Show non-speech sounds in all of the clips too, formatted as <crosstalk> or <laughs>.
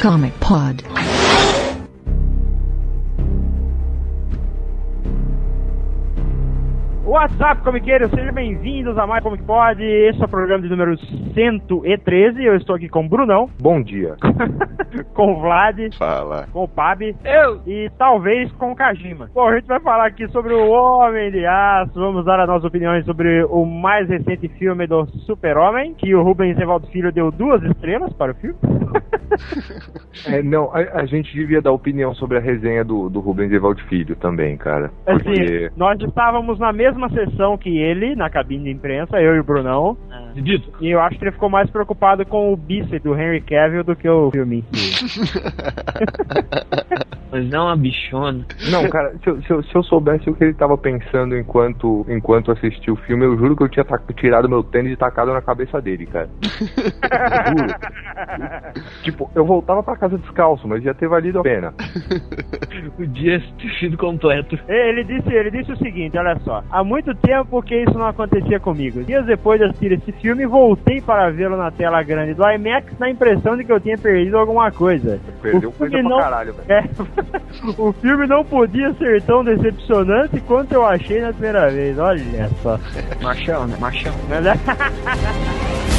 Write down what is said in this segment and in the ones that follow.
Comic Pod. WhatsApp, comiqueiros, sejam bem-vindos a mais Comic Pod. Esse é o programa de número 113. Eu estou aqui com o Brunão, Bom dia. <laughs> com o Vlad, Fala. com o Pab, eu e talvez com o Kajima. Bom, a gente vai falar aqui sobre o Homem de Aço. Vamos dar as nossas opiniões sobre o mais recente filme do Super-Homem, que o Rubens Evaldo Filho deu duas estrelas para o filme. <laughs> É, não, a, a gente devia dar opinião sobre a resenha do, do Rubens Evaldo Filho também, cara. Porque. Assim, nós estávamos na mesma sessão que ele, na cabine de imprensa, eu e o Brunão. Dito. E eu acho que ele ficou mais preocupado com o bíceps do Henry Cavill do que o filme. <laughs> Mas não uma bichona. Não, cara, se eu, se, eu, se eu soubesse o que ele tava pensando enquanto, enquanto assistia o filme, eu juro que eu tinha tirado meu tênis e tacado na cabeça dele, cara. <laughs> juro. tipo, eu voltava pra casa descalço, mas ia ter valido a pena. O dia ter sido completo. Ele disse, ele disse o seguinte, olha só. Há muito tempo que isso não acontecia comigo. Dias depois de assistir esse filme, voltei para vê-lo na tela grande do IMAX na impressão de que eu tinha perdido alguma coisa. Perdeu O filme não- caralho, velho. É, <laughs> o filme não podia ser tão decepcionante quanto eu achei na primeira vez. Olha só. Machão, né? Machão. <laughs>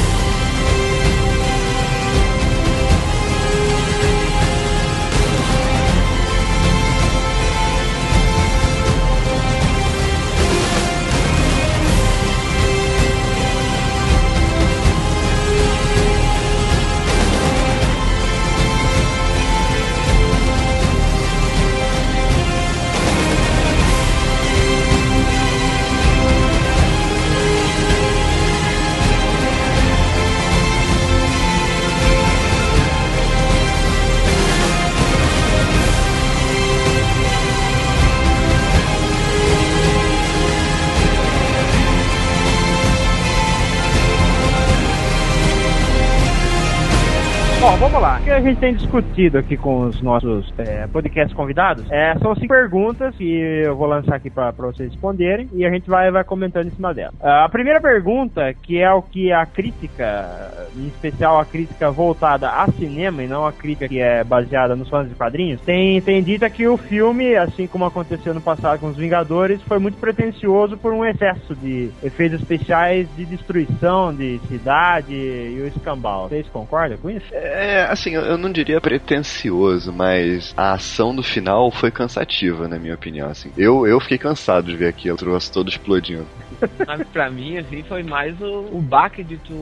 a gente tem discutido aqui com os nossos é, podcast convidados é, são cinco perguntas que eu vou lançar aqui para vocês responderem e a gente vai, vai comentando em cima dela. A primeira pergunta, que é o que a crítica, em especial a crítica voltada a cinema e não a crítica que é baseada nos fãs de quadrinhos, tem, tem dita que o filme, assim como aconteceu no passado com os Vingadores, foi muito pretensioso por um excesso de efeitos especiais de destruição de cidade e o escambau. Vocês concordam com isso? É, assim, eu não diria pretencioso, mas a ação do final foi cansativa, na minha opinião, assim. Eu, eu fiquei cansado de ver aquilo, o troço todo explodindo. <laughs> Mas pra mim, assim, foi mais o, o baque de tu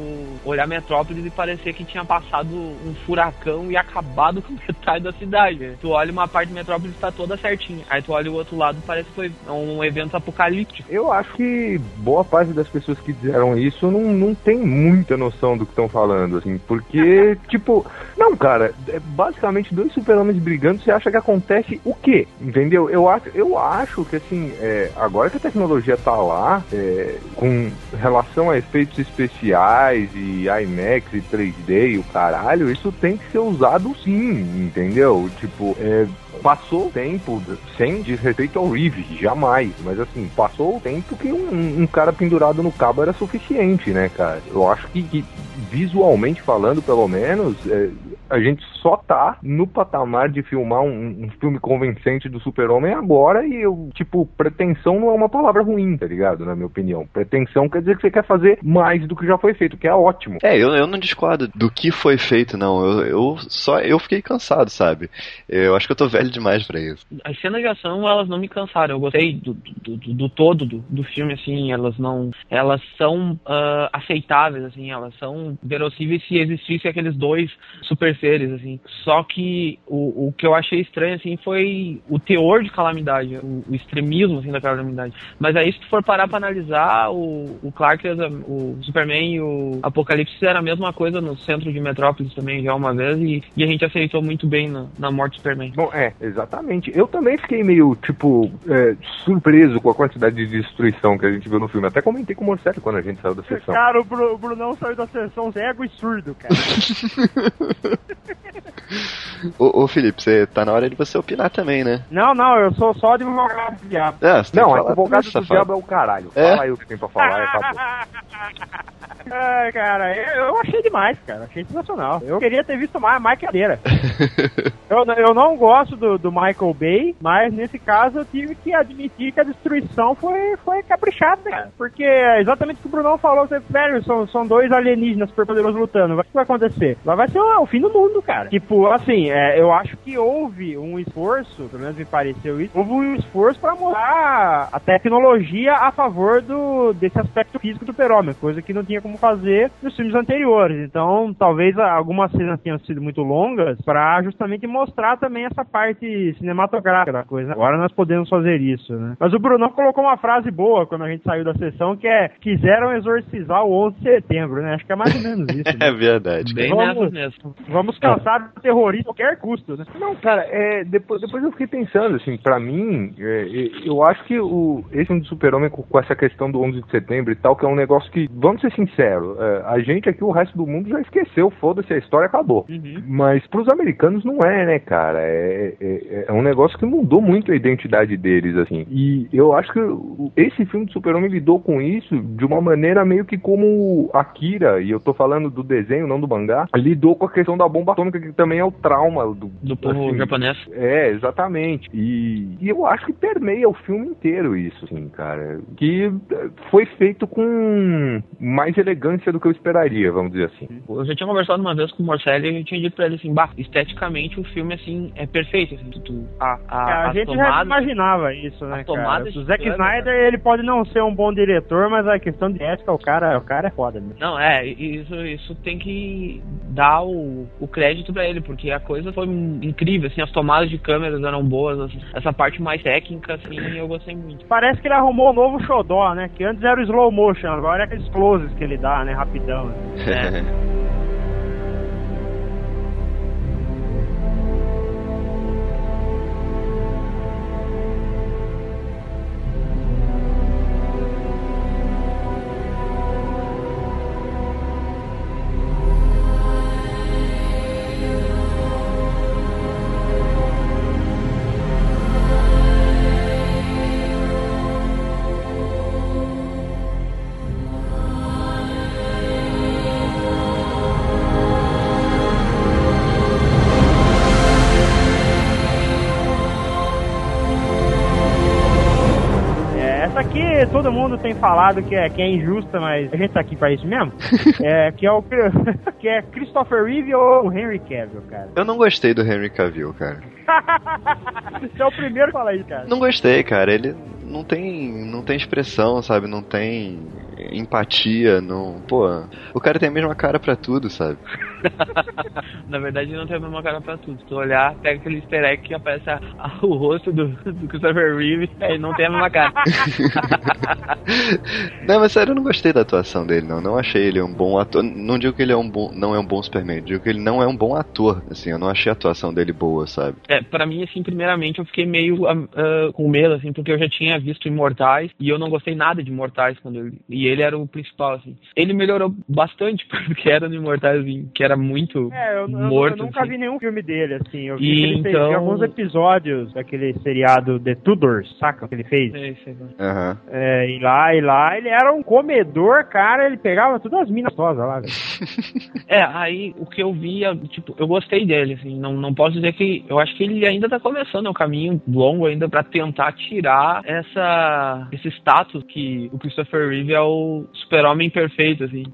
olhar Metrópolis e parecer que tinha passado um furacão e acabado <laughs> com metade da cidade. né? Tu olha uma parte de Metrópolis e tá toda certinha. Aí tu olha o outro lado parece que foi um evento apocalíptico. Eu acho que boa parte das pessoas que disseram isso não, não tem muita noção do que estão falando, assim, porque, <laughs> tipo, não, cara, é basicamente dois super-homens brigando, você acha que acontece o quê? Entendeu? Eu acho, eu acho que, assim, é, agora que a tecnologia tá lá, é, com relação a efeitos especiais e IMAX e 3D e o caralho, isso tem que ser usado sim, entendeu? Tipo, é, passou o tempo, sem desrespeito ao Reeve, jamais, mas assim, passou o tempo que um, um cara pendurado no cabo era suficiente, né, cara? Eu acho que, que visualmente falando, pelo menos, é, a gente só tá no patamar de filmar um, um filme convincente do Super-Homem agora e eu, tipo, pretensão não é uma palavra ruim, tá ligado? Na minha opinião. Pretensão quer dizer que você quer fazer mais do que já foi feito, que é ótimo. É, eu, eu não discordo do que foi feito, não. Eu, eu só eu fiquei cansado, sabe? Eu acho que eu tô demais pra isso. As cenas de ação, elas não me cansaram. Eu gostei do, do, do, do todo do, do filme, assim, elas não. Elas são ah, aceitáveis, assim, elas são verossíveis se existissem aqueles dois super seres, assim. Só que o, o que eu achei estranho, assim, foi o teor de calamidade, o, o extremismo, assim, da calamidade. Mas aí, se tu for parar pra analisar, o, o Clark, o Superman e o Apocalipse fizeram a mesma coisa no centro de Metrópolis também já uma vez e, e a gente aceitou muito bem na, na morte do Superman. Bom, é, exatamente. Eu também fiquei meio, tipo, é, surpreso com a quantidade de destruição que a gente viu no filme. Até comentei com o Morcelli quando a gente saiu da sessão. Cara, o, Bru- o Brunão saiu da sessão cego e surdo, cara. <laughs> Ô, ô Felipe, você tá na hora de você opinar também, né? Não, não, eu sou só advogado do diabo. É, Não, falar advogado do safado. diabo é o caralho. É? Fala aí o que tem pra falar e acabou. <laughs> Ai, cara, eu, eu achei demais, cara. Achei sensacional. Eu queria ter visto mais, mais cadeira. <laughs> Eu, eu não gosto do, do Michael Bay, mas nesse caso eu tive que admitir que a destruição foi, foi caprichada, cara. Porque é exatamente o que o Brunão falou, você, velho, são, são dois alienígenas superpoderosos lutando. O que vai acontecer? Lá vai ser o, o fim do mundo, cara. Tipo, assim, é, eu acho que houve um esforço, pelo menos me pareceu isso, houve um esforço pra mudar a tecnologia a favor do, desse aspecto físico do super-homem, coisa que não tinha como fazer nos filmes anteriores. Então, talvez algumas cenas tenham sido muito longas pra justamente mostrar também essa parte cinematográfica da coisa. Agora nós podemos fazer isso, né? Mas o Brunão colocou uma frase boa quando a gente saiu da sessão, que é quiseram exorcizar o 11 de setembro, né? Acho que é mais ou menos isso. <laughs> É Né? verdade. Bem Vamos- mesmo. Vamos caçar o terrorista a qualquer custo, né? Não, cara, é, depois, depois eu fiquei pensando, assim, pra mim, é, é, eu acho que o, esse do Super-Homem com, com essa questão do 11 de setembro e tal, que é um negócio que, vamos ser sinceros, é, a gente aqui, o resto do mundo já esqueceu, foda-se, a história acabou. Uhum. Mas pros americanos não é, né, cara? É, é, é um negócio que mudou muito a identidade deles, assim. E eu acho que esse filme do Super-Homem lidou com isso de uma maneira meio que como Akira, e eu tô falando do desenho, não do mangá, lidou com a questão da bomba atômica, que também é o trauma do, Do povo assim, japonês. é, exatamente. E, e eu acho que permeia o filme inteiro isso, assim, cara. Que eh, foi feito com mais elegância do que eu esperaria, vamos dizer assim. Eu já tinha conversado uma vez com o Morcelli e eu tinha dito pra ele assim, bah, esteticamente o filme assim é perfeito, assim, tu, a, a, a as gente já tomadas- imaginava isso, né, cara? O Zack Snyder, ele pode não ser um bom diretor, mas a questão de ética, o cara, o cara é foda mesmo. Não, é, isso, isso tem que dar o, o crédito pra ele, porque a coisa foi incrível, assim, as tomadas de câmeras eram boas, assim, essa parte mais técnica, assim, eu gostei muito. Parece que ele arrumou um novo xodó, né? Que antes era o slow motion, agora é aqueles closes que ele dá, né? Rapidão. <laughs> É. É, todo mundo tem falado que é, que é injusta, mas a gente tá aqui pra isso mesmo. <laughs> é, que é o <laughs> que é Christopher Reeve ou o Henry Cavill, cara. Eu não gostei do Henry Cavill, cara. <laughs> Você é o primeiro a falar isso, cara. Não gostei, cara. Ele não tem, não tem expressão, sabe? Não tem empatia, não. Pô, o cara tem a mesma cara pra tudo, sabe? <laughs> Na verdade não tem a mesma cara pra tudo. Se tu olhar, pega aquele easter egg que aparece a- a- o rosto do, do Christopher Reeve, ele não tem a mesma cara. <laughs> não, mas sério, eu não gostei da atuação dele, não. Não achei ele um bom ator. Não digo que ele é um bom, não é um bom Superman, digo que ele não é um bom ator. Assim, eu não achei a atuação dele boa, sabe? É, pra mim, assim, primeiramente eu fiquei meio ah, com medo, assim, porque eu já tinha visto Imortais e eu não gostei nada de Imortais quando eu, e ele era o principal, assim. Ele melhorou bastante <laughs> porque era no Imortais, assim, que era muito É, eu, eu- morto. eu nunca assim. vi nenhum filme dele, assim. Eu vi E que ele fez então- alguns episódios daquele seriado The Tudors, saca? Que ele fez. Sei, sei lá. Aham. É, e lá, e lá, ele era um comedor, cara, ele pegava todas as minas tosas lá, velho. <laughs> É, aí o que eu via, tipo, eu gostei dele, assim, não, não posso dizer que. Eu acho que ele ainda tá começando, é um caminho longo ainda pra tentar tirar essa, esse status que o Christopher Reeve é o super-homem perfeito, assim.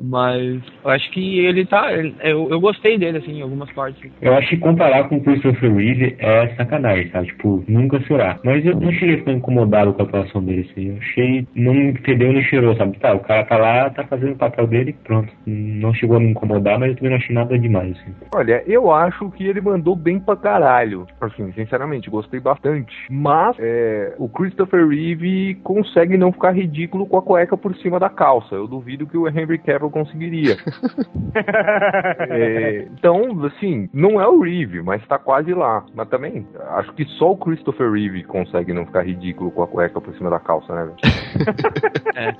Mas eu acho que ele tá. ele- eu, eu gostei dele, assim, em algumas partes. Eu acho que comparar com o Christopher Reeve é sacanagem, sabe? Tipo, nunca será. Mas eu não cheguei a ficar incomodado com a atuação dele, assim. Eu achei, não me fedeu nem cheirou, sabe? Tá, o cara tá lá, tá fazendo o papel dele, pronto. Não chegou a me incomodar, mas eu também não achei nada demais, assim. Olha, eu acho que ele mandou bem pra caralho. Assim, sinceramente, gostei bastante. Mas é, o Chris Christopher Reeve consegue não ficar ridículo com a cueca por cima da calça. Eu duvido que o Henry Cavill conseguiria. <laughs> é, então, assim, não é o Reeve, mas tá quase lá. Mas também, acho que só o Christopher Reeve consegue não ficar ridículo com a cueca por cima da calça, né? <laughs> é.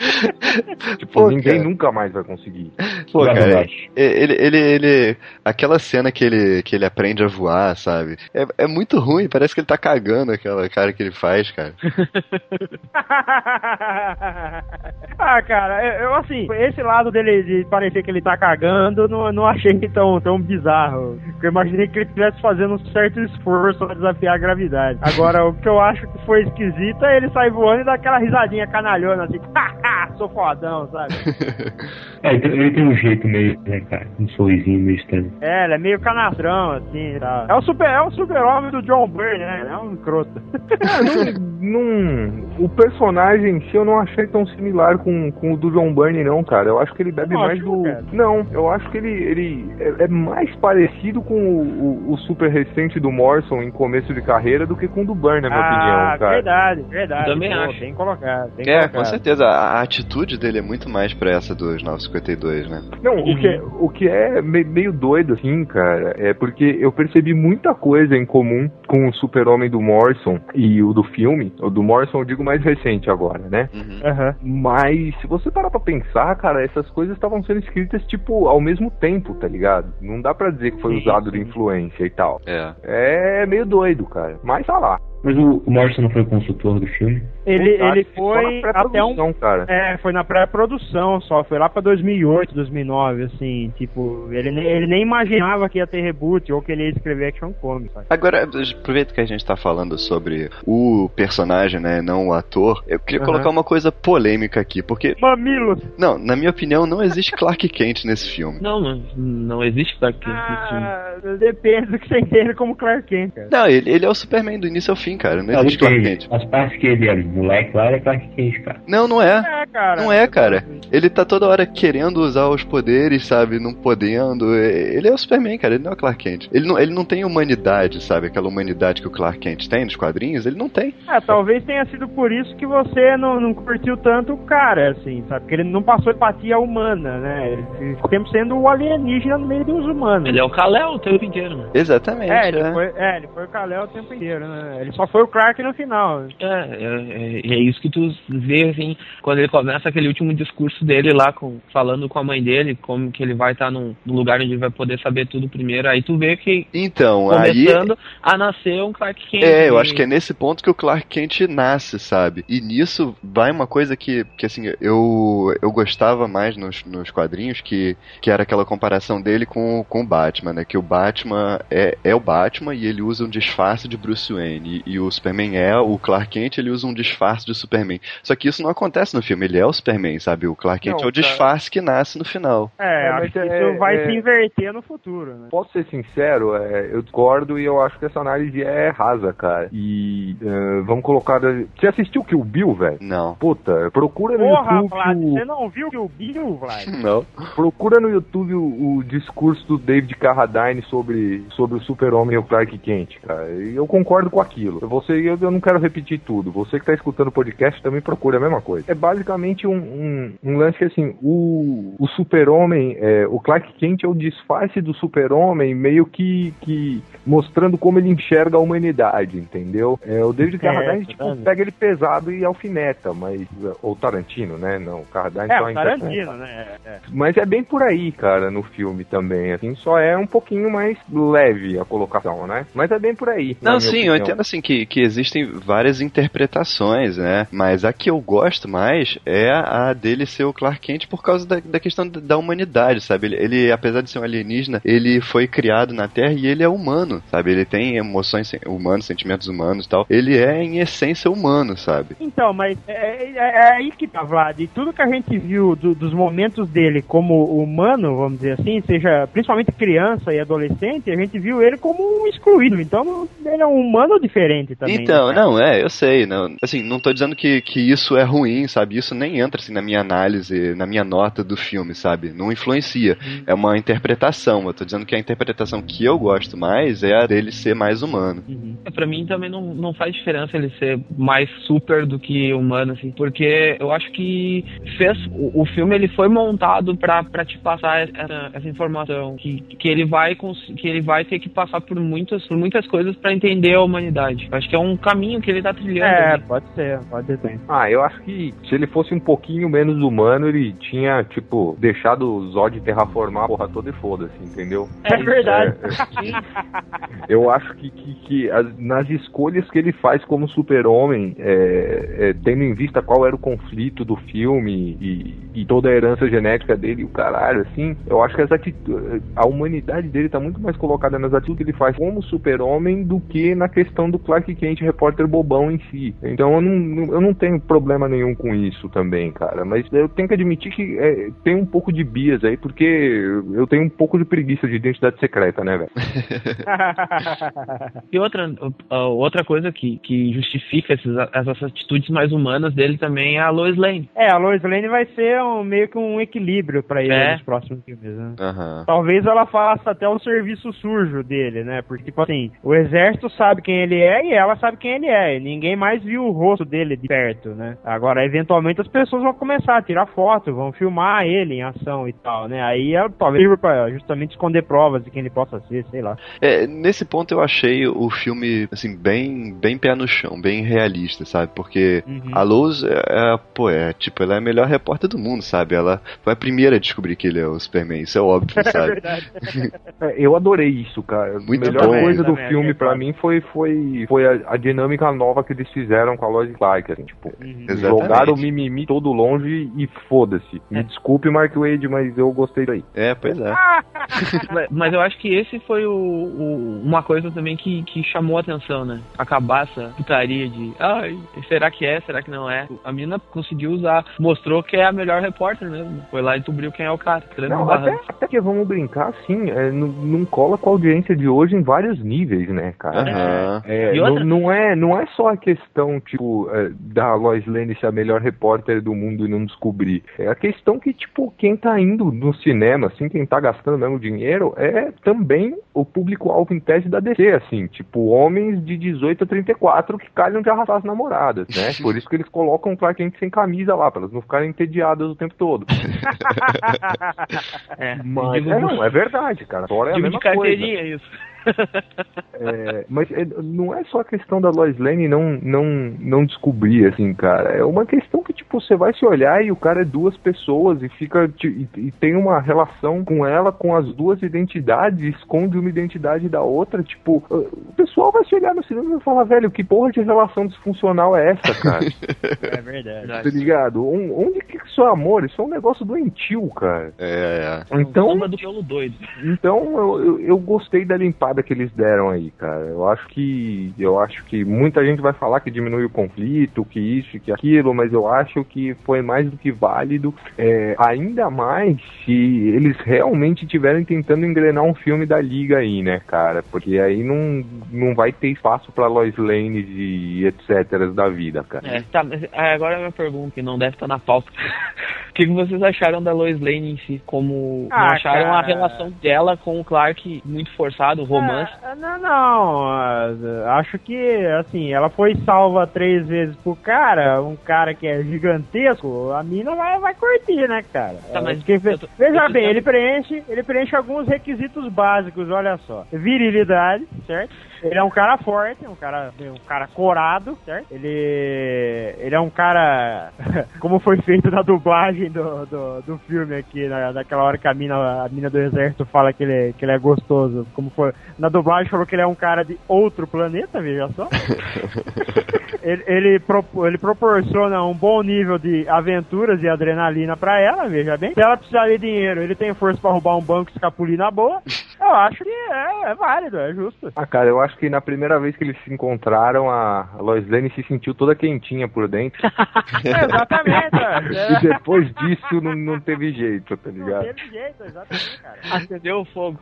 Tipo, Pô, ninguém cara. nunca mais vai conseguir. Pô, cara, ele, ele, ele. Aquela cena que ele, que ele aprende a voar, sabe? É, é muito ruim, parece que ele tá cagando aquela cara que ele faz, cara. <laughs> <laughs> ah, cara, eu assim, esse lado dele de parecer que ele tá cagando, não, não achei tão, tão bizarro. Eu imaginei que ele estivesse fazendo um certo esforço pra desafiar a gravidade. Agora, o que eu acho que foi esquisito é ele sair voando e dar aquela risadinha canalhona, assim, haha, sou fodão, sabe? <laughs> é, ele tem um jeito meio, né, cara, um sorrisinho meio estranho. É, ele é meio canastrão, assim, tá? É o super, é o super-homem do John Byrne, né? É um croto. é, não, não, o personagem em si eu não achei tão similar com, com o do John Byrne, não, cara. Eu acho que ele bebe mais do. Cara. Não, eu acho que ele, ele é, é mais parecido com o, o, o, super recente do Morrison em começo de carreira do que com o do Byrne, na minha ah, opinião, cara. Verdade, verdade. Eu também Pô, acho. Bem colocado. Bem é, colocado. com certeza. A, atitude dele é muito mais pra essa dos 952, né? Não, o que, é, o que é meio doido, assim, cara, é porque eu percebi muita coisa em comum com o super-homem do Morrison e o do filme. O do Morrison eu digo mais recente agora, né? Uhum. Uhum. Mas se você parar pra pensar, cara, essas coisas estavam sendo escritas, tipo, ao mesmo tempo, tá ligado? Não dá pra dizer que foi sim, usado sim. de influência e tal. É. É meio doido, cara. Mas tá lá. Mas o, Morrison não foi o consultor do filme? Ele, ele foi até um. Cara. É, foi na pré-produção só. Foi lá pra 2008, 2009, assim. Tipo, ele, ele nem imaginava que ia ter reboot ou que ele ia escrever Action Comics. Sabe? Agora, aproveita que a gente tá falando sobre o personagem, né? Não o ator. Eu queria uhum. colocar uma coisa polêmica aqui, porque. Mamilos! Não, na minha opinião, não existe Clark Kent nesse filme. Não, não, não existe Clark Kent ah, nesse filme. Ah, depende do que você entende como Clark Kent, cara. Não, ele, ele é o Superman do início ao fim, cara. Não existe Clark Kent. As partes que ele é moleque lá é Clark Kent, cara. Não, não é. é cara. Não é, cara. Ele tá toda hora querendo usar os poderes, sabe? Não podendo. Ele é o Superman, cara. Ele não é o Clark Kent. Ele não, ele não tem humanidade, sabe? Aquela humanidade que o Clark Kent tem nos quadrinhos. Ele não tem. É, talvez tenha sido por isso que você não, não curtiu tanto o cara, assim, sabe? Porque ele não passou empatia humana, né? Ele ficou tempo sendo o alienígena no meio dos humanos. Ele é o Kal-El o tempo inteiro, né? Exatamente. É, ele, é. Foi, é, ele foi o Kal-El o tempo inteiro, né? Ele só foi o Clark no final. É, é, é, é, isso que tu vê, assim, quando ele começa aquele último discurso dele lá, com, falando com a mãe dele, como que ele vai estar tá num, num, lugar onde ele vai poder saber tudo primeiro. Aí tu vê que. Então, começando aí. a nascer um Clark Kent. É, eu acho que é nesse ponto que o Clark Kent nasce, sabe? E nisso vai uma coisa que, que assim, eu, eu gostava mais nos, nos quadrinhos, que, que era aquela comparação dele com, com o Batman, né? Que o Batman é, é o Batman e ele usa um disfarce de Bruce Wayne. E, e o Superman é, o Clark Kent, ele usa um disfarce de Superman. Só que isso não acontece no filme, ele é o Superman, sabe? O Clark Kent não, é o disfarce que nasce no final. É, é acho que é, isso vai é... se inverter no futuro, né? Posso ser sincero, é, eu discordo e eu acho que essa análise é rasa, cara. E uh, vamos colocar. Você assistiu Kill Bill, velho? Não. Puta, procura no Porra, YouTube. Vlad, o... você não viu Kill Bill, Vlad? <laughs> Não. Procura no YouTube o, o discurso do David Carradine sobre, sobre o Super-Homem e o Clark Kent, cara. E eu concordo com aquilo. Você, eu, eu não quero repetir tudo. Você que tá escutando o podcast também procura a mesma coisa. É basicamente um, um, um lance que, assim, o, o Super-Homem, é, o Clark Kent é o disfarce do Super-Homem, meio que, que mostrando como ele enxerga a humanidade, entendeu? É, o David Carradine, é, tipo, pega ele pesado e alfineta, mas. Ou Tarantino, né? Não, o Carradine é, só o Tarantino, né? É. Mas é bem por aí, cara, no filme também. Assim, só é um pouquinho mais leve a colocação, né? Mas é bem por aí. Não, sim, opinião. eu entendo assim que, que existem várias interpretações, né? Mas a que eu gosto mais é a dele ser o Clark Kent por causa da, da questão da humanidade, sabe? Ele, ele, apesar de ser um alienígena, ele foi criado na Terra e ele é humano, sabe? Ele tem emoções humanas, sentimentos humanos e tal. Ele é, em essência, humano, sabe? Então, mas é, é, é aí que tá, Vlad. E tudo que a gente viu do, dos momentos dele como humano, vamos dizer assim, seja principalmente criança e adolescente, a gente viu ele como um excluído. Então, ele é um humano diferente diferente também. Então, né, não, é, eu sei. Não, assim, não tô dizendo que, que isso é ruim, sabe? Isso nem entra assim, na minha análise, na minha nota do filme, sabe? Não influencia. É uma interpretação. Eu tô dizendo que a interpretação que eu gosto mais é a dele ser mais humano. Uhum. É, Pra mim também não, não faz diferença ele ser mais super do que humano, assim, porque eu acho que fez o, o filme ele foi montado pra, pra te passar essa, essa informação que, que ele vai que ele vai ter que passar por muitas por muitas coisas pra entender a humanidade. Eu acho que é um caminho que ele tá trilhando. É, pode ser, pode ser. também. Ah, eu acho que se ele fosse um pouquinho menos humano, ele tinha, tipo, deixado o Zod terraformar a porra toda e foda-se, entendeu? É, verdade. <laughs> Eu acho que, que, que as- nas escolhas que ele faz como super-homem, é, é, tendo em vista qual era o conflito do filme e, e toda a herança genética dele e o caralho, assim, eu acho que as atitu- a humanidade dele tá muito mais colocada nas atitudes que ele faz como super-homem do que na questão do Clark Kent, repórter bobão em si. Então eu não, eu não tenho problema nenhum com isso também, cara. Mas eu tenho que admitir que é, tem um pouco de bias aí, porque eu tenho um pouco de preguiça de identidade secreta, né, velho? <laughs> E outra, outra coisa que, que justifica esses, essas atitudes mais humanas dele também é a Lois Lane. É, a Lois Lane vai ser um, meio que um equilíbrio pra ele É. nos próximos filmes, né? Aham. Talvez ela faça até o serviço sujo dele, né? Porque, tipo assim, o exército sabe quem ele é e ela sabe quem ele é. E ninguém mais viu o rosto dele de perto, né? Agora, eventualmente, as pessoas vão começar a tirar foto, vão filmar ele em ação e tal, né? Aí ela talvez pra justamente esconder provas de quem ele possa ser, sei lá. É, nesse ponto eu achei o filme, assim, bem, bem pé no chão, bem realista, sabe? Porque Uhum. a Lois, é, é, pô, é, tipo, ela é a melhor repórter do mundo, sabe? Ela foi a primeira a descobrir que ele é o Superman, isso é óbvio, <laughs> É sabe? verdade. É, Eu adorei isso, cara. Muito a melhor bom. coisa do filme é pra claro. mim foi, foi, foi a, a dinâmica nova que eles fizeram com a Lois Clark, assim, tipo, Uhum. Jogaram o mimimi todo longe e foda-se. Me É. desculpe, Mark Wade, mas eu gostei daí. É, pois é. <laughs> Mas- Mas eu acho que esse foi o, o- uma coisa também que, que chamou a atenção, né? Acabar essa putaria de ai, será que é, será que não é? A mina conseguiu usar, mostrou que é a melhor repórter mesmo. Foi lá e descobriu quem é o cara. Não, até, até que vamos brincar, assim, é, não, não cola com a audiência de hoje em vários níveis, né, cara? Aham. É, E não, outra- não é, não é só a questão, tipo, é, da Lois Lane ser a melhor repórter do mundo e não descobrir. É a questão que, tipo, quem tá indo no cinema, assim, quem tá gastando mesmo dinheiro, é também o público-alvo em tese da DC, assim, tipo, homens de 18 a 34 que calham de arrastar as namoradas, né? <laughs> Por isso que eles colocam o Clark Kent sem camisa lá, pra elas não ficarem entediadas o tempo todo. <laughs> <laughs> É, Mas, é, não, é verdade, cara. Fora é a mesma de coisa. carteirinha isso. É, mas é, não é só a questão da Lois Lane não, não, não descobrir, assim, cara. É uma questão que, tipo, você vai se olhar e o cara é duas pessoas e fica. E, e tem uma relação com ela, com as duas identidades, esconde uma identidade da outra. Tipo, o pessoal vai se olhar no cinema e vai falar, velho, que porra de relação disfuncional é essa, cara? <laughs> É verdade. tá ligado? On- Onde que isso é amor? Isso é um negócio doentio, cara. É, é. Então, miolo doido. então eu, eu, eu gostei da que eles deram aí, cara. Eu acho que eu acho que muita gente vai falar que diminui o conflito, que isso, que aquilo, mas eu acho que foi mais do que válido. é, ainda mais se eles realmente estiverem tentando engrenar um filme da liga aí, né, cara? Porque aí não, não vai ter espaço pra Lois Lane e etc da vida, cara. É, tá, mas é, agora a minha pergunta, que não deve estar na pauta. O que, vocês acharam da Lois Lane em si? Como Ah, acharam a cara. relação dela com o Clark muito forçado, o romance? Ah, não, não. ah, Acho que, assim, ela foi salva três vezes pro cara, um cara que é gigantesco, a mina vai, vai curtir, né, cara? Tá, mas Porque, eu tô- veja bem, ele preenche, ele preenche alguns requisitos básicos, olha só. Virilidade, certo? Ele é um cara forte, um cara, um cara corado, certo? Ele, ele é um cara, <laughs> como foi feito na dublagem do, do, do filme aqui, na, naquela hora que a mina, a mina do exército fala que ele, que ele é gostoso. Como foi, na dublagem falou que ele é um cara de outro planeta, veja só. <laughs> ele, ele, propo- ele proporciona um bom nível de aventuras e adrenalina pra ela, veja bem. Se ela precisar de dinheiro, ele tem força pra roubar um banco e escapulir na boa. Eu acho que é, é válido, é justo. Ah, cara, eu acho que na primeira vez que eles se encontraram, a Lois Lane se sentiu toda quentinha por dentro. <laughs> exatamente. E depois disso não, não teve jeito, tá Não ligado? teve jeito, exatamente, cara. Acendeu o fogo.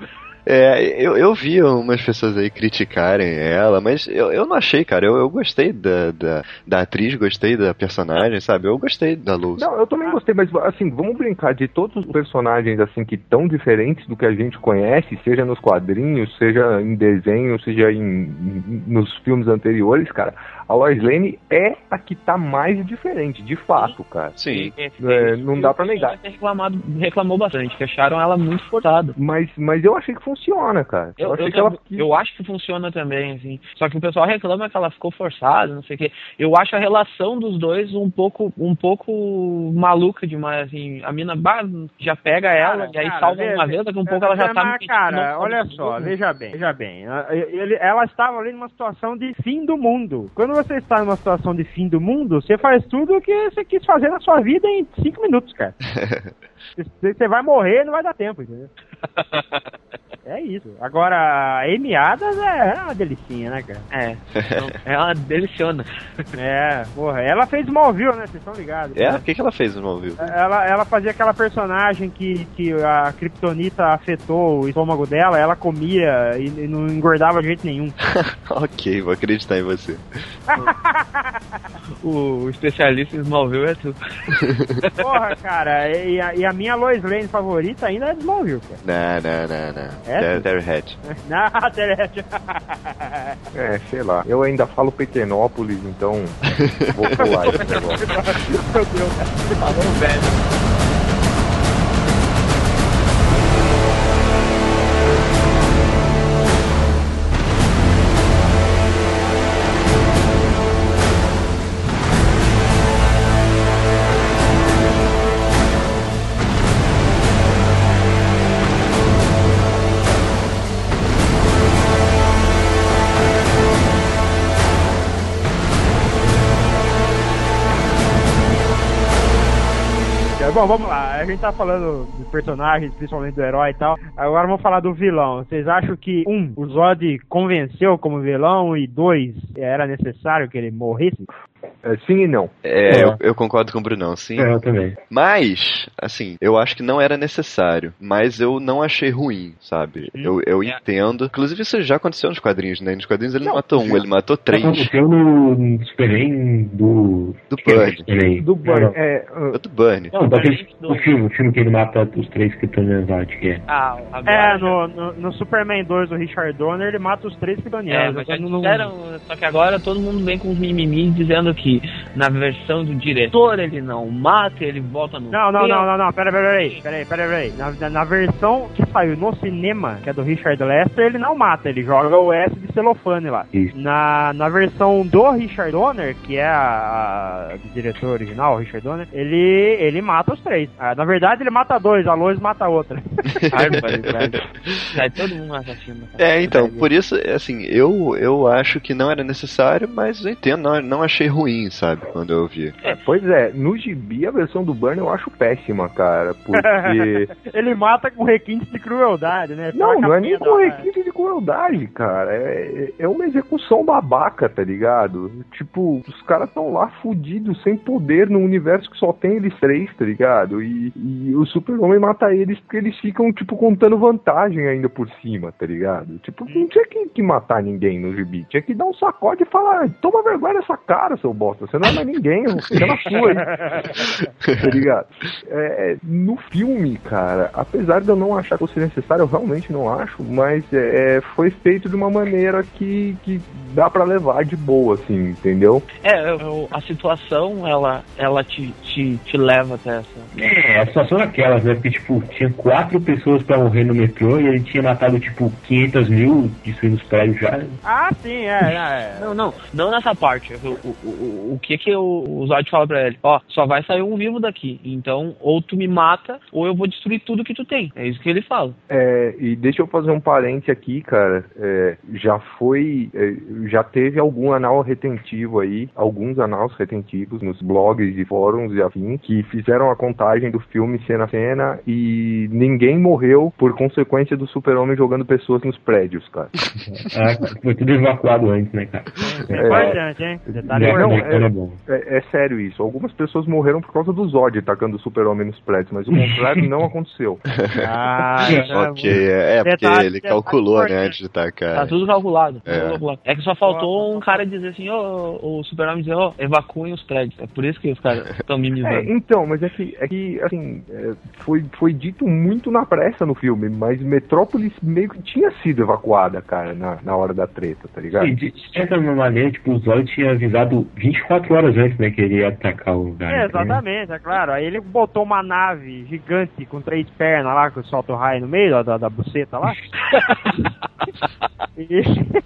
É, eu, eu vi umas pessoas aí criticarem ela, mas eu, eu não achei, cara. Eu, eu gostei da, da, da atriz, gostei da personagem, sabe? Eu gostei da Luz. Não, eu também gostei, mas assim, vamos brincar de todos os personagens assim que tão diferentes do que a gente conhece, seja nos quadrinhos, seja em desenho, seja em, em- nos filmes anteriores, cara. A Lois Lane é a que tá mais diferente, de fato, cara. Sim. É, não dá pra negar. Reclamado, reclamou bastante, que acharam ela muito forçada. Mas, mas eu achei que funciona, cara. Eu, Eu, achei eu, que ela. eu acho que funciona também, assim. Só que o pessoal reclama que ela ficou forçada, não sei o quê. Eu acho a relação dos dois um pouco, um pouco maluca demais, assim. A mina bah, já pega ela Cara, e aí cara, salva veja- uma vez, daqui a um pouco ela já tá cara, olha só, veja bem, veja bem. Ele- ela estava ali numa situação de fim do mundo. Quando você está numa situação de fim do mundo, você faz tudo o que você quis fazer na sua vida em cinco minutos, cara. <laughs> Você vai morrer, não vai dar tempo, entendeu? É isso. Agora, a Amy Adams é uma delicinha, né, cara? É, então, ela deliciona. É, porra. Ela fez Smallville, né? Vocês estão ligados? É? O que, que ela fez no Smallville? Ela, ela fazia aquela personagem que, que a Kryptonita afetou o estômago dela, ela comia e, e não engordava de jeito nenhum. <laughs> ok, vou acreditar em você. O especialista em Smallville é tu. Porra, cara, e a, e a minha Lois Lane favorita ainda é Smallville, cara. Não, não, não, não. É? Terry- Terry Hatch. <laughs> Na Terete. É, sei lá. Eu ainda falo Pequenópolis, então <laughs> vou pular esse negócio. Meu Deus, cara. Falou, velho. Bom, vamos lá. A gente tá falando de personagens, principalmente do herói e tal. Agora vamos falar do vilão. Vocês acham que, um, o Zod convenceu como vilão e, dois, era necessário que ele morresse? É, sim e não. É, eu, eu concordo com o Brunão, sim. É, eu também. Mas, assim, eu acho que não era necessário. Mas eu não achei ruim, sabe? Eu, eu entendo. Inclusive, isso já aconteceu nos quadrinhos, né? Nos quadrinhos ele não matou um, ele matou três. Aconteceu no, no Superman do. Do que é Burn. Do Burn. Não, É, O do Burn. Não, daquele Do- o filme, o filme que ele mata os três Kryptonianos, acho que é. Ah, agora É, já- no, no, no Superman 2 do Richard Donner, ele mata os três É, Kryptonianos. mas já Então, não- só que agora todo mundo vem com uns mimimi dizendo que na versão do diretor ele não mata, ele volta no. Não, não, não, não, não, pera, pera, peraí, peraí, peraí, peraí. Na, na, na versão que saiu no cinema, que é do Richard Lester, ele não mata, ele joga o S de celofane lá. Isso. Na, na versão do Richard Donner, que é a, a do diretor original, o Richard Donner, ele, ele mata os três. Ah, na verdade, ele mata dois, a Lois mata a outra. <laughs> Sai todo mundo assassino. É, então, por isso, assim, eu, eu acho que não era necessário, mas eu entendo, não, não achei ruim, sabe, quando eu vi. é, pois é, no gibi a versão do Burn eu acho péssima, cara. Porque. <laughs> ele mata com requintes de crueldade, né? Não, não é nem com lá. requinte de crueldade, cara. É, é uma execução babaca, tá ligado? Tipo, os caras estão lá fudidos, sem poder, num universo que só tem eles três, tá ligado? E, e o Super-Homem mata eles porque eles ficam, tipo, contando vantagem ainda por cima, tá ligado? Tipo, não tinha que, que matar ninguém no gibi. Tinha que dar um sacode e falar: toma vergonha nessa cara, seu bosta. Você não é mais ninguém, ficar na sua aí <laughs> tá ligado? É, é, no filme, cara, apesar de eu não achar que fosse necessário, eu realmente não acho, mas é, é, foi feito de uma maneira que, que dá pra levar de boa, assim, entendeu? É, eu- a situação ela, ela te, te, te leva até essa. É, a situação é aquelas, né? Porque, tipo, tinha quatro pessoas pra morrer no metrô e ele tinha matado, tipo, 500 mil destruindo os prédios já. Ah, sim, é, é. Não, não, não nessa parte. O, o, o, o que que o, o Zod fala pra ele? Ó, só vai sair um vivo daqui. Então, ou tu me mata, ou eu vou destruir tudo que tu tem. É isso que ele fala. É, e deixa eu fazer um parente aqui, cara. É, já foi. é, já teve algum anal retentivo aí, alguns anais retentivos nos blogs e fóruns e afim, que fizeram a contagem do filme cena a cena e ninguém morreu por consequência do super-homem jogando pessoas nos prédios, cara. Ah, <laughs> foi tudo evacuado antes, né, cara? É hein? Detalhe É, não, importante. é, é bom. É, é sério isso. Algumas pessoas morreram por causa do Zod atacando o super-homem nos prédios, mas o contrário não aconteceu. <laughs> Ah, <laughs> Ok, é, é porque Detalhe- ele detalhe calculou, né, importante. antes de tacar. Tá tudo calculado. tudo É. calculado. É que só faltou um cara dizer assim, ô, o super-homem dizer, ô, evacuem os prédios. É por isso que os caras estão É, mimizando. então, mas é que, é que assim, é, foi, foi dito muito na pressa no filme, mas Metrópolis meio que tinha sido evacuada, cara, na, na hora da treta, tá ligado? Sim, de certa maneira, tipo, o Zod tinha avisado 24 horas antes, né, que ele ia atacar o lugar. É, entendeu? exatamente, é claro. Aí ele botou uma nave gigante com três pernas lá, que solta o raio no meio da, da, da buceta lá. <laughs> e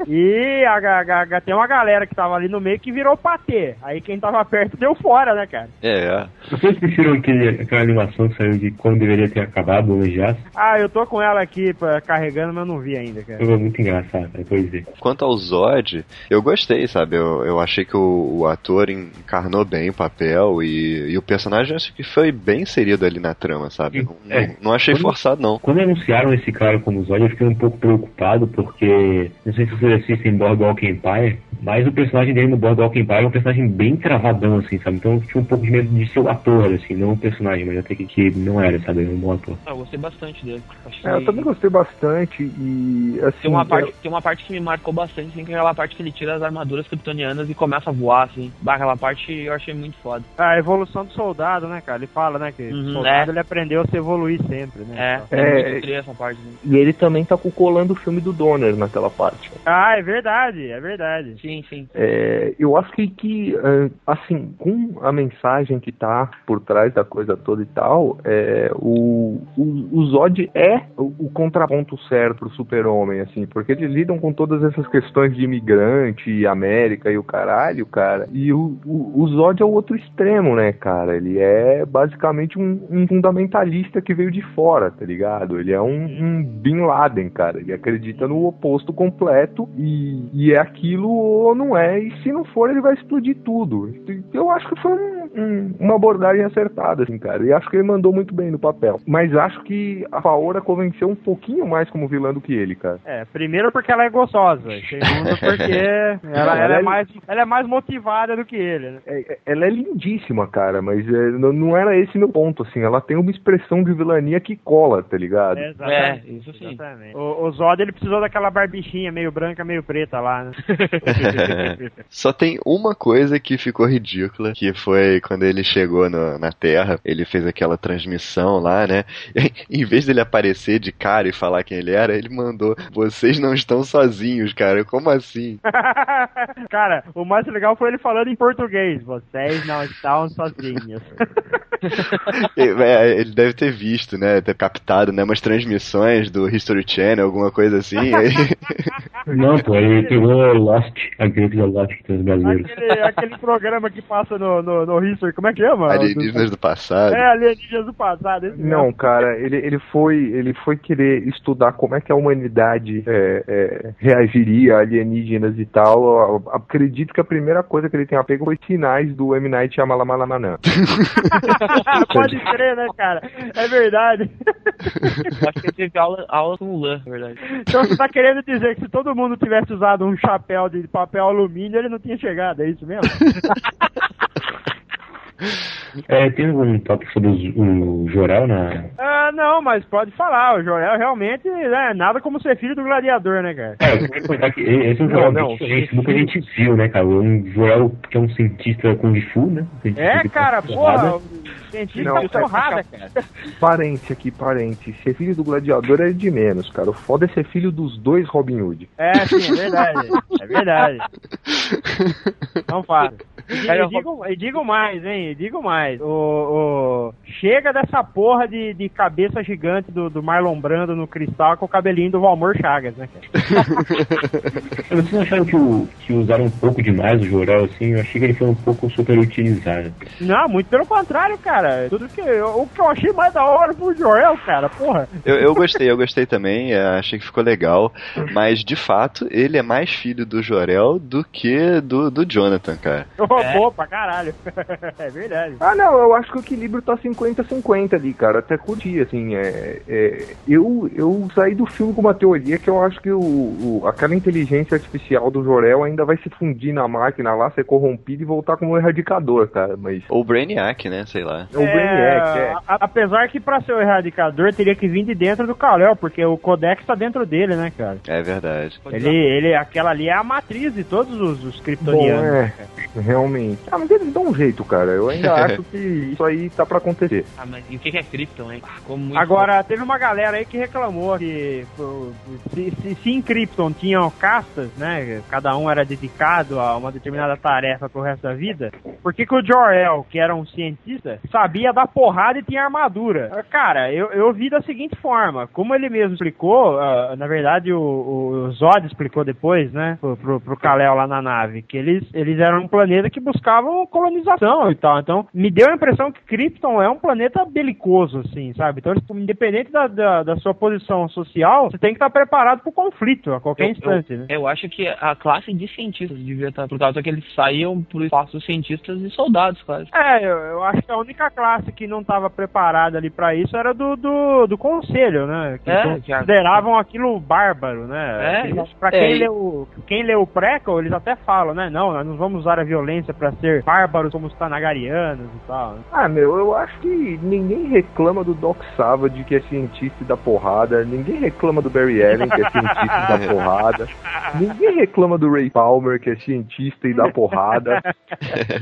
e a, a- a- tem uma galera que tava ali no meio que virou patê. Aí quem tava perto deu fora, né, cara? É, Vocês assistiram aquele, aquela animação que saiu de quando deveria ter acabado de Aço? Ah, eu tô com ela aqui pra, carregando, mas eu não vi ainda, cara. Foi muito engraçado, depois ver. Quanto ao Zod, eu gostei, sabe? Eu, eu achei que o, o ator encarnou bem o papel e, e o personagem acho que foi bem inserido ali na trama, sabe? Não, É. não- não achei forçado, não. Quando anunciaram esse cara como Zod, eu fiquei um pouco preocupado, porque não sei se vocês assistem Boardwalk Empire, mas o personagem dele no Boardwalk Empire é um personagem bem travadão, assim, sabe? Então eu tinha um pouco de medo de ser o ator, assim, não o personagem, mas até que, que não era, sabe? Ele é um bom ator. Ah, eu gostei bastante dele. Acho É, eu também gostei bastante e assim. Tem uma, é- parte, tem uma parte que me marcou bastante, assim, que é aquela parte que ele tira as armaduras kryptonianas e começa a voar, assim. Bah, aquela parte eu achei muito foda. A evolução do soldado, né, cara? Ele fala, né, que o Uhum, soldado é. ele aprendeu a se evoluir sempre, né? É, É, é, muito essa parte. Né? E ele também tá colando o filme do Donner naquela parte. Ah, é verdade, é verdade. Sim, sim. É, eu acho que, que é, assim, com a mensagem que tá por trás da coisa toda e tal, é, o, o, o Zod é o, o contraponto certo pro super-homem, assim, porque eles lidam com todas essas questões de imigrante, América e o caralho, cara, e o, o, o Zod é o outro extremo, né, cara? Ele é basicamente um, um fundamentalista que veio de fora, tá ligado? Ele é um, um Bin Laden, cara. Ele acredita no oposto completo e, e é aquilo ou não é, e se não for, ele vai explodir tudo. Eu acho que foi um- um- uma abordagem acertada, assim, cara. E acho que ele mandou muito bem no papel. Mas acho que a Paola convenceu um pouquinho mais como vilã do que ele, cara. É, primeiro porque ela é gostosa, segundo <laughs> porque ela, ela é mais, ela é mais motivada do que ele, né? É- é- ela é lindíssima, cara, mas é, não, não era esse meu ponto, assim. Ela tem uma expressão de vilania que cola, tá ligado? Exatamente. É, isso sim. Exatamente. O, o Zod ele precisou daquela barbichinha meio branca, meio preta lá, né? <laughs> <laughs> Só tem uma coisa que ficou ridícula, que foi quando ele chegou no- na Terra, ele fez aquela transmissão lá, né? <laughs> em vez dele aparecer de cara e falar quem ele era, ele mandou: Vocês não estão sozinhos, cara. Como assim? <laughs> Cara, o mais legal foi ele falando em português. Vocês não estão sozinhos. <laughs> <laughs> É, Ele deve ter visto, né? Ter captado, né? Umas transmissões do History Channel, alguma coisa assim. aí- <laughs> Não, pô, ele pegou Lost, a grande Lost que tem os brasileiros. aquele, aquele programa que passa no, no, no History, como é que chama? Alienígenas do passado. É, alienígenas do passado. esse Não, mesmo. cara, ele, ele foi ele foi querer estudar como é que a humanidade é, é, reagiria a alienígenas e tal. Eu acredito que a primeira coisa que ele tem apego foi sinais do M. Night Shyamalan. <laughs> <laughs> Pode crer, né, cara? É verdade. Acho que teve aula, aula com o Lan, na verdade. Então você tá querendo dizer que se todo mundo tivesse usado um chapéu de papel alumínio, ele não tinha chegado, é isso mesmo? <laughs> É, tem algum tópico sobre os- o Jorel na. ah, não, mas pode falar. O Joel realmente né, nada como ser filho do gladiador, né, cara? É, eu queria comentar que esse é um Jorel não, diferente do que a gente viu, né, cara? Um Jorel que é um cientista Kung Fu, né? Cientista É, cara, porra, o Não, é porrada, cara. <laughs> Parente aqui, parente. Ser filho do gladiador é de menos, cara. O foda é ser filho dos dois Robin Hood. É, sim, é verdade. É verdade. Não faz. E digo, e digo mais, hein? E digo mais. O, o- Chega dessa porra de, de cabeça gigante do, do Marlon Brando no cristal com o cabelinho do Valmor Chagas, né, cara? <laughs> Vocês não acharam que, o, que usaram um pouco demais o Jorel, assim? Eu achei que ele foi um pouco super utilizado. Não, muito pelo contrário, cara. Tudo que, o que eu achei mais da hora foi o Joel, cara, porra. Eu, eu gostei, eu gostei também, é, achei que ficou legal, mas de fato ele é mais filho do Jorel do que do, do Jonathan, cara. Roubou pra caralho. <laughs> é verdade. Ah, não, eu acho que o equilíbrio tá 50-50 ali, cara. Até curti, assim. É, é, eu, eu saí do filme com uma teoria que eu acho que o, o- aquela inteligência artificial do Jorel ainda vai se fundir na máquina lá, ser corrompido e voltar como um erradicador, cara. Mas. Ou Brainiac, né, sei lá. É o Brainiac, é. a- apesar que pra ser o erradicador teria que vir de dentro do Kal-El, porque o Codex tá dentro dele, né, cara? É verdade. Ele, ele, aquela ali é a matriz de todos os, os Bom, kryptonianos. é, realmente. Ah, mas eles dão um jeito, cara. Eu ainda <laughs> acho que isso aí tá pra acontecer. Ah, mas e o que é Krypton, hein? Ah, Agora, teve uma galera aí que reclamou que se, se, se em Krypton tinham castas, né? Cada um era dedicado a uma determinada tarefa pro resto da vida. Por que, que o Jor-El, que era um cientista, sabia dar porrada e tinha armadura? Cara, eu, eu vi da seguinte forma. Como ele mesmo explicou, ah, na verdade o, o Zod explicou depois, né? Pro, pro, pro Kal-El lá na nave, que eles, eles eram um planeta que buscavam colonização e tal. Então, me deu a impressão que Krypton é um planeta belicoso, assim, sabe? Então, tipo, independente da, da, da sua posição social, você tem que estar preparado pro conflito a qualquer Eu- instante, né? Eu acho que a classe de cientistas devia estar, por causa que eles saíam pro espaço cientistas e soldados, quase. É, eu, eu acho que a única classe que não estava preparada ali pra isso era do, do, do conselho, né? Que É, consideravam aquilo bárbaro, né? É, é, quem, e- leu, quem leu o prequel, eles até falam, né? Não, nós não vamos usar a violência pra ser bárbaros como os Tanagarianos e tal. né? Ah, meu, eu acho que ninguém reclama do Doc Savage, que é cientista e dá porrada. Ninguém reclama do Barry Allen, que é cientista e dá porrada. <laughs> Ninguém reclama do Ray Palmer, que é cientista e dá porrada. <laughs>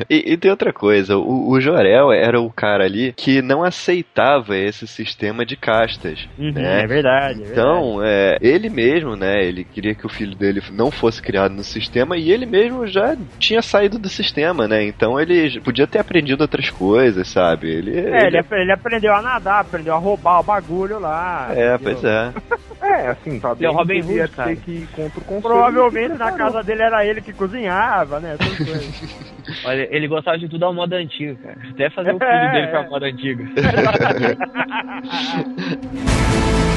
E, e tem outra coisa, o, o Jorel era o cara ali que não aceitava esse sistema de castas. Uhum, né? É verdade. é Então, é, ele mesmo, né, ele queria que o filho dele não fosse criado no sistema e ele mesmo já tinha saído do sistema, né? Então ele podia ter aprendido outras coisas, sabe? Ele, É, ele, ele aprendeu a nadar, aprendeu a roubar o bagulho lá. É, entendeu? pois é. <laughs> É, assim, sabe? Ele é o Robin devia Hood, ter que ir contra o conselho. Provavelmente na casa dele era ele que cozinhava, né? <laughs> Olha, ele gostava de tudo à moda antiga, cara. Até fazer o <laughs> filho É, dele pra é. moda antiga. <laughs> <laughs>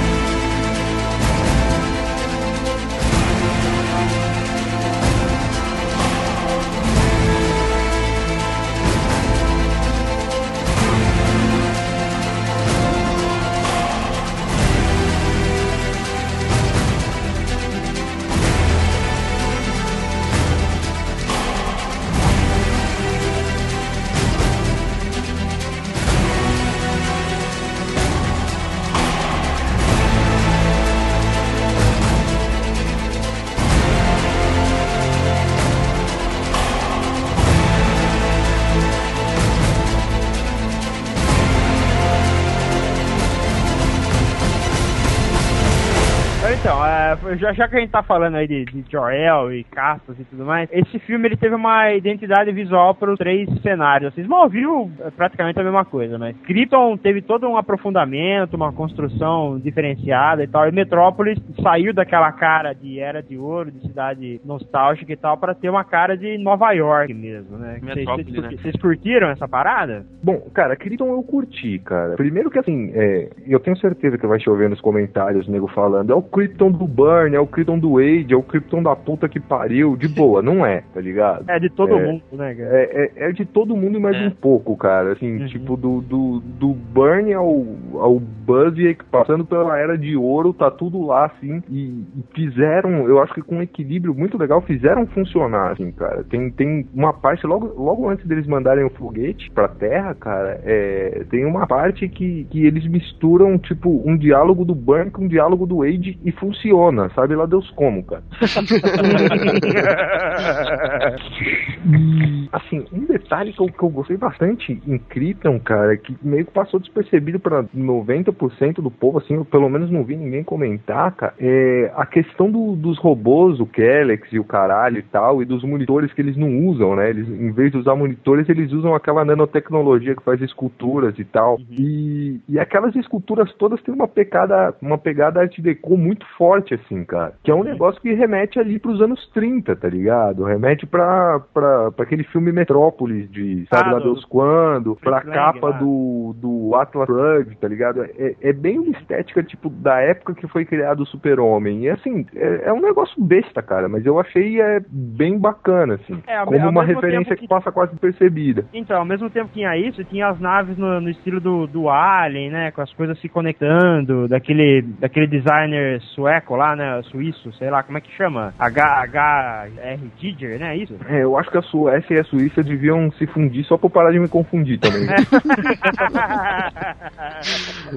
Então, é, já, já que a gente tá falando aí de, de Jor-El e castas e tudo mais, esse filme ele teve uma identidade visual para os três cenários. Assim, Smallville é praticamente a mesma coisa, mas Krypton teve todo um aprofundamento, uma construção diferenciada e tal, e Metrópolis saiu daquela cara de era de ouro, de cidade nostálgica e tal, para ter uma cara de Nova York mesmo, né? Vocês- Metrópolis, Vocês né? curti- vocês curtiram essa parada? Bom, cara, Krypton eu curti, cara. Primeiro que assim, é, eu tenho certeza que vai chover nos comentários, o nego falando, é o Krypton do Burn, é o Krypton do Wade, é o Krypton da puta que pariu. De <laughs> boa, não é, tá ligado? É de todo É. mundo, né, cara? É, é, é de todo mundo e mais É. um pouco, cara. Assim, Uhum. tipo, do, do, do Burn ao, ao Buzz, passando pela Era de Ouro, tá tudo lá, assim. E, e fizeram, eu acho que com um equilíbrio muito legal, fizeram funcionar, assim, cara. Tem, tem uma parte, logo, logo antes deles mandarem o foguete pra Terra, cara, é, tem uma parte que, que eles misturam, tipo, um diálogo do Burn com um diálogo do Wade e funciona, sabe lá Deus como, cara. <laughs> assim, um detalhe que eu, que eu gostei bastante em Krypton, cara, que meio que passou despercebido para 90% do povo, assim, eu pelo menos não vi ninguém comentar, cara, é a questão do, dos robôs, o Kellex e o caralho e tal, e dos monitores que eles não usam, né? Eles, em vez de usar monitores, eles usam aquela nanotecnologia que faz esculturas e tal. Uhum. E, e aquelas esculturas todas têm uma pegada, uma pegada art deco muito forte, assim, cara. Que é um negócio que remete ali pros anos 30, tá ligado? Remete pra, pra, pra aquele filme Metrópolis de sabe ah, lá Deus quando, pra capa do, do Atlas Shrugged, tá ligado? É, é bem uma estética, tipo, da época que foi criado o Super-Homem. E assim, é, é, um negócio besta, cara, mas eu achei é, bem bacana, assim. É, como uma referência que... que... passa quase percebida. Então, ao mesmo tempo que tinha isso, tinha as naves no, no estilo do, do Alien, né? Com as coisas se conectando, daquele, daquele designer sueco lá, né? Suíço, sei lá, como é que chama? H, HR Giger, né? É isso? É, eu acho que a Suécia e a Suíça deviam se fundir só pra parar de me confundir também. <laughs>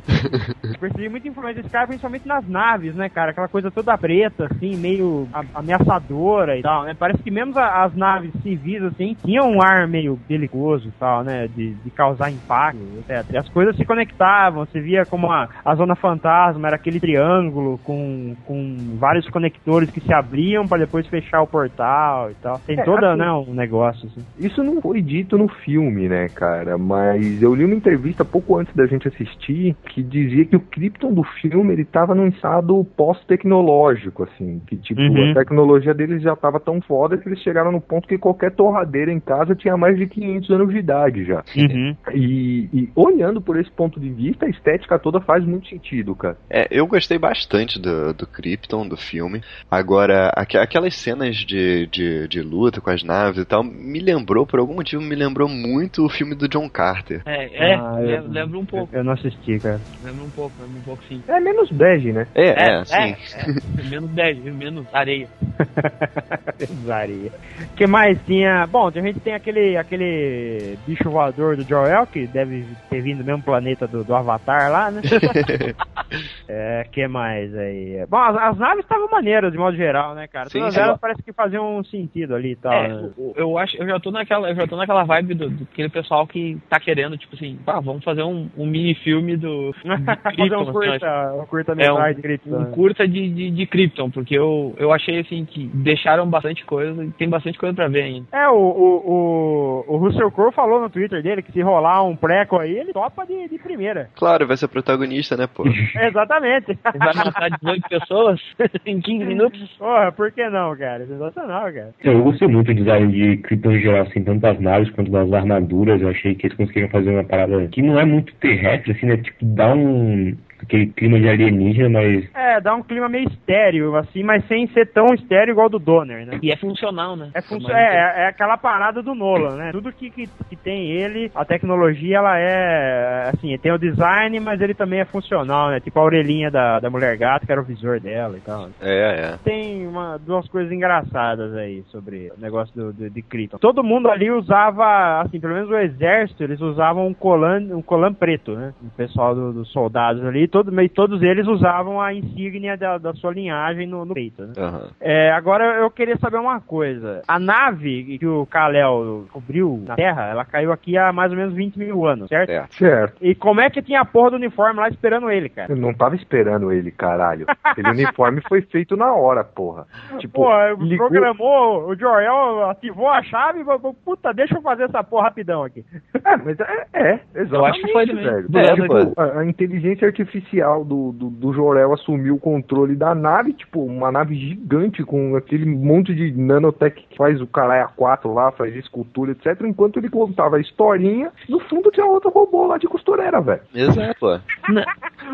<laughs> Percebi muita influência desse cara, principalmente nas naves, né, cara? Aquela coisa toda preta, assim, meio ameaçadora e tal, né? Parece que mesmo as naves civis, assim, tinham um ar meio belicoso e tal, né? De, de causar impacto, etc. E as coisas se conectavam, você via como a, a Zona Fantasma era aquele triângulo com, com vários conectores que se abriam para depois fechar o portal e tal. Tem é, toda, assim, né, um negócio, assim. Isso não foi dito no filme, né, cara? Mas eu li uma entrevista pouco antes da gente assistir que dizia que o Krypton do filme ele tava num estado pós-tecnológico, assim, que tipo, uhum. a tecnologia deles já tava tão foda que eles chegaram no ponto que qualquer torradeira em casa tinha mais de 500 anos de idade já. Uhum. E, e, olhando por esse ponto de vista, a estética toda faz muito sentido, cara. É, eu gostei bastante do, do Krypton, do filme. Agora, aqu aquelas cenas de, de, de luta com as naves e tal, me lembrou, por algum motivo, me lembrou muito o filme do John Carter. É, é, ah, lembra um pouco. Eu não assisti, cara. Lembra um pouco, lembra um pouco sim. É menos bege, né? É, é, é sim. É, é. menos bege, menos areia. <laughs> menos areia. O que mais tinha? Bom, a gente tem aquele, aquele bicho voador do Joel, que deve ter vindo do mesmo planeta do, do Avatar lá, né? <laughs> é, que mais aí? Bom, as, as naves estavam maneiras, de modo geral, né, cara? Sim, Todas sim. elas parece que faziam um sentido ali e tal. É, né? eu acho, eu já tô naquela, eu já tô naquela vibe do, do aquele pessoal que tá querendo, tipo assim, ah, vamos fazer um, um mini filme do. <laughs> fazer um curta, um curta é, um, de Krypton. Um curta de, de, de Krypton, porque eu, eu achei assim que deixaram bastante coisa e tem bastante coisa pra ver ainda. É, o, o, o, o Russell Crowe falou no Twitter dele que se rolar um preco aí, ele topa de, de primeira. Claro, vai ser protagonista, né, pô? <laughs> Exatamente. Vai matar 18 pessoas <laughs> em 15 minutos. Porra, por que não, cara? Sensacional, cara. Eu gostei muito do design de Krypton em geral, assim, tanto das naves quanto das armaduras. Eu achei que eles conseguiram fazer uma parada que não é muito terrestre, assim, né? Tipo, dá um aquele clima de alienígena, mas. É, dá um clima meio estéreo, assim, mas sem ser tão estéreo igual do Donner, né? E é funcional, né? É, fun é, é, aquela parada do Nolan, né? Tudo que, que, que, tem ele, a tecnologia, ela é. Assim, tem o design, mas ele também é funcional, né? Tipo a orelhinha da, da mulher gata, que era o visor dela e tal. É, é. Tem uma, duas coisas engraçadas aí sobre o negócio do, do, de Krypton. Todo mundo ali usava, assim, pelo menos o exército, eles usavam um colan, um colan preto, né? O pessoal dos do soldados ali todo, meio, todos eles usavam a insígnia da, da sua linhagem no, no peito. Né? Uhum. É, agora eu queria saber uma coisa. A nave que o Kal-El cobriu na Terra, ela caiu aqui há mais ou menos 20 mil anos, certo? É. Certo. E como é que tinha a porra do uniforme lá esperando ele, cara? Eu não tava esperando ele, caralho. <laughs> Aquele uniforme foi feito na hora, porra. Tipo, porra, ligou... programou, o Joel ativou a chave e falou, puta, deixa eu fazer essa porra rapidão aqui. É, mas é, é exatamente, eu acho que foi velho. É, tipo, a, a inteligência artificial artificial do, do, do Jorel assumiu o controle da nave, tipo, uma nave gigante com aquele monte de nanotech que faz o caralho A4 lá, faz escultura, etc. Enquanto ele contava a historinha, no fundo tinha outro robô lá de costureira, velho. Exato.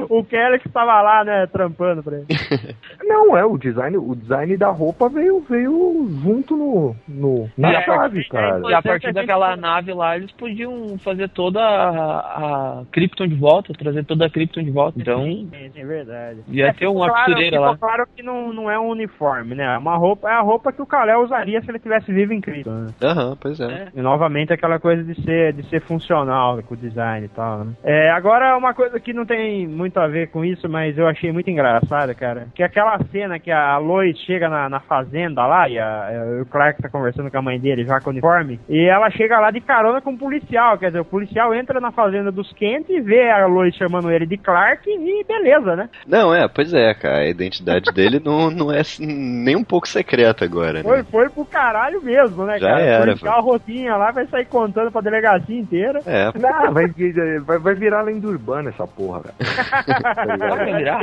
o Kelly que estava lá, né, trampando pra ele. <laughs> Não, é, o design, o design da roupa veio, veio junto no, no na e chave, cara. E a partir daquela nave lá, eles podiam fazer toda a, a Krypton de volta, trazer toda a Krypton de volta Então, Sim, é verdade. ia ter ficou uma claro, costureira lá. claro que não, não é um uniforme, né? É uma roupa, é a roupa que o Kalel usaria se ele tivesse vivo em Cristo. Né? Aham, pois é. E novamente aquela coisa de ser, de ser funcional com o design e tal, né? É, agora uma coisa que não tem muito a ver com isso, mas eu achei muito engraçada, cara. Que é aquela cena que a Lois chega na, na fazenda lá e, a- e o Clark tá conversando com a mãe dele já com o uniforme. E ela chega lá de carona com um policial. Quer dizer, o policial entra na fazenda dos Kent e vê a Lois chamando ele de Clark e beleza, né? Não, é, pois é, cara. A identidade <laughs> dele não, não é assim, nem um pouco secreta agora, Foi, né? foi pro caralho mesmo, né, Já cara? era, o policial rotinha lá vai sair contando pra delegacia inteira. É, Não, vai, vai, vai virar lenda urbana essa porra, velho. <laughs> Vai virar?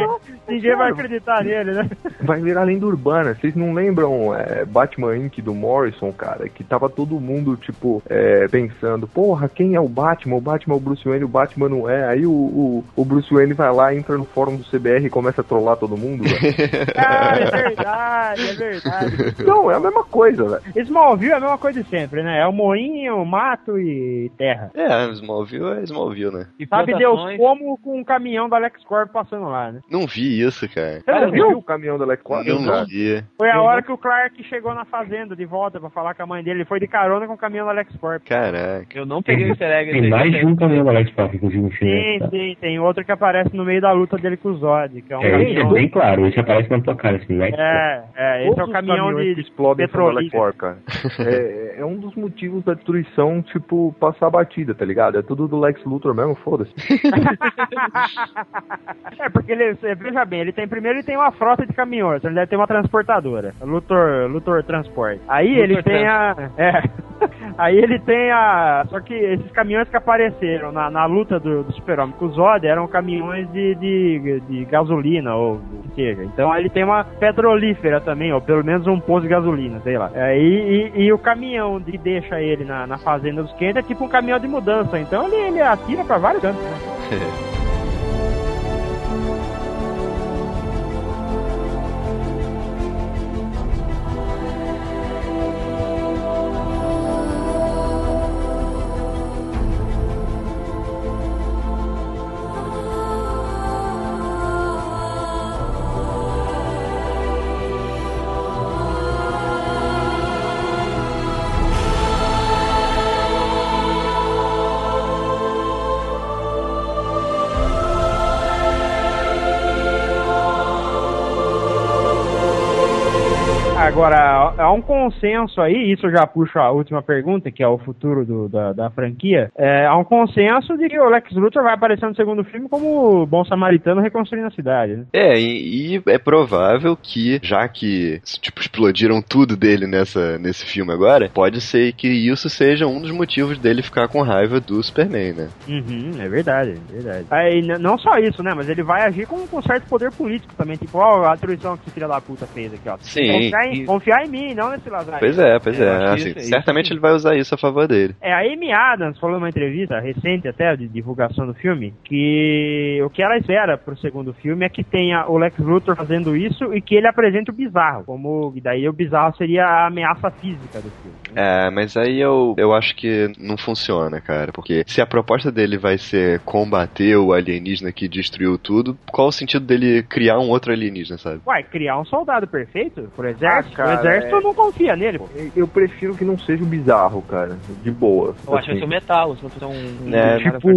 Ninguém vai acreditar nele, né? Vai virar lenda urbana. Vocês não lembram é, Batman Inc. do Morrison, cara? Que tava todo mundo, tipo, é, pensando, porra, quem é o Batman? O Batman é o Bruce Wayne, o Batman não é. Aí o, o, o Bruce Wayne vai lá, entra no fórum do CBR e começa a trollar todo mundo, velho. Cara, <laughs> é verdade, é verdade. Não, é a mesma coisa, velho. Smallville é a mesma coisa de sempre, né? É o moinho, mato e terra. é, Smallville é Smallville, né? E Sabe Deus como com um caminhão da LexCorp passando lá, né? Não vi isso, cara. Você Cara, não viu viu? o caminhão da LexCorp? Não cara? vi. Foi a Eu hora não- que o Clark chegou na fazenda de volta pra falar com a mãe dele. Ele foi de carona com o caminhão da LexCorp. Caraca. Eu não peguei o easter egg. Tem mais de um caminhão da Alex Park, inclusive, no filme. Sim, tá? sim, tem outro que aparece no meio da luta dele com o Zod, que é um É, isso é caminhão. bem claro, isso aparece na tua cara, assim, Lex. É, é, esse é Todos o os caminhão de que explodem petrolífero. Cara. <laughs> É, é um dos motivos da destruição, tipo, passar batida, tá ligado? É tudo do Lex Luthor mesmo, foda-se. <laughs> É, porque ele, veja bem, ele tem primeiro ele tem uma frota de caminhões, então ele deve ter uma transportadora, Luthor, Luthor Transport. Aí Luthor ele tem a, é, <laughs> aí ele tem a, só que esses caminhões que apareceram na, na luta do, do Super-Homem com o Zod eram caminhões de, de, de gasolina ou o que seja. Então ele tem uma petrolífera também, ou pelo menos um posto de gasolina, sei lá. É, e, e, e o caminhão que deixa ele na, na fazenda dos Kent é tipo um caminhão de mudança, então ele, ele atira pra vários cantos, né? <laughs> há um consenso aí, isso eu já puxo a última pergunta, que é o futuro do- da, da franquia. É, há um consenso de que o Lex Luthor vai aparecer no segundo filme como o bom samaritano reconstruindo a cidade, né? É, e, e é provável que, já que tipo, explodiram tudo dele nessa, nesse filme agora, pode ser que isso seja um dos motivos dele ficar com raiva do Superman, né? Uhum, é verdade, é verdade. Aí, n- não só isso, né? Mas ele vai agir com, com certo poder político também. Tipo, ó, a destruição que esse filho da puta fez aqui, ó. Sim. Confiar em, E- confiar em mim, não nesse Lazarento. Pois é, pois é. acho assim, isso- isso certamente sim. ele vai usar isso a favor dele. É, a Amy Adams falou numa entrevista recente até, de divulgação do filme, que o que ela espera pro segundo filme é que tenha o Lex Luthor fazendo isso e que ele apresente o bizarro. Como, e daí o bizarro seria a ameaça física do filme. né? É, mas aí eu, eu acho que não funciona, cara. Porque se a proposta dele vai ser combater o alienígena que destruiu tudo, qual o sentido dele criar um outro alienígena, sabe? Uai, criar um soldado perfeito pro exército? Ah, cara, o exército é- não confia nele, pô. Eu prefiro que não seja o bizarro, cara. De boa. Eu acho que vai Assim. ser o metal, se não for um. um É, Tipo,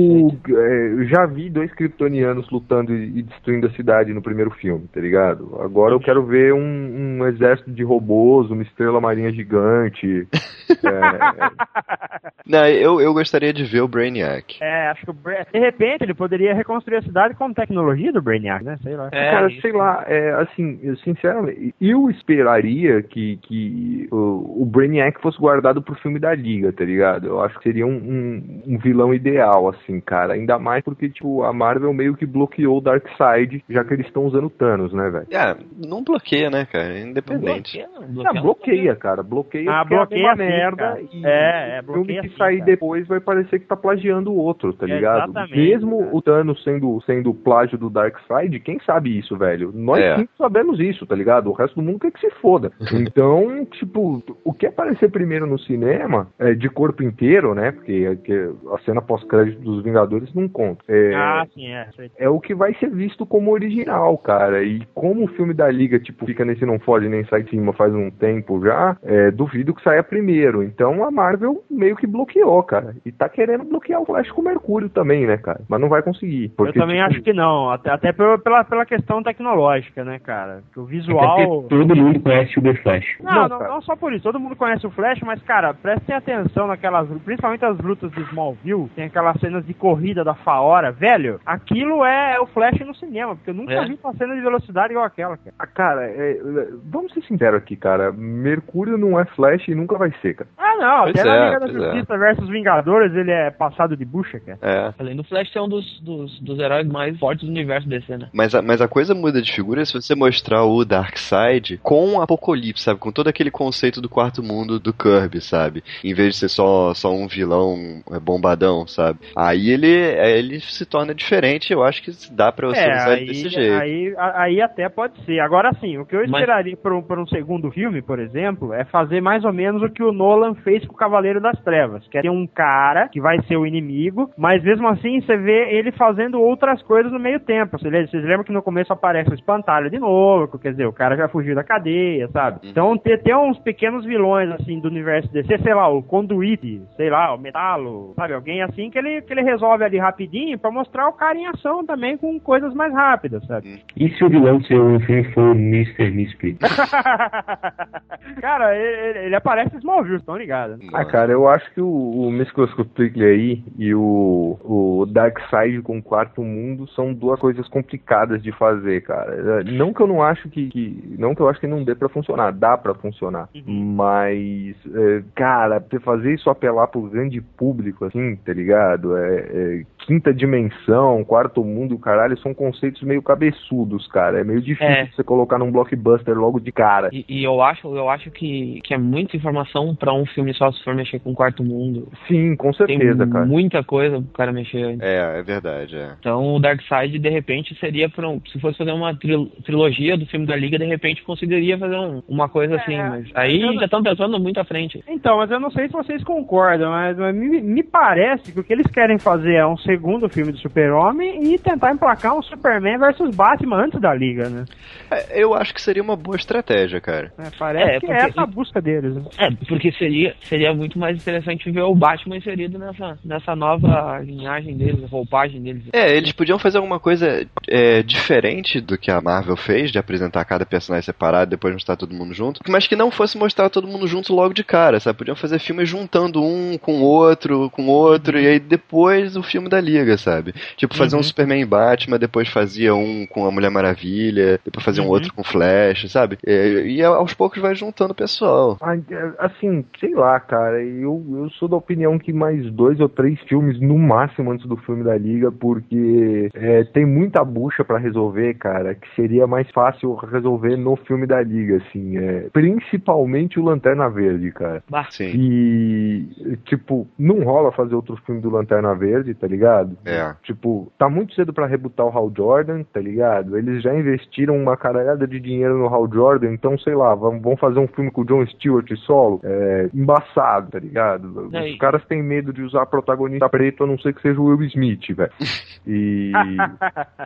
é, eu já vi dois kryptonianos lutando e e destruindo a cidade no primeiro filme, tá ligado? Agora eu quero ver um, um exército de robôs, uma estrela marinha gigante. <laughs> é, <laughs> Não, eu, eu gostaria de ver o Brainiac. É, acho que o Bra- de repente ele poderia reconstruir a cidade com tecnologia do Brainiac, né? Sei lá. É, cara, isso. sei lá, é, assim, eu, sinceramente, eu esperaria que, que o, o Brainiac fosse guardado pro filme da Liga, tá ligado? Eu acho que seria um, um, um vilão ideal, assim, cara. Ainda mais porque, tipo, a Marvel meio que bloqueou o Darkseid, já que eles estão usando Thanos, né, velho? Ah, não bloqueia, né, cara? É independente. Bloqueia, não, bloqueia, bloqueia, cara. Bloqueia Ah, porque é merda cara. e É, é, o filme que sim. sair cara. depois vai parecer que tá plagiando o outro, tá É, ligado? exatamente, Mesmo cara. o Thanos sendo, sendo plágio do Darkseid, quem sabe isso, velho? Nós É. sabemos isso, tá ligado? O resto do mundo quer que se foda. <laughs> Então, tipo, o que aparecer primeiro no cinema, é, de corpo inteiro, né? Porque, que a cena pós-crédito dos Vingadores não conta. É, Ah, sim, é. é o que vai ser visto como original, cara. E como o filme da Liga, tipo, fica nesse não foge nem sai de cima faz um tempo já, é, duvido que saia primeiro. Então a Marvel meio que bloqueou, cara. E tá querendo bloquear o Flash com o Mercúrio também, né, cara? Mas não vai conseguir. Porque, eu também tipo, acho que não, até, até pela, pela, questão tecnológica, né, cara? Que o visual. porque todo mundo conhece o The Flash. Não, Não, não só por isso. Todo mundo conhece o Flash, mas, cara, prestem atenção naquelas. Principalmente as lutas do Smallville. Tem aquelas cenas de corrida da Faora. Velho, aquilo é o Flash no cinema, porque eu nunca É. vi uma cena de velocidade igual aquela, cara. Ah, cara, é, é, vamos ser sinceros aqui, cara. Mercúrio não é Flash e nunca vai ser, cara. Ah, não, Pois até na é, Liga da é. Justiça versus Vingadores ele é passado de bucha, cara. É. Além do Flash ser um dos, dos, dos heróis mais fortes do universo DC, né? Mas a, mas a coisa muda de figura se você mostrar o Darkseid com o Apocalipse, sabe? Com todo aquele conceito do quarto mundo do Kirby, sabe? Em vez de ser só, só um vilão é, bombadão, sabe? Aí ele, é, ele se torna diferente, eu acho que dá pra você É, usar ele aí, desse jeito. aí, aí até pode ser. Agora sim, o que eu Mas- esperaria por um, por um segundo filme, por exemplo, é fazer mais ou menos o que o Nolan fez com o Cavaleiro das Trevas, que é ter um cara que vai ser o inimigo, mas mesmo assim você vê ele fazendo outras coisas no meio tempo. Vocês lembram, que no começo aparece o espantalho de novo, quer dizer, o cara já fugiu da cadeia, sabe? Uhum. Então ter uns pequenos vilões assim do universo DC, sei lá, o Conduite, sei lá, o Metalo, sabe? Alguém assim que ele, que ele resolve ali rapidinho pra mostrar o cara em ação também com coisas mais rápidas, sabe? E se o vilão do seu filme for o Mr. Mystery? <laughs> cara, ele, ele aparece em Estão ligados? né? Ah, cara, eu acho que o, o Mescloscopicle aí e o, o Darkseid com o Quarto Mundo são duas coisas complicadas de fazer, cara. Não que eu não acho que, que- não que eu acho que não dê pra funcionar, dá pra funcionar. Mas, é, cara, você fazer isso apelar pro grande público, assim, tá ligado? É, é, quinta dimensão, quarto mundo, caralho, são conceitos meio cabeçudos, cara. É meio difícil É. você colocar num blockbuster logo de cara. E, e eu acho, eu acho que, que é muita informação pra um filme só se for mexer com o quarto mundo. Sim, com Tem certeza, cara. muita coisa pro cara mexer. É, é verdade, é. Então o Darkseid, de repente, seria pra um, se fosse fazer uma tril- trilogia do filme da Liga, de repente conseguiria fazer um- uma coisa assim, mas aí eu- já estão pensando muito à frente. Então, mas eu não sei se vocês concordam, mas, mas me, me parece que o que eles querem fazer é um segundo filme do Super-Homem e tentar emplacar um Superman versus Batman antes da Liga, né? É, Eu acho que seria uma boa estratégia, cara. É, parece É, que porque- é essa a busca deles. Né? É, porque seria, seria muito mais interessante ver o Batman inserido nessa, nessa nova linhagem deles, roupagem deles. É, eles podiam fazer alguma coisa é, diferente do que a Marvel fez, de apresentar cada personagem separado e depois mostrar todo mundo junto, mas que não fosse mostrar todo mundo junto logo de cara, sabe? Podiam fazer filmes juntando um com outro, com outro, e aí depois o filme da Liga, sabe? Tipo, fazer um Superman e Batman, depois fazia um com a Mulher Maravilha, depois fazia um outro com Flash, sabe? É, e aos poucos vai juntando o pessoal. É, Assim, sei lá, cara, eu, eu sou da opinião que mais dois ou três filmes no máximo antes do filme da Liga, porque é, tem muita bucha pra resolver, cara, que seria mais fácil resolver no filme da Liga, assim, é, principalmente o Lanterna Verde, cara. Bah, Sim. E, tipo, não rola fazer outro filme do Lanterna Verde, tá ligado? É. Tipo, tá muito cedo pra rebutar o Hal Jordan, tá ligado? Eles já investiram uma caralhada de dinheiro no Hal Jordan, então, sei lá, vão, vão fazer um filme com o John Stewart solo, é, embaçado, tá ligado? É, Os caras têm medo de usar protagonista preto, a não ser que seja o Will Smith, velho. <laughs> E...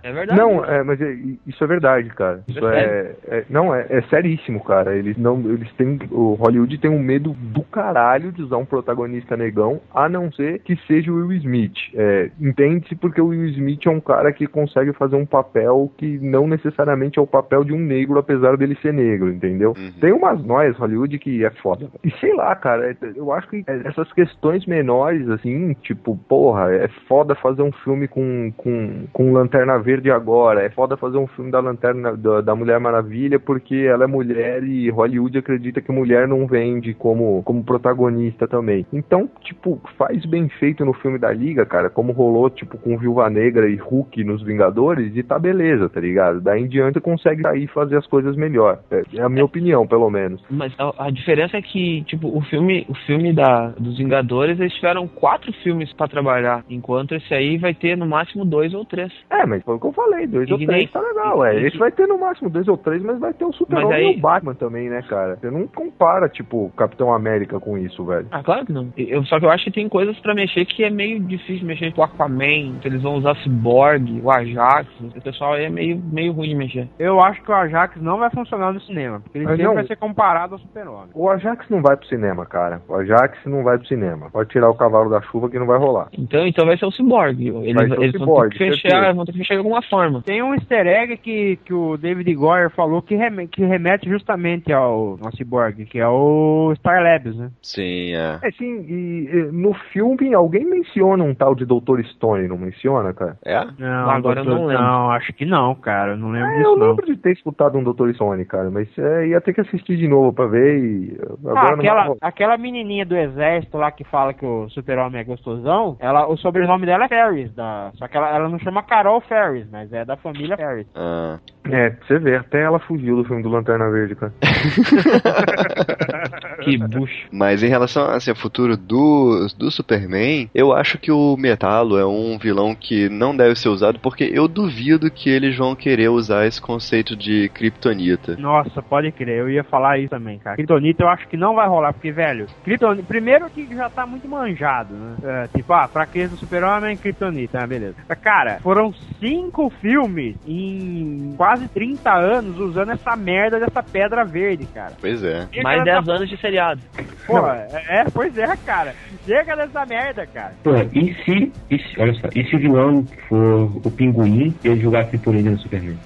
é verdade. Não, é, mas é- isso é verdade, cara. Isso É é, é- não é, é seríssimo, cara. Eles não, eles têm, o Hollywood tem um medo do caralho de usar um protagonista negão, a não ser que seja o Will Smith. É, Entende-se porque o Will Smith é um cara que consegue fazer um papel que não necessariamente é o papel de um negro, apesar dele ser negro, entendeu? Uhum. Tem umas noias Hollywood que é foda. E sei lá, cara, é- eu acho que essas questões menores, assim, tipo, porra, é foda fazer um filme com, com, com Lanterna Verde agora, é foda fazer um filme da Lanterna, da, da Mulher Maravilha porque ela é mulher e Hollywood acredita que mulher não vende como, como protagonista também. Então, tipo, faz bem feito no filme da Liga, cara, como rolou, tipo, com Viúva Negra e Hulk nos Vingadores, e tá beleza, tá ligado? Daí em diante consegue e fazer as coisas melhor. É, é a minha opinião, pelo menos. menos. Mas a, a diferença é que, tipo, o filme, o filme da, dos Vingadores, eles tiveram quatro filmes pra trabalhar, enquanto esse aí vai ter no máximo dois ou três. É, mas foi o que eu falei, dois E ou três nem- tá legal, é. Esse vai ter no máximo dois ou três, mas vai ter o Super-Homem aí- e o Batman também, né, cara? Você não compara, tipo, Capitão América com isso, velho. Ah, claro que não. Eu, só que eu acho que tem coisas pra mexer que é meio difícil mexer. O Aquaman, que eles vão usar Cyborg, o Ajax. O pessoal aí é meio, meio ruim de mexer. Eu acho que o Ajax não vai funcionar no cinema, porque ele Mas sempre não. vai ser comparado ao Super-Homem. O Ajax não vai pro cinema, cara. O Ajax não vai pro cinema. Pode tirar o cavalo da chuva que não vai rolar. Então, então vai ser o Cyborg. Eles, Vai ser o eles vão, ter que fechar, vão ter que fechar de alguma forma. Tem um easter egg que, que o David Goyer falou que, reme- que remete justamente ao, ao Cyborg, que é o Star Labs, né? Sim, é. É, sim, e, e no filme alguém menciona um tal de Dr. Stone, não menciona, cara? É? Não, Agora eu não lembro. Não, acho que não, cara. Eu não lembro É, disso, eu não. lembro de ter escutado um Dr. Stone, cara, mas é, ia ter que assistir de novo pra ver e agora Ah, não aquela, aquela menininha do exército lá que fala que o super-homem é gostosão, ela, o sobrenome dela é Ferris, da, só que ela, ela não chama Carol Ferris, mas é da família Ferris. Ah. É, pra você ver, até ela fugiu do filme do Lanterna Verde, cara. <laughs> Que bucho. Mas em relação assim, ao futuro do, do Superman, eu acho que o Metalo é um vilão que não deve ser usado, porque eu duvido que eles vão querer usar esse conceito de Kryptonita. Nossa, pode crer, eu ia falar isso também, cara. Kryptonita eu acho que não vai rolar, porque, velho, Kryptonita, primeiro que já tá muito manjado, né? É, tipo, ah, fraqueza do super-homem, Kryptonita, ah, beleza. Cara, foram cinco filmes em quase 30 anos usando essa merda dessa pedra verde, cara. Pois é. Chega Mais dessa 10 anos de seriado. Porra, é, pois é, cara. Chega dessa merda, cara. Pô, e se, e se- olha só, e se o vilão for o pinguim e ele jogar a no Superman?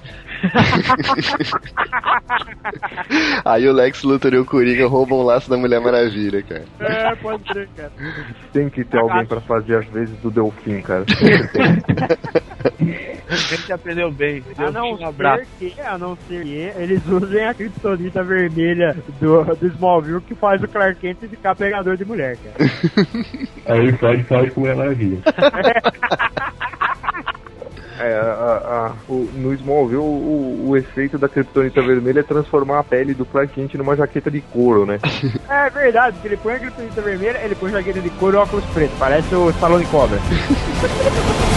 <laughs> Aí o Lex Luthor e o Coringa roubam o laço da Mulher Maravilha, cara. É, pode crer, cara. Tem que ter alguém pra fazer as vezes do Delfim, cara. A gente aprendeu bem. A não, um abraço. ser que, a não ser que eles usem a criptonita vermelha do, do Smallville que faz o Clark Kent ficar pegador de mulher, cara. Aí ele pode falar com Mulher Maravilha. <laughs> É, a- a- o- no Smallville, o, o efeito da Kryptonita vermelha é transformar a pele do Clark Kent numa jaqueta de couro, né? <laughs> É verdade, porque ele põe a criptonita vermelha, ele põe jaqueta de couro e óculos preto, parece o Stallone Cobra. <laughs>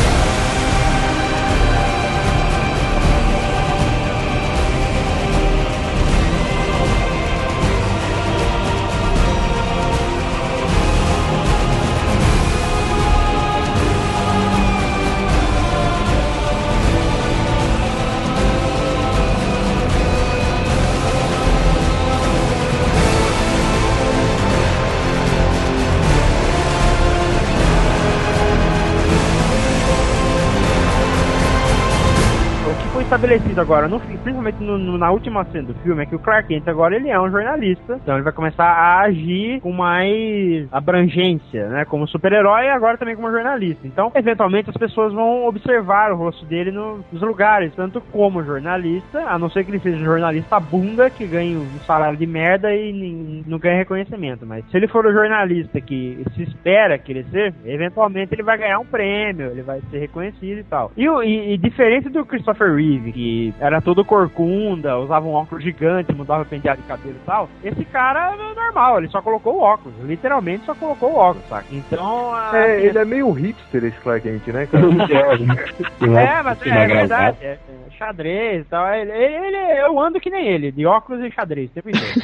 estabelecido agora, no, principalmente no- no- na última cena do filme, é que o Clark Kent agora ele é um jornalista, então ele vai começar a agir com mais abrangência, né? Como super-herói e agora também como jornalista. Então, eventualmente, as pessoas vão observar o rosto dele no- nos lugares, tanto como jornalista, a não ser que ele seja um jornalista bunda que ganha um salário de merda e nin- não ganha reconhecimento. Mas se ele for o jornalista que se espera que ele seja, eventualmente ele vai ganhar um prêmio, ele vai ser reconhecido e tal. E, e- e diferente do Christopher Reeve, que era todo corcunda, usava um óculos gigante, mudava penteado de cabelo e tal, esse cara é normal, ele só colocou o óculos, literalmente só colocou o óculos, saca? Então, a- É, ele é meio hipster esse Clark Kent, né, cara? <laughs> é, mas é, é verdade. É, é xadrez e tal. Ele, ele- ele- eu ando que nem ele, de óculos e xadrez, <laughs> tempo inteiro.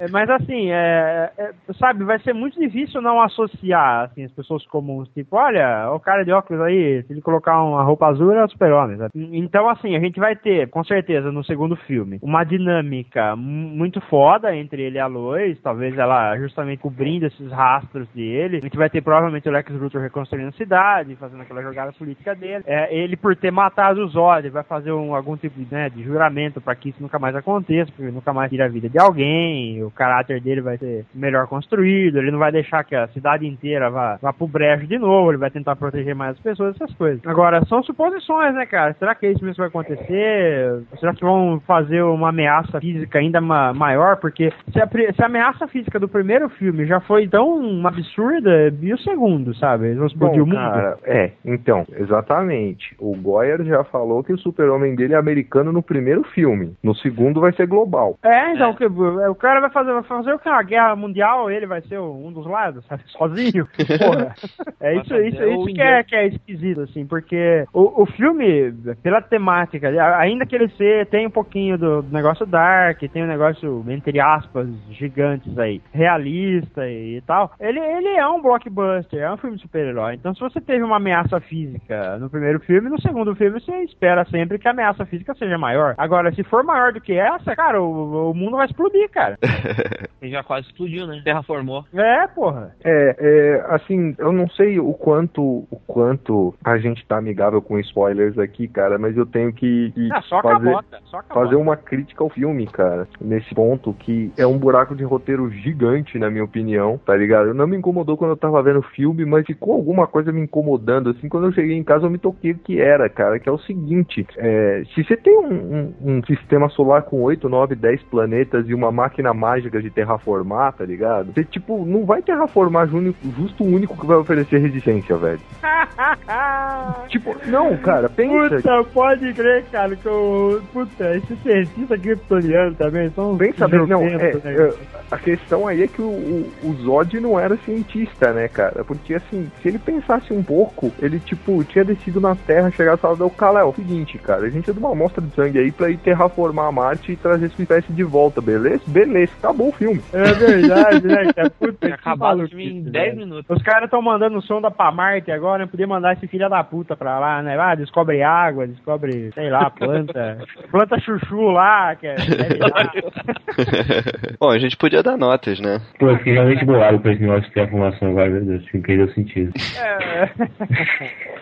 É, mas assim, é, é, sabe, vai ser muito difícil não associar assim, as pessoas comuns, tipo, olha, o cara de óculos aí, se ele colocar uma roupa azul, é o super-homem. Então, assim, a gente vai ter, com certeza, no segundo filme, uma dinâmica mu- muito foda entre ele e a Lois, talvez ela justamente cobrindo esses rastros dele. A gente vai ter provavelmente o Lex Luthor reconstruindo a cidade, fazendo aquela jogada política dele. É, ele, por ter matado o Zod, vai fazer um, algum tipo né, de juramento para que isso nunca mais aconteça, porque nunca mais tira a vida de alguém, o caráter dele vai ser melhor construído, ele não vai deixar que a cidade inteira vá, vá pro brejo de novo, ele vai tentar proteger mais as pessoas, essas coisas. Agora, são suposições, né, cara? Será que é isso mesmo que vai acontecer? Será que vão fazer uma ameaça física ainda ma maior? Porque se a, se a, ameaça física do primeiro filme já foi tão absurda, e o segundo, sabe? Eles vão explodir Bom, o mundo. Cara, é, então, exatamente. O Goyer já falou que o super-homem dele é americano no primeiro filme. No segundo vai ser global. É, então, é. Que, o cara vai fazer, vai fazer o que? A guerra mundial, ele vai ser um dos lados, sabe? <laughs> Sozinho. Porra. É isso, isso, isso que é, que é esquisito, assim, porque o, o filme, pela temática, ainda que ele se, tem um pouquinho do negócio dark, tem um negócio, entre aspas, gigantes aí, realista e, e tal, ele, ele é um blockbuster, é um filme de super-herói. Então, se você teve uma ameaça física no primeiro filme, no segundo filme você espera sempre que a ameaça física seja maior. Agora, se for maior do que essa, cara, o, o mundo vai explodir, cara. <laughs> <laughs> Ele já quase explodiu, né? Terra formou. É, porra. É, é, assim, eu não sei o quanto o quanto a gente tá amigável com spoilers aqui, cara, mas eu tenho que, que ah, só fazer, acabota. fazer uma crítica ao filme, cara, nesse ponto que é um buraco de roteiro gigante, na minha opinião, tá ligado? Não me incomodou quando eu tava vendo o filme, mas ficou alguma coisa me incomodando, assim, quando eu cheguei em casa eu me toquei o que era, cara, que é o seguinte, é, se você tem um, um, um sistema solar com 8, 9, 10 planetas e uma máquina mágica de terraformar, tá ligado? Você, tipo, não vai terraformar justo o único que vai oferecer resistência, velho. <laughs> tipo, não, cara, pensa. Puta, pode crer, cara, que o. Puta, esse cientista kryptoniano também são. Bem, não, é, né? é, a questão aí é que o, o, o, Zod não era cientista, né, cara? Porque assim, se ele pensasse um pouco, ele, tipo, tinha descido na Terra, chegado e falado, o Kal é o seguinte, cara, a gente é de uma amostra de sangue aí pra ir terraformar Marte e trazer sua espécie de volta, beleza? Beleza, acabou o filme. É verdade, né, cara? Puta, <laughs> acabou o filme em 10 minutos. Os caras estão mandando o som da pra Marte agora, né? Podia mandar esse filho da puta pra lá, né? Ah, descobre água, descobre, sei lá, planta. <laughs> planta chuchu lá, que é. <laughs> Bom, a gente podia dar notas, né? Pô, eu fiquei realmente bolado com esse negócio de ter a formação agora, meu Deus, perdeu sentido. É.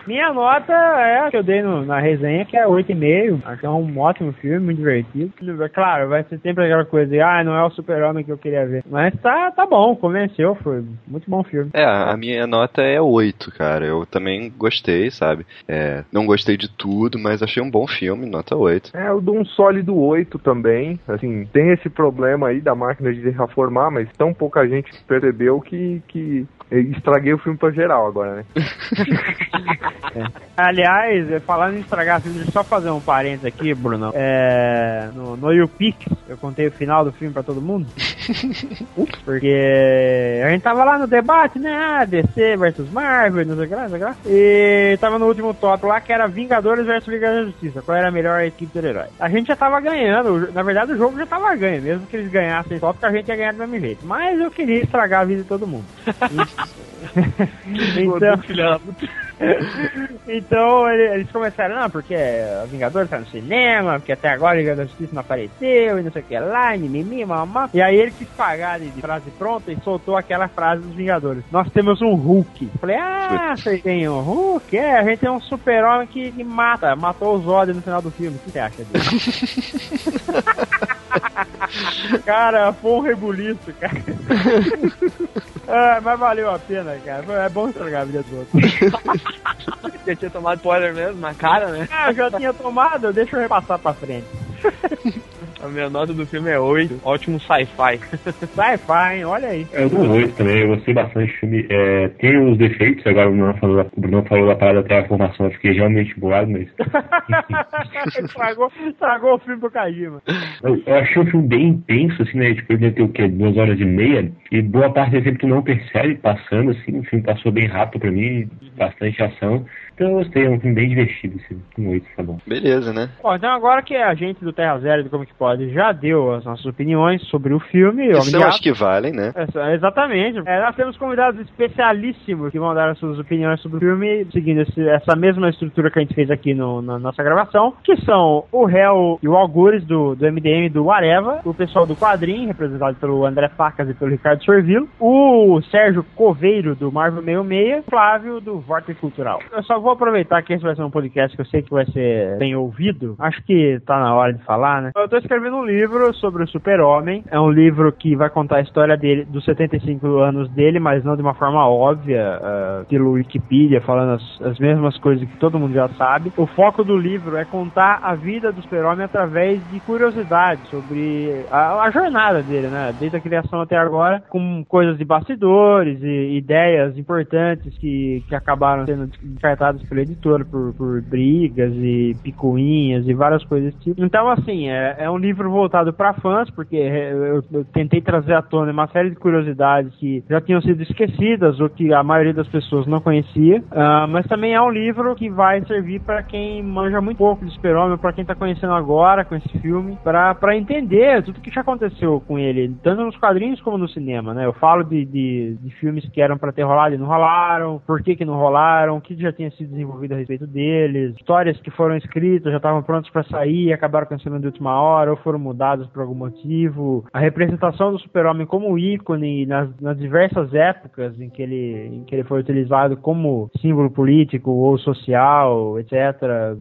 Minha nota é a que eu dei no, na resenha, que é 8,5. Acho que é um ótimo filme, muito divertido. Claro, vai ser sempre aquela coisa de, ah, não é o super-homem que eu queria ver. Mas tá, tá bom, convenceu, foi muito bom filme. É, a minha nota é 8, cara. Eu também gostei, sabe? É, não gostei de tudo, mas achei um bom filme, nota 8. É, eu dou um sólido 8 também. Assim, tem esse problema aí da máquina de reformar, mas tão pouca gente percebeu que, que estraguei o filme pra geral agora, né? é. <laughs> Aliás, falando em estragar filme, deixa eu só fazer um parênteses aqui, Bruno. É, no, no YouPix, eu contei o final do filme pra todo mundo. <laughs> Porque a gente tava lá no debate, né? Ah, DC versus Marvel, não sei o que lá, não sei o que lá. E tava no último top lá que era Vingadores versus Liga da Justiça. Qual era a melhor equipe do herói? A gente já tava ganhando. Na verdade, o jogo já tava ganho. Mesmo que eles ganhassem top, a gente ia ganhar do mesmo jeito. Mas eu queria estragar a vida de todo mundo. <laughs> <laughs> então, <laughs> então eles começaram, não, porque a Vingadores tá no cinema, porque até agora o Liga da Justiça não apareceu, e não sei o que lá, mimimi, mamá. E aí ele quis pagar de frase pronta e soltou aquela frase dos Vingadores. Nós temos um Hulk. Falei, ah, você tem um Hulk? É, a gente tem um super-homem que, que, mata, matou os Zod no final do filme. O que você acha disso? <laughs> cara, foi um rebuliço, cara. É, mas valeu a pena, cara. É bom estragar a vida do outro. Já <laughs> tinha tomado spoiler mesmo na cara, né? Ah, eu já tinha tomado, deixa eu repassar pra frente. <laughs> A minha nota do filme é 8. Ótimo sci-fi. <laughs> sci-fi, olha aí. Eu dou 8 também, eu gostei bastante do filme. É, tem os defeitos, agora o Bruno falou, o Bruno falou da parada até a formação, eu fiquei realmente boado, mas. <laughs> <laughs> estragou, estragou o filme pro Kajima. Eu, eu achei o filme bem intenso, assim, né? Tipo, ele deve ter o quê? Duas horas e meia. E boa parte desse tempo tu não percebe passando, assim. O filme passou bem rápido pra mim, bastante ação. Então eu gostei, é um filme bem divertido, assim, com oito, tá bom. Beleza, né? Bom, então agora que a gente do Terra Zero do Comic Pod já deu as nossas opiniões sobre o filme. Isso eu acho que valem, né? É, exatamente. É, nós temos convidados especialíssimos que vão dar as suas opiniões sobre o filme, seguindo esse, essa mesma estrutura que a gente fez aqui no, na nossa gravação, que são o Hell e o Algures do, do MDM do Areva, o pessoal do Quadrinho, representado pelo André Facas e pelo Ricardo Sorvilo, o Sérgio Coveiro do Marvel 66, o Flávio do Vortex Cultural. Eu só vou aproveitar que esse vai ser um podcast que eu sei que vai ser bem ouvido. Acho que tá na hora de falar, né? Eu tô escrevendo um livro sobre o super-homem. É um livro que vai contar a história dele, dos 75 anos dele, mas não de uma forma óbvia, uh, pelo Wikipedia, falando as, as mesmas coisas que todo mundo já sabe. O foco do livro é contar a vida do super-homem através de curiosidades sobre a, a, jornada dele, né? Desde a criação até agora, com coisas de bastidores e ideias importantes que, que acabaram sendo descartadas pela editora por, por brigas e picuinhas e várias coisas desse tipo. Então, assim, é, é um livro voltado para fãs, porque eu, eu, tentei trazer à tona uma série de curiosidades que já tinham sido esquecidas ou que a maioria das pessoas não conhecia. Uh, mas também é um livro que vai servir para quem manja muito pouco de Super-Homem, para quem tá conhecendo agora com esse filme, para entender tudo que já aconteceu com ele, tanto nos quadrinhos como no cinema, né? Eu falo de, de, de filmes que eram para ter rolado e não rolaram, por que que não rolaram, o que já tinha sido desenvolvido a respeito deles, histórias que foram escritas, já estavam prontas para sair, acabaram cancelando de última hora ou foram mudadas por algum motivo, a representação do super-homem como ícone nas, nas, diversas épocas em que, ele, em que ele foi utilizado como símbolo político ou social, etc.,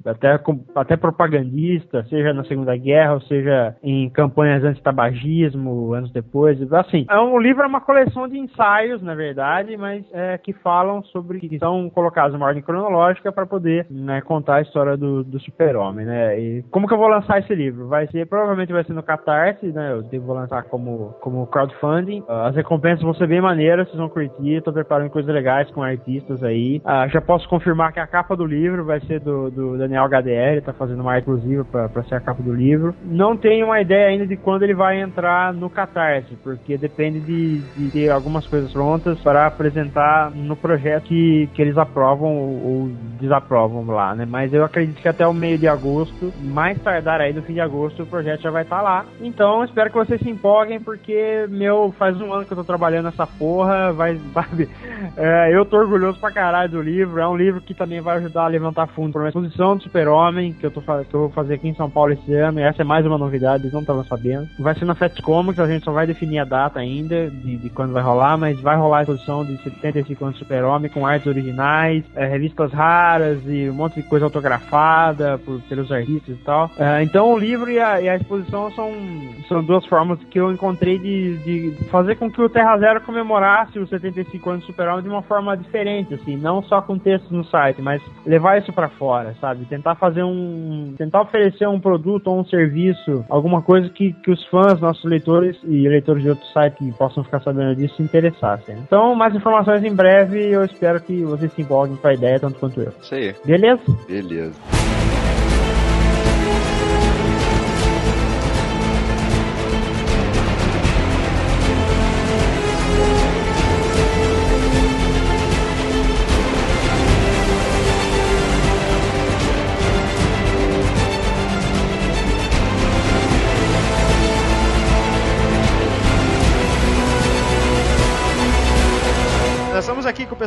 até, até propagandista, seja na Segunda Guerra, ou seja em campanhas anti-tabagismo, anos depois, assim. É um livro, é uma coleção de ensaios, na verdade, mas é, que falam sobre, que são colocados numa ordem cronológica para poder né, contar a história do, do super-homem, né, e como que eu vou lançar esse livro? Vai ser, provavelmente vai ser no Catarse, né, eu devo lançar como, como crowdfunding, as recompensas vão ser bem maneiras, vocês vão curtir, tô preparando coisas legais com artistas aí, ah, já posso confirmar que a capa do livro vai ser do, do Daniel HDR, tá fazendo uma exclusiva para ser a capa do livro. Não tenho uma ideia ainda de quando ele vai entrar no Catarse, porque depende de, de ter algumas coisas prontas para apresentar no projeto que, que eles aprovam ou desaprovam lá, né? Mas eu acredito que até o meio de agosto, mais tardar aí no fim de agosto, o projeto já vai estar tá lá. Então espero que vocês se empolguem, porque meu, faz um ano que eu tô trabalhando nessa porra, vai, <laughs> sabe? É, eu tô orgulhoso pra caralho do livro. É um livro que também vai ajudar a levantar fundo para uma exposição do Super-Homem, que eu, tô, que eu vou fazer aqui em São Paulo esse ano. E essa é mais uma novidade, não estavam sabendo. Vai ser na Fat Comics, a gente só vai definir a data ainda de, de quando vai rolar, mas vai rolar a exposição de 75 anos do Super-Homem com artes originais, é, revistas raras e um monte de coisa autografada por, pelos artistas e tal. É, então o livro e a, e a, exposição são, são duas formas que eu encontrei de, de fazer com que o Terra Zero comemorasse os 75 anos do Super-Homem de uma forma diferente, assim, não só com textos no site, mas levar isso para fora, sabe? Tentar fazer um. tentar oferecer um produto ou um serviço, alguma coisa que, que os fãs, nossos leitores e leitores de outros sites que possam ficar sabendo disso se interessassem. Então, mais informações em breve, eu espero que vocês se empolguem com a ideia, tanto quanto eu. Isso aí. Beleza? Beleza.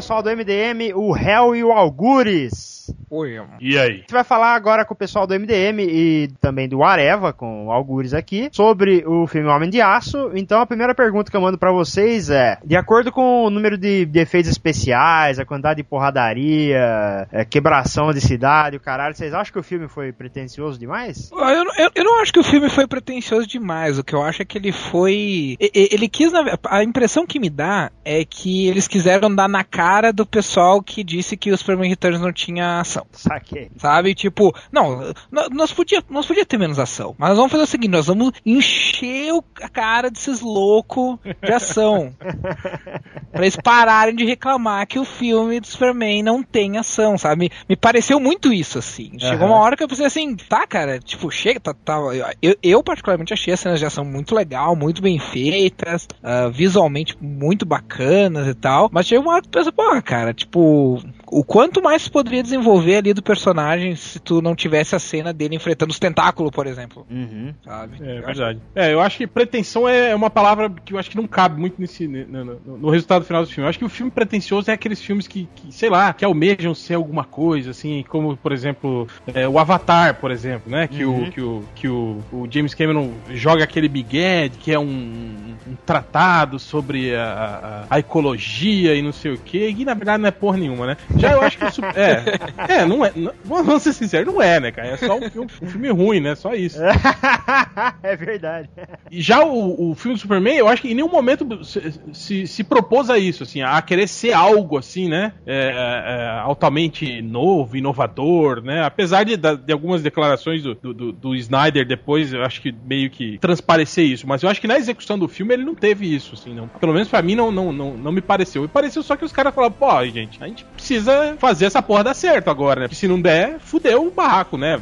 Pessoal do MDM, o Hell e o Algures. Oi, E aí? A gente vai falar agora com o pessoal do MDM e também do Areva, com o Algures aqui, sobre o filme Homem de Aço. Então a primeira pergunta que eu mando para vocês é: de acordo com o número de, de efeitos especiais, a quantidade de porradaria, é, quebração de cidade, o caralho, vocês acham que o filme foi pretencioso demais? Ah, eu, eu, eu, não acho que o filme foi pretencioso demais. O que eu acho é que ele foi. Ele quis. A impressão que me dá é que eles quiseram dar na cara do pessoal que disse que os Superman Returns não tinha ação. Saquei. Sabe? Tipo, não, nós podia, nós podia ter menos ação. Mas nós vamos fazer o seguinte: nós vamos encher a cara desses loucos de ação. <laughs> pra eles pararem de reclamar que o filme do Superman não tem ação, sabe? Me, me pareceu muito isso, assim. Chegou uma hora que eu pensei assim, tá, cara, tipo, chega, tá, tá eu, eu, particularmente achei as cenas de ação muito legal, muito bem feitas, uh, visualmente muito bacanas e tal, mas chegou uma hora que eu pensei, pô, cara, tipo, o quanto mais poderia desenvolver ali do personagem se tu não tivesse a cena dele enfrentando os tentáculos, por exemplo. Uhum. Sabe? É eu verdade. Acho... É, eu acho que pretensão é uma palavra que eu acho que não cabe muito nesse no, no, no resultado final do filme. Eu acho que o filme pretensioso é aqueles filmes que, que, sei lá, que almejam ser alguma coisa, assim, como, por exemplo, é, o Avatar, por exemplo, né? Que, uhum. o, que, o, que o, o James Cameron joga aquele Big Ed, que é um, um tratado sobre a, a, a, ecologia e não sei o que, e na verdade não é porra nenhuma, né? Já eu acho que. Su- É, é, não é. não- vamos ser sinceros, não é, né, cara? É só um filme, um filme ruim, né? Só isso. <laughs> é verdade. E já o, o filme do Superman, eu acho que em nenhum momento se, se, se propôs a isso, assim, a querer ser algo assim, né? é, é, altamente novo, inovador, né? Apesar de, de algumas declarações do, do, do- Snyder depois, eu acho que meio que transparecer isso. Mas eu acho que na execução do filme ele não teve isso, assim, não. Pelo menos pra mim não, não, não, não me pareceu. Me pareceu só que os caras falaram, pô, gente, a gente precisa fazer essa porra dar certo agora, né? Porque se não der, fudeu o barraco, né?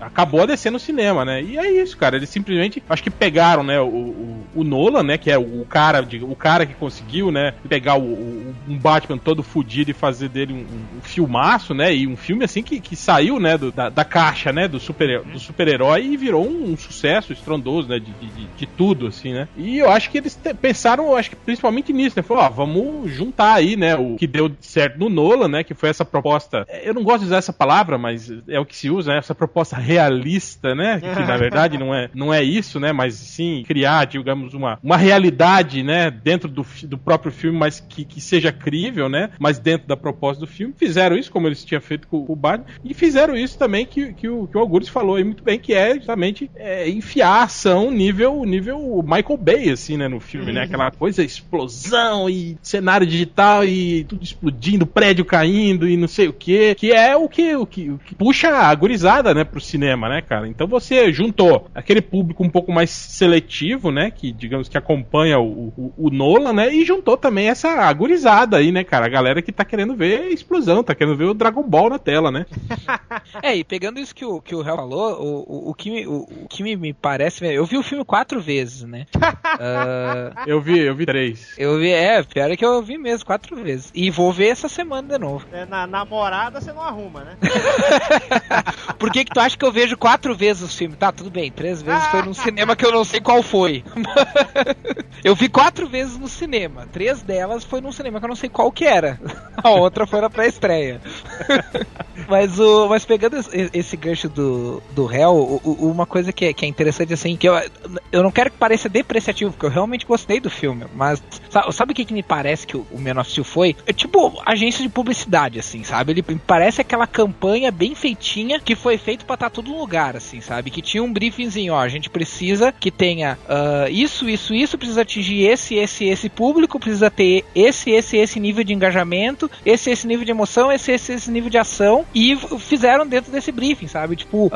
Acabou a descer no cinema, né? E é isso, cara. Eles simplesmente, acho que pegaram, né, o, o, o Nolan, né, que é o cara, de- o cara que conseguiu, né, pegar o, o- um Batman todo fudido e fazer dele um, um- um filmaço, né, e um filme assim que, que saiu, né, do- da, da caixa, né, do super do super-herói e virou um, um sucesso estrondoso, né, de, de, de- tudo, assim, né. E eu acho que eles pensaram, acho que principalmente nisso, né, falou, ó, vamos juntar aí, né, o que deu certo no Nolan, né, que foi essa proposta, eu não gosto de usar essa palavra, mas é o que se usa, né, essa proposta realista, né, que na <laughs> verdade não é, não é isso, né, mas sim criar, digamos, uma, uma realidade, né, dentro do, do próprio filme, mas que, que seja crível, né, mas dentro da proposta do filme. Fizeram isso, como eles tinham feito com, o Batman, e fizeram isso também que, que, o, que o Algures falou aí muito bem, que é justamente é, enfiar a ação nível, nível Michael Bay, assim, né, no filme, né, aquela coisa, explosão e cenário digital e tudo explodindo, prédio caindo e não sei o que, que é o que, o que, o que puxa a gurizada, né, pro cinema, né, cara? Então você juntou aquele público um pouco mais seletivo, né, que digamos que acompanha o, o, o Nolan, né, e juntou também essa gurizada aí, né, cara? A galera que tá querendo ver explosão, tá querendo ver o Dragon Ball na tela, né? <laughs> É, e pegando isso que o, que o Hel falou, o, o, o que, me, o, o que me, me parece. Eu vi o filme quatro vezes, né? <laughs> Ah, Eu vi, eu vi três. eu vi, é, pior é que eu vi mesmo quatro vezes. E vou ver essa semana de novo. É, Na namorada você não arruma, né? <laughs> Por que, que tu acha que eu vejo quatro vezes o filme? Tá, tudo bem, três vezes foi num cinema que eu não sei qual foi. <laughs> eu vi quatro vezes no cinema. Três delas foi num cinema que eu não sei qual que era. <laughs> A outra foi na pré-estreia. mas, o, mas pegando esse, gancho do, do réu, uma coisa que é, que é interessante assim, que eu, eu não quero que pareça depreciativo, porque eu realmente gostei do filme, mas sabe o que, que me parece que o, o foi? É tipo agência de publicidade, assim, sabe? Ele parece aquela campanha bem feitinha que foi feito pra estar tudo no lugar, assim, sabe? Que tinha um briefingzinho, ó, a gente precisa que tenha ah, isso, isso, isso, precisa atingir esse, esse, esse público, precisa ter esse, esse, esse nível de engajamento, esse, esse nível de emoção, esse, esse, esse nível de ação, e fizeram dentro desse briefing, sabe? Tipo,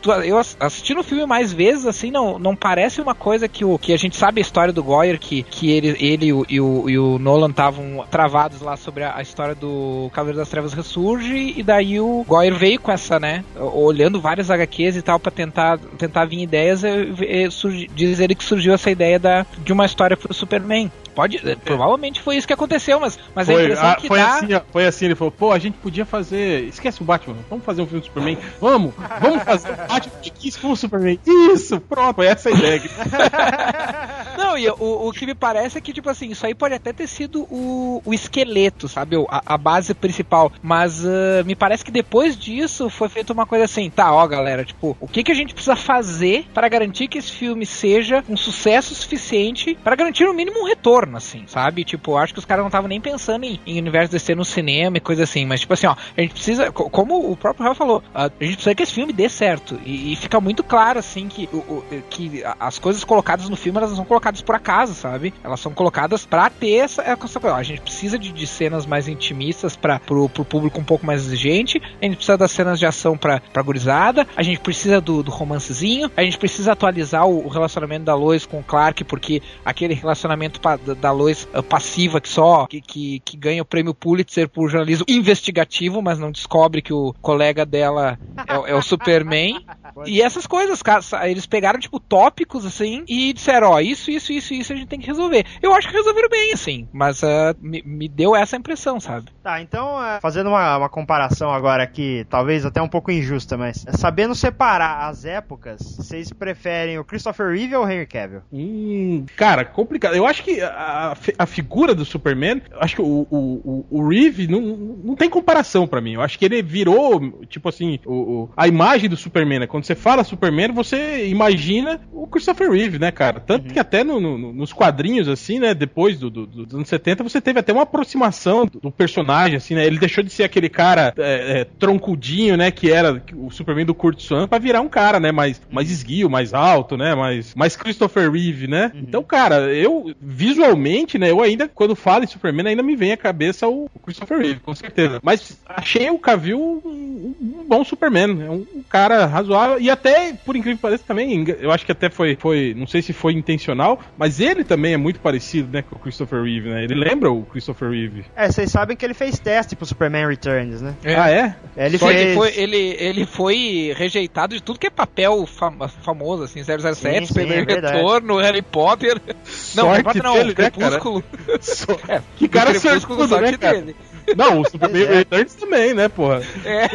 tu- eu ass- assistindo o filme mais vezes, assim, não, não parece uma coisa que, o, que a gente sabe a história do Goyer, que, que ele, ele e o, e o, e o Nolan estavam travados lá sobre a, a história do Cavaleiro das Trevas Ressurge, e daí o Goyer veio com essa, né, olhando várias HQs e tal, pra tentar, tentar vir ideias, e, e, surgi- diz ele que surgiu essa ideia da, de uma história pro Superman. Pode, eh, provavelmente foi isso que aconteceu, mas, mas a Foi, impressão ah, que foi dá... assim, foi assim, ele falou, pô, a gente podia fazer. Esquece o Batman, vamos fazer um filme do Superman. <laughs> Vamos, vamos fazer o Batman que quis com o Superman. Isso, pronto, foi essa a ideia. <laughs> Não, e o, o que me parece é que, tipo assim, isso aí pode até ter sido o, o esqueleto, sabe? A, a base principal. Mas ah, me parece que depois disso foi feita uma coisa assim, tá, ó, galera, tipo, o que, que a gente precisa fazer para garantir que esse filme seja um sucesso suficiente para garantir no mínimo um retorno, assim, sabe? Tipo, acho que os caras não estavam nem pensando em, em universo DC no cinema e coisa assim, mas tipo assim, ó, a gente precisa, co- como o próprio Rafa falou, a gente precisa que esse filme dê certo. E, e fica muito claro, assim, que, o, o- que as coisas colocadas no filme, elas não são colocadas por acaso, sabe? Elas são colocadas pra ter essa, essa coisa. Ó, A gente precisa de, de cenas mais intimistas para pro, pro público um pouco mais exigente, a gente precisa das cenas de ação pra, pra gurizada, a gente precisa do, do romancezinho, a gente precisa atualizar o, o relacionamento da Lois com o Clark, porque aquele relacionamento pa- da, Lois passiva que só que, que, que ganha o prêmio Pulitzer por jornalismo investigativo, mas não descobre que o colega dela é, é o Superman. <laughs> E essas coisas, eles pegaram, tipo, tópicos, assim, e disseram, ó, isso, isso, isso, isso a gente tem que resolver. Eu acho que resolveram bem, assim, mas ah, me, me deu essa impressão, sabe? Tá, então, é, fazendo uma, uma comparação agora aqui, talvez até um pouco injusta, mas sabendo separar as épocas, vocês preferem o Christopher Reeve ou o Henry Cavill? Hum, cara, complicado. Eu acho que a, a fi- a figura do Superman, eu acho que o, o, o, o Reeve não, não tem comparação pra mim. Eu acho que ele virou, tipo assim, o, o- a imagem do Superman, né? Quando quando você fala Superman, você imagina o Christopher Reeve, né, cara? Tanto que até no- no- nos quadrinhos, assim, né, depois do, do- dos anos 70, você teve até uma aproximação do, do personagem, assim, né? Ele deixou de ser aquele cara é, é, troncudinho, né, que era o Superman do Kurt Swan, pra virar um cara, né, mais, mais esguio, mais alto, né, mais, mais Christopher Reeve, né? Então, cara, eu, visualmente, né, eu ainda, quando falo em Superman, ainda me vem à cabeça o, o Christopher Reeve, com certeza. Mas achei o Cavill um, um bom Superman, é um, um cara razoável, e até, por incrível que pareça, também, eu acho que até foi, foi, não sei se foi intencional, mas ele também é muito parecido, né, com o Christopher Reeve, né? Ele lembra o Christopher Reeve. É, vocês sabem que ele fez teste pro Superman Returns, né? É. Ah, é? Ele Só fez. ele foi, ele, ele foi rejeitado de tudo que é papel fam- famoso, assim, 007, Sim, sim, Superman é. Retorno, Harry Potter. <laughs> Não, Harry Potter não, dele, né, cara? Crepúsculo. <laughs> Só- É, que cara do Crepúsculo, sortudo, né, sorte cara? dele. Não, o Superman é. Returns também, né, porra? É.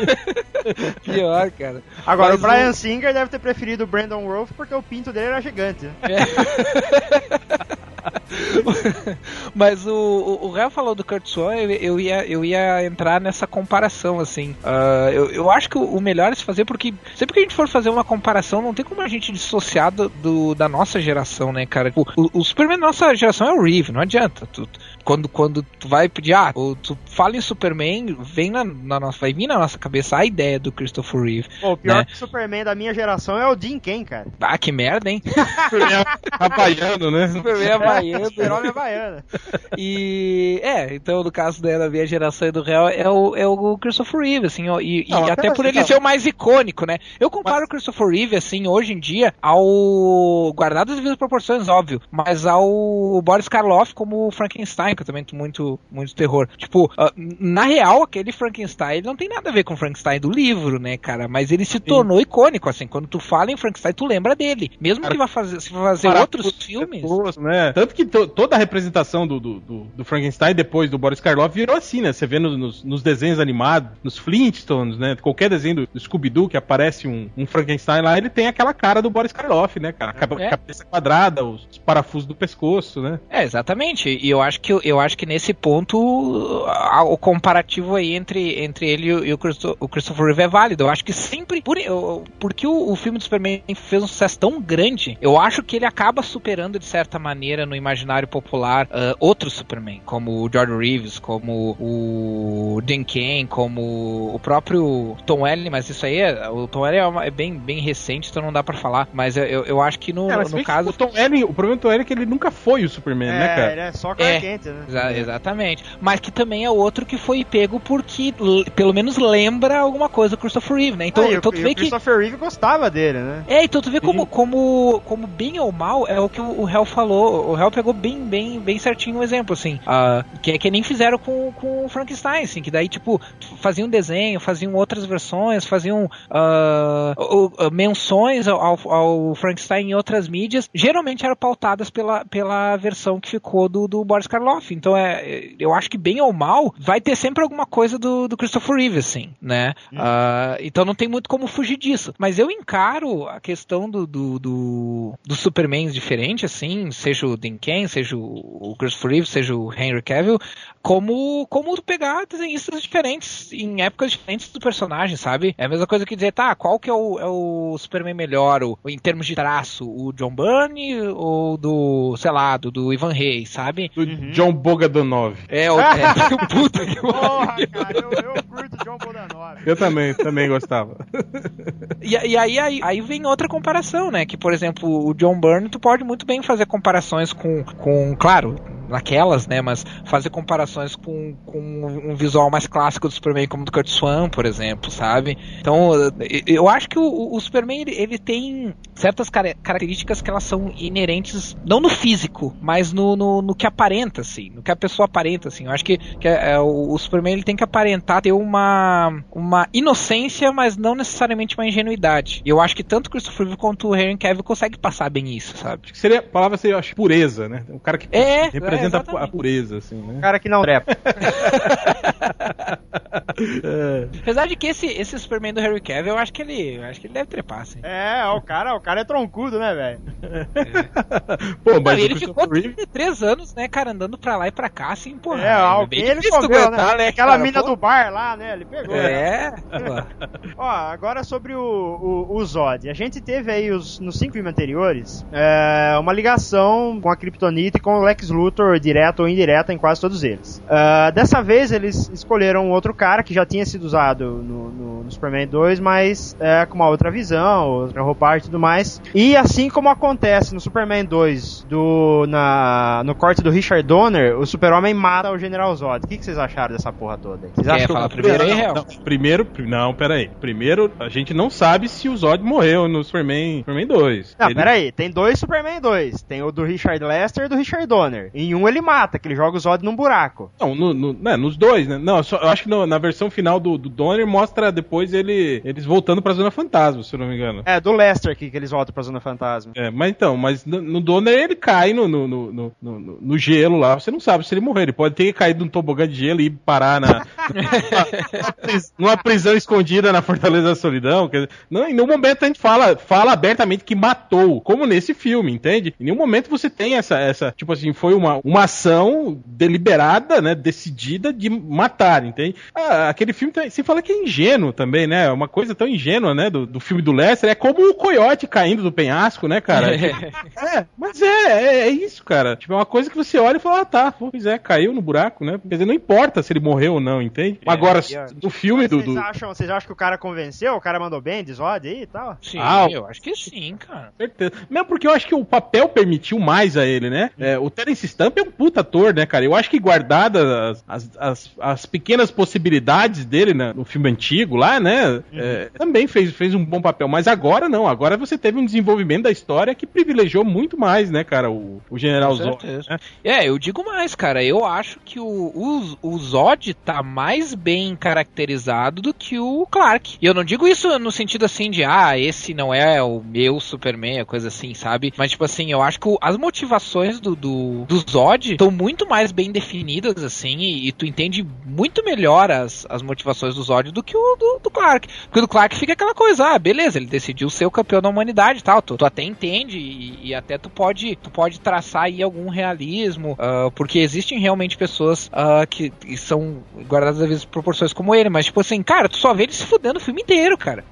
<laughs> Pior, cara. Agora, Mas o Brian o- Singer deve ter preferido o Brandon Rolfe porque o pinto dele era gigante. né? <laughs> Mas o, o, o Real falou do Kurt Swan, eu, eu, ia, eu ia entrar nessa comparação, assim. Ah, eu, eu acho que o, o melhor é se fazer, porque sempre que a gente for fazer uma comparação, não tem como a gente dissociar do, do- da nossa geração, né, cara? O, o, o Superman da nossa geração é o Reeve, não adianta. Tu- tu- quando, quando tu vai pedir, ah, ou tu fala em Superman, vem na, na nossa, vai vir na nossa cabeça a ideia do Christopher Reeve. Pô, o pior Né? que o Superman da minha geração é o Dean Cain, cara. Ah, que merda, hein? <laughs> Superman havaiano, né? Superman havaiano. Super-Homem Havaiana. E é, então no caso né, da minha geração e do Real é o, é o Christopher Reeve, assim, ó, e, e Não, até até por ele não. ser o mais icônico, né? Eu comparo o Christopher Reeve, assim, hoje em dia, ao. Guardado as devidas proporções, óbvio, mas ao Boris Karloff como o Frankenstein, que eu também tô muito, muito terror. Tipo, ah, na real, aquele Frankenstein não tem nada a ver com o Frankenstein do livro, né, cara? Mas ele se tornou icônico, assim, quando tu fala em Frankenstein, tu lembra dele. Mesmo Cara, que vá fazer, se fazer outros filmes. pescoço, né? Tanto que to- toda a representação do, do, do- do Frankenstein depois do Boris Karloff virou assim, né? Você vê no- nos, nos desenhos animados, nos Flintstones, né? Qualquer desenho do, do Scooby-Doo que aparece um, um Frankenstein lá, ele tem aquela cara do Boris Karloff, né, cara? Caba- É. Cabeça quadrada, os, os parafusos do pescoço, né? É, exatamente. E eu acho que eu acho que nesse ponto a- o comparativo aí entre, entre ele e o, Christo- o Christopher Reeve é válido. Eu acho que sempre por, eu- porque o, o filme do Superman fez um sucesso tão grande, eu acho que ele acaba superando de certa maneira no imaginário popular ah, outros Superman, como o George Reeves, como o Dean Cain, como o próprio Tom Welling, mas isso aí é, o Tom Welling é, uma- é bem, bem recente, então não dá pra falar. Mas eu, eu, eu acho que no, É, no caso o Tom Welling, o problema do Tom Welling é que ele nunca foi o Superman, né, É, cara? ele é só Clark É. Né? Exa- exatamente. Mas que também é outro que foi pego porque pelo menos lembra alguma coisa do Christopher Reeve, né? Então, Ah, e então tu e vê o que. Christopher Reeve gostava dele, né? É, então tu vê como, como, como bem ou mal é o que o Hell falou. O Hell pegou bem, bem, bem certinho o exemplo, assim. ah, que, que nem fizeram com, com o Frankenstein, assim. Que daí, tipo, faziam desenho, faziam outras versões, faziam o- menções ao, ao- ao Frankenstein em outras mídias. Geralmente eram pautadas pela, pela versão que ficou do, do Boris Karloff. Então, é, eu acho que bem ou mal, vai ter sempre alguma coisa do, do Christopher Reeve, assim, né? Ah, então não tem muito como fugir disso. Mas eu encaro a questão do, do, do, do Superman diferente, assim, seja o Dean Cain, seja o Christopher Reeve, seja o Henry Cavill, como, como pegar desenhistas diferentes em épocas diferentes do personagem, sabe? É a mesma coisa que dizer, tá, qual que é o, é o Superman melhor, o, em termos de traço, o John Byrne ou do, sei lá, do, do Ivan Reis, sabe? Do John Bogadonov. É, o, é, <laughs> <laughs> puta que Porra, cara, eu, eu curto John Bodanova. Eu também, também gostava. E, e aí, aí, aí vem outra comparação, né? Que, por exemplo, o John Byrne, tu pode muito bem fazer comparações com, com claro, naquelas, né? Mas fazer comparações com, com um visual mais clássico do Superman, como do Kurt Swan, por exemplo, sabe? Então, eu acho que o, o Superman, ele, ele tem certas cara- características que elas são inerentes, não no físico, mas no, no, no que aparenta, assim, no que a pessoa aparenta, assim. Eu acho que, que é, é, o, o Superman, ele tem que aparentar ter uma, uma inocência, mas não necessariamente uma ingenuidade. E eu acho que tanto Christopher Reeve quanto o Henry Cavill consegue passar bem isso, sabe? Acho que seria, a palavra seria, eu acho, pureza, né? O cara que É, representa é, a pureza, assim, né? Cara que não trepa. <laughs> <laughs> Apesar de que esse, esse Superman do Henry Cavill, eu acho que ele, eu acho que ele deve trepar, assim. É, o cara, o cara é troncudo, né, velho? <laughs> Pô, Não, mas ele ficou Christopher Reeve- 33 anos, né, cara, andando pra lá e pra cá, assim, porra. É, alguém bem ele comeu, aguentar, né? né, Aquela cara? mina Pô. do bar lá, né? Ele pegou. né? É, pô. <laughs> Ó, agora sobre o, o, o Zod. A gente teve aí os, nos cinco filmes anteriores é, uma ligação com a Kryptonita e com o Lex Luthor, direta ou indireta, em quase todos eles. Ah, dessa vez eles escolheram um outro cara que já tinha sido usado no, no- no Superman 2, mas é, com uma outra visão, outra roupagem e tudo mais. E assim como acontece no Superman 2, do, na, no corte do Richard Donner, o Super-Homem mata o General Zod. O que, que vocês acharam dessa porra toda? aí? Vocês Quer acham que falar primeiro aí, Real? Não, primeiro, não, peraí. Primeiro, a gente não sabe se o Zod morreu no Superman, Superman 2. Não, Ele- peraí, tem dois Superman 2. Tem o do Richard Lester e o do Richard Donner. Em um ele mata, que ele joga o Zod num buraco. Não, no, no- né, nos dois, né? Não, só- eu acho que no- na versão final do, do Donner mostra depois ele, eles voltando pra Zona Fantasma, se eu não me engano. É, do Lester aqui que eles voltam pra Zona Fantasma. É, mas então, mas no, no Donner ele cai no, no, no, no, gelo lá. Você não sabe se ele morreu. Ele pode ter caído num tobogã de gelo e parar na, <laughs> numa, pris- numa prisão escondida na Fortaleza da Solidão. Não, em nenhum momento a gente fala, fala abertamente que matou, como nesse filme, entende? Em nenhum momento você tem essa, essa tipo assim, foi uma, uma ação deliberada, né, decidida de matar, entende? Ah, aquele filme, tem- você fala que é ingênuo também, né? É Uma coisa tão ingênua, né, do, do filme do Lester. É como o coiote caindo do penhasco, né, cara? É, mas é, é, é isso, cara. Tipo, é uma coisa que você olha e fala, ah, tá, pois é, caiu no buraco, né? Quer dizer, não importa se ele morreu ou não, entende? Agora, e, ó, no filme Mas do. vocês, do- acham, vocês acham que o cara convenceu? O cara mandou bem de Zod aí e tal? Sim, Ah, eu acho que sim, cara. Certeza. Mesmo porque eu acho que o papel permitiu mais a ele, né? É, o Terence Stamp é um puta ator, né, cara? Eu acho que guardadas as, as, as, as pequenas possibilidades dele né, no filme antigo lá, né? é, também fez, fez um bom papel. Mas agora não. Agora você teve um desenvolvimento da história que privilegiou muito mais, né, cara? O, o General Com Zod. né? É, eu digo mais, cara. Eu acho que o, o, o Zod tá mais bem caracterizado do que o Clark. E eu não digo isso no sentido assim de, ah, esse não é o meu Superman, coisa assim, sabe? Mas, tipo assim, eu acho que o- as motivações do, do, do Zod estão muito mais bem definidas, assim, e, e tu entende muito melhor as, as motivações do Zod do que o do, do Clark. Porque o do Clark fica aquela coisa, ah, beleza, ele decidiu ser o campeão da humanidade e tal. Tu, tu até entende e, e até tu pode, tu pode traçar aí algum realismo, ah, porque existem realmente pessoas ah, que, que são guardadas às vezes proporções como ele, mas tipo assim, cara, tu só vê ele se fudendo o filme inteiro, cara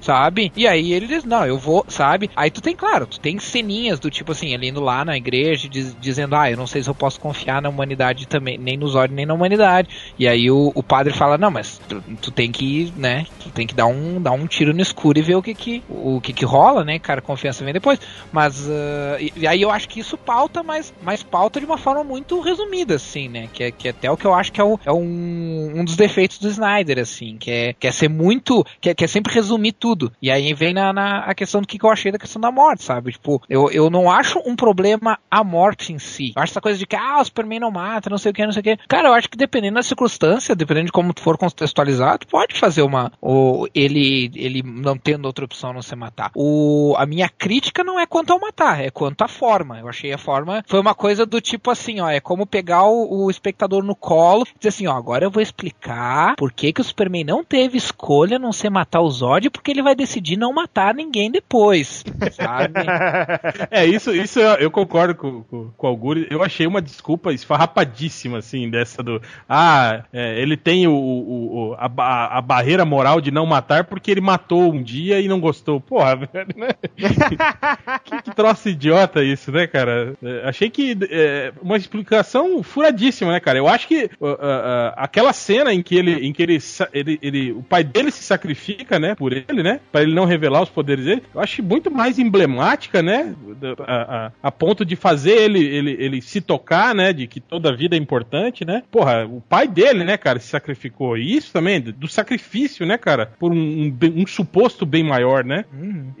sabe? E aí ele diz, não, eu vou, sabe? Aí tu tem, claro, tu tem ceninhas do tipo assim, ele indo lá na igreja diz- dizendo, ah, eu não sei se eu posso confiar na humanidade também, nem nos olhos, nem na humanidade. E aí o, o padre fala, não, mas tu, tu tem que, né, tu tem que dar um, dar um tiro no escuro e ver o que que, o que que rola, né, cara, confiança vem depois. Mas, ah, e, e aí eu acho que isso pauta, mas, mas pauta de uma forma muito resumida, assim, né, que é, que é até o que eu acho que é, o- é um, um dos defeitos do Snyder, assim, que é, que é ser muito, que é, que é sempre resumir tudo. E aí vem na, na a questão do que, que eu achei da questão da morte, sabe? Tipo, eu, eu não acho um problema a morte em si. Eu acho essa coisa de que, ah, o Superman não mata, não sei o que, não sei o que. Cara, eu acho que dependendo da circunstância, dependendo de como for contextualizado, pode fazer uma. Ou ele, ele não tendo outra opção não ser matar. O, a minha crítica não é quanto ao matar, é quanto à forma. Eu achei a forma. Foi uma coisa do tipo assim, ó, é como pegar o, o espectador no colo e dizer assim, ó, agora eu vou explicar por que, que o Superman não teve escolha não ser matar o Zod, porque ele vai decidir não matar ninguém depois. Sabe? <laughs> É, isso, isso eu, eu concordo com, com, com o Algures. Eu achei uma desculpa esfarrapadíssima, assim, dessa do. Ah, é, ele tem o, o- o- a, a barreira moral de não matar porque ele matou um dia e não gostou. Porra, velho, <laughs> né? que, que troço idiota isso, né, cara? É, achei que é, uma explicação furadíssima, né, cara? Eu acho que uh, uh, aquela cena em que ele, em que ele, ele, ele, o pai dele se sacrifica, né, por ele, né, para ele não revelar os poderes dele, eu acho muito mais emblemática, né, a, a, a ponto de fazer ele, ele, ele se tocar, né, de que toda vida é importante, né? Porra, o pai dele, né, cara, se sacrificou. E isso também, do, sacrifício, né, cara, por um, um, um suposto bem maior, né?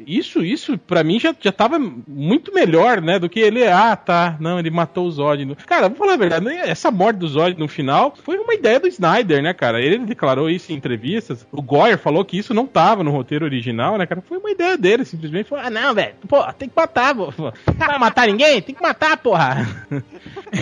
Isso, isso, pra mim, já, já tava muito melhor, né? Do que ele, ah, tá, não, ele matou o Zod. Cara, vou falar a verdade, né, essa morte do Zod no final foi uma ideia do Snyder, né, cara? Ele declarou isso em entrevistas. O Goyer falou que isso não tava no roteiro original, né, cara? Foi uma ideia dele, simplesmente. Falou, ah, não, velho, pô, tem que matar, pô. Não vai matar ninguém? Tem que matar, porra. <laughs>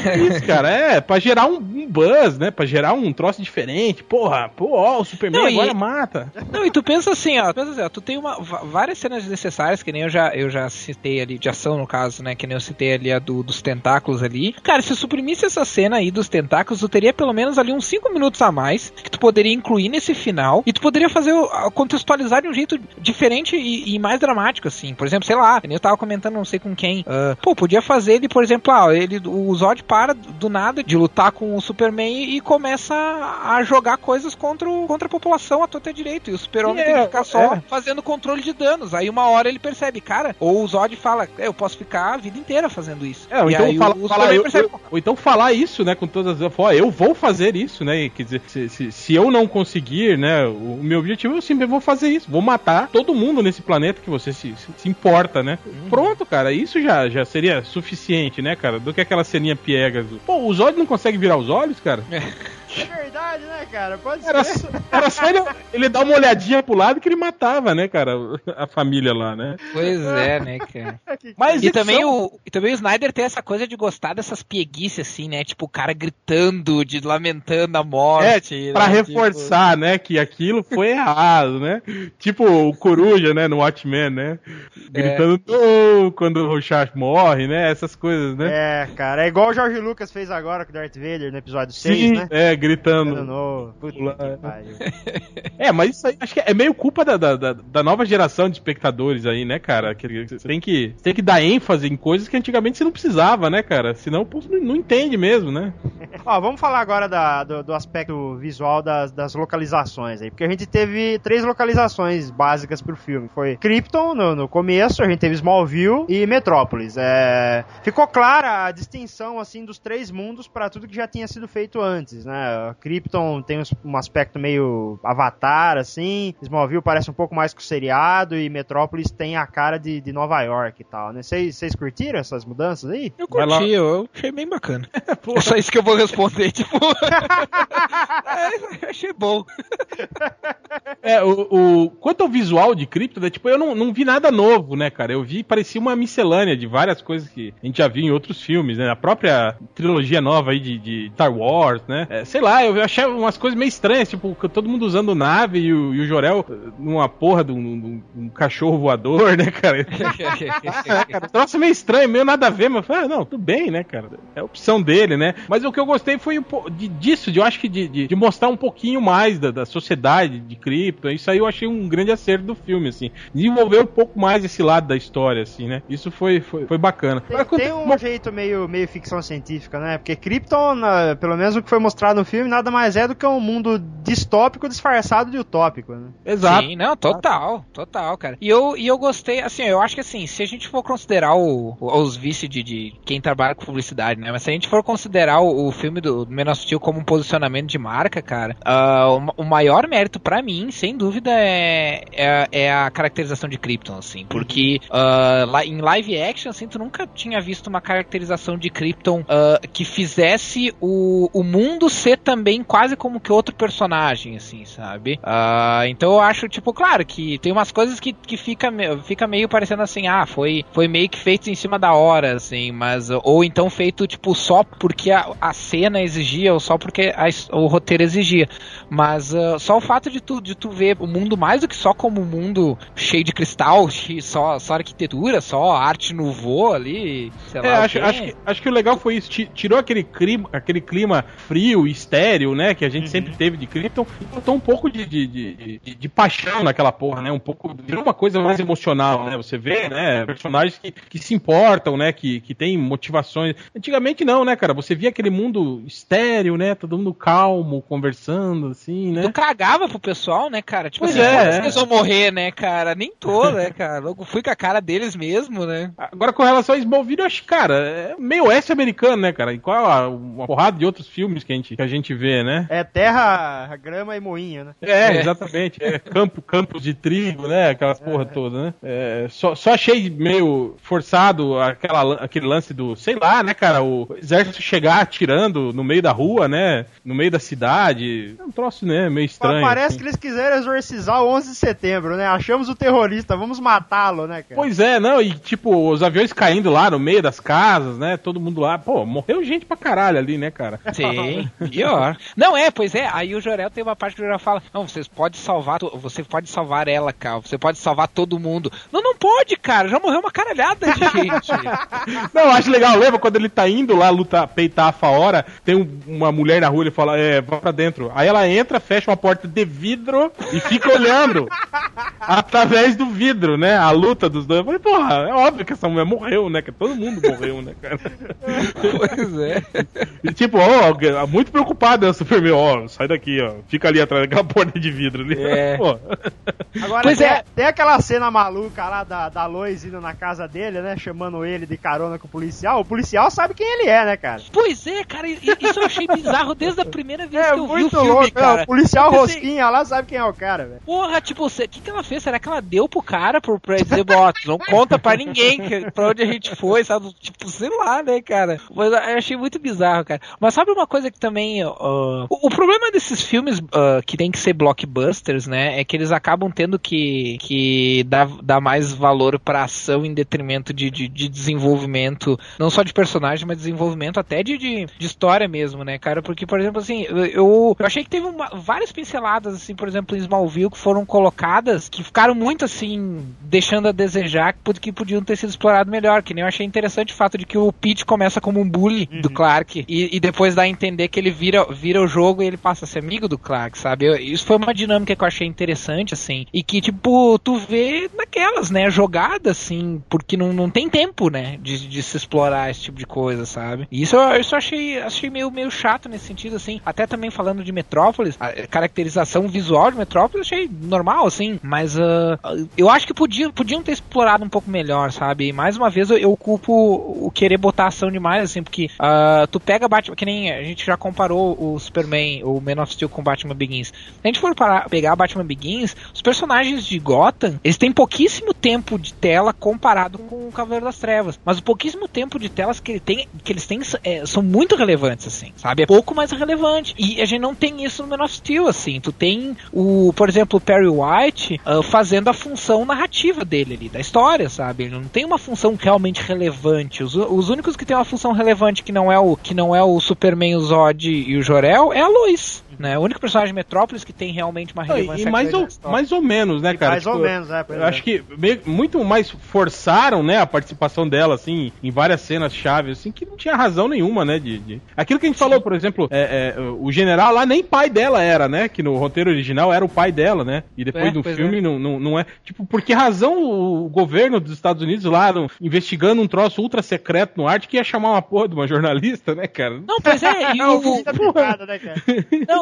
É isso, cara, é, pra gerar um um buzz, né? Pra gerar um troço diferente. Porra, pô, ó, o Superman Não, e- agora mata. Não, e tu pensa assim, ó, pensa assim, ó, tu tem uma, várias cenas necessárias, que nem eu já, eu já citei ali, de ação no caso, né, que nem eu citei ali a do, dos tentáculos ali. Cara, se eu suprimisse essa cena aí dos tentáculos, tu teria pelo menos ali uns 5 minutos a mais, que tu poderia incluir nesse final, e tu poderia fazer, contextualizar de um jeito diferente e, e mais dramático, assim. Por exemplo, sei lá, que nem eu tava comentando, não sei com quem, ah, pô, podia fazer ele, por exemplo, ah, ele, o Zod para do nada de lutar com o Superman e começa a jogar coisas contra, o- contra a população torta e à direito. E o Super-Homem É, tem que ficar só é. fazendo controle de danos. Aí uma hora ele percebe, cara, ou o Zod fala, "É, eu posso ficar a vida inteira fazendo isso. É, ou então, aí fala, o fala- eu- percebe, eu- ou então falar isso, né, com todas as. Ó, eu vou fazer isso, né? e Quer dizer, se, se, se eu não conseguir, né, o, meu objetivo, eu simplesmente vou fazer isso. Vou matar todo mundo nesse planeta que você se, se, se importa, né? Uhum. Pronto, cara, isso já, já seria suficiente, né, cara? Do que aquela ceninha piegas. Pô, o Zod não consegue virar os olhos, cara? É back. Verdade, né, cara? Pode Era, ser. só- era só ele, ele dar uma olhadinha pro lado que ele matava, né, cara? A família lá, né? Pois é, né, cara. <laughs> Mas E também, são- o, e também o Snyder tem essa coisa de gostar dessas pieguices, assim, né? Tipo, o cara gritando, de lamentando a morte. É, pra né? reforçar, né, que aquilo foi errado, né? Tipo o Coruja, né, no Watchmen, né? Gritando "Oh", quando o Rorschach morre, né? Essas coisas, né? É, cara, é igual o Jorge Lucas fez agora com o Darth Vader no episódio 6, Sim, né? é, gritando. <laughs> É, mas isso aí acho que é meio culpa da, da, da- nova geração de espectadores aí, né, cara? Que você tem que, você tem que dar ênfase em coisas que antigamente você não precisava, né, cara? Senão o povo não, não entende mesmo, né? <laughs> Ó, vamos falar agora da- do, do aspecto visual das, das localizações aí, porque a gente teve três localizações básicas pro filme. Foi Krypton no, no começo, a gente teve Smallville e Metrópolis. É, ficou clara a distinção assim dos três mundos para tudo que já tinha sido feito antes, né? Krypton tem um aspecto meio Avatar assim, Smallville parece um pouco mais com o seriado e Metrópolis tem a cara de, de Nova York e tal, né? Vocês curtiram essas mudanças aí? Eu curti, eu, achei bem bacana. <laughs> é só isso que eu vou responder, <laughs> tipo. é, eu achei bom. <laughs> É, o, o- quanto ao visual de Krypton, né, tipo, eu não, não vi nada novo, né, cara? Eu vi, parecia uma miscelânea de várias coisas que a gente já viu em outros filmes, né? A própria trilogia nova aí de, de Star Wars, né? É, sei lá, eu achei umas coisas meio estranhas, tipo, todo mundo usando nave e o, e o Jorel numa porra de um, um- um cachorro voador, né, cara? <laughs> cara, troço meio estranho, meio nada a ver, mas eu falei, ah, não, tudo bem, né, cara? É a opção dele, né? Mas o que eu gostei foi um de, disso, de, eu acho que de, de- de mostrar um pouquinho mais da, da sociedade de Krypton. Isso aí eu achei um grande acerto do filme, assim. Desenvolver um pouco mais esse lado da história, assim, né? Isso foi, foi, foi bacana. Tem, quando- tem um jeito meio, meio ficção científica, né? Porque Krypton, pelo menos o que foi mostrado no filme, nada mais é do que um mundo distópico disfarçado de utópico, né? Exato. Sim, não, total, total, cara. E eu, e eu gostei, assim, eu acho que assim, se a gente for considerar o, o- os vícios de, de quem trabalha com publicidade, né? Mas se a gente for considerar o, o filme do Men of Steel como um posicionamento de marca, cara, ah, o, o maior mérito pra mim, sem dúvida, é, é, é a caracterização de Krypton, assim. Porque lá, em live action, assim, tu nunca tinha visto uma caracterização de Krypton ah, que fizesse o, o mundo ser também quase como que outro personagem, assim, sabe? Ah, então eu acho, tipo, claro que tem umas coisas que, que fica, fica meio parecendo assim, ah, foi, foi meio que feito em cima da hora, assim, mas. Ou então feito, tipo, só porque a, a cena exigia, ou só porque a o roteiro exigia. Mas ah, só o fato de tu, de tu ver o mundo mais do que só como um mundo cheio de cristal, <laughs> só, só arquitetura, só arte no voo ali, sei lá. É, o acho, acho, que, acho que o legal foi isso. ti- Tirou aquele clima, aquele clima frio, estéreo, né? Que a gente sempre teve de Krypton e botou um pouco de, de, de, de- de paixão naquela porra, né? Um pouco. Virou uma coisa mais emocional, né? Você vê, né? Personagens que, que se importam, né? Que, que tem motivações. Antigamente não, né, cara? Você via aquele mundo estéreo, né? Todo mundo calmo, conversando, assim, né? Tu cagava pro pessoal, né, cara? Tipo Pois assim, é, é. vão morrer, né, cara? Nem tô, né, cara? Logo fui com a cara deles mesmo, né? Agora, com relação a Smallville, eu acho, cara, é meio oeste americano, né, cara? Igual a uma porrada de outros filmes que a gente, que a gente vê, né? É terra, grama e moinha, né? É, É. exatamente. É, campo, campos de trigo, né? Aquelas porra toda, né? É, só, só achei meio forçado aquela, aquele lance do, sei lá, né, cara? O exército chegar atirando no meio da rua, né? No meio da cidade. É um troço, né? Meio estranho. Parece assim. que eles quiseram exorcizar o 11 de setembro, né? Achamos o terrorista, vamos matá-lo, né, cara? Pois é, não, e tipo, os aviões caindo lá no meio das casas, né? Todo mundo lá. Pô, morreu gente pra caralho ali, né, cara? Sim, <laughs> pior. <laughs> Não, é, pois é. Aí o Jorel tem uma parte que o Jorel fala: Não, vocês podem salvar, você pode salvar ela, cara. Você pode salvar todo mundo. Não, não pode, cara. Já morreu uma caralhada de <laughs> gente. Não, eu acho legal, lembra quando ele tá indo lá lutar, peitar a Faora, tem um- uma mulher na rua, ele fala, é, vá pra dentro. Aí ela entra, fecha uma porta de vidro e fica olhando <laughs> através do vidro, né? A luta dos dois. Eu falei, porra, é óbvio que essa mulher morreu, né? Que todo mundo morreu, né, cara? pois é. E tipo, ó, alguém- muito preocupado, né, o Superman, ó, sai daqui, ó, fica ali atrás daquela porta de vidro ali. É. <laughs> Pô. Agora, Pois tem, é. tem aquela cena maluca lá da, da Lois indo na casa dele, né? Chamando ele de carona com o policial. O policial sabe quem ele é, né, cara? Pois é, cara. Isso eu achei bizarro desde a primeira vez É que eu vi o muito filme, louco, né? cara. O policial pensei, Rosquinha lá sabe quem é o cara, velho. Porra, tipo, o que, que ela fez? Será que ela deu pro cara por, pra dizer, ó, não conta pra ninguém que, pra onde a gente foi, sabe? Tipo, sei lá, né, cara? Mas eu achei muito bizarro, cara. Mas sabe uma coisa que também. Ó, o, o problema desses filmes ó, que tem que ser blockbusters, né? É que eles acabam tendo que, que dar, dar mais valor pra ação em detrimento de, de, de desenvolvimento, não só de personagem, mas desenvolvimento até de, de, de história mesmo, né, cara? Porque, por exemplo, assim, eu, eu achei que teve uma- várias pinceladas, assim, por exemplo, em Smallville, que foram colocadas, que ficaram muito, assim, deixando a desejar, que pod- que podiam ter sido explorado melhor. Que nem eu achei interessante o fato de que o Pete começa como um bully do Clark e, e depois dá a entender que ele vira, vira o jogo e ele passa a ser amigo do Clark, sabe? Eu- isso foi uma dinâmica que eu achei interessante, assim, e que, tipo, tu vê naquelas, né, jogada, assim, porque não, não tem tempo, né, de, de se explorar esse tipo de coisa, sabe? E isso, eu- eu achei, achei meio, meio chato nesse sentido, assim, até também falando de Metrópolis, a caracterização visual de Metrópolis eu achei normal, assim, mas ah, eu acho que podiam, podiam ter explorado um pouco melhor, sabe? E mais uma vez eu, eu culpo o querer botar ação demais, assim, porque ah, tu pega Batman, que nem a gente já comparou o Superman, o Man of Steel com Batman Begins. Se a gente for parar, pegar Batman Begins, os personagens de Gotham, eles têm pouquíssimo tempo de tela comparado com o Cavaleiro das Trevas. Mas o pouquíssimo tempo de telas que, ele tem, que eles têm é, são muito relevantes, assim, sabe? É pouco mais relevante. E a gente não tem isso no Man of Steel, assim. Tu tem o, por exemplo, o Perry White ah, fazendo a função narrativa dele ali, da história, sabe? Ele não tem uma função realmente relevante. Os, os únicos que tem uma função relevante que não é o que não é o Superman, Zod e o Jorel é a Lois. Né? O único personagem de Metrópolis que tem realmente uma Não, relevância e mais ou, mais ou menos, né, cara? Mais ou menos, é, pois Eu é. acho que meio- muito mais forçaram, né, a participação dela, assim, em várias cenas chaves, assim, que não tinha razão nenhuma, né, de... de- Aquilo que a gente falou, por exemplo, é, é, o general lá nem pai dela era, né, que no roteiro original era o pai dela, né, e depois É, no pois filme não, não, não é... Tipo, por que razão o governo dos Estados Unidos lá, no- investigando um troço ultra secreto no arte, que ia chamar uma porra de uma jornalista, né, cara? Não, pois é, <laughs> e É o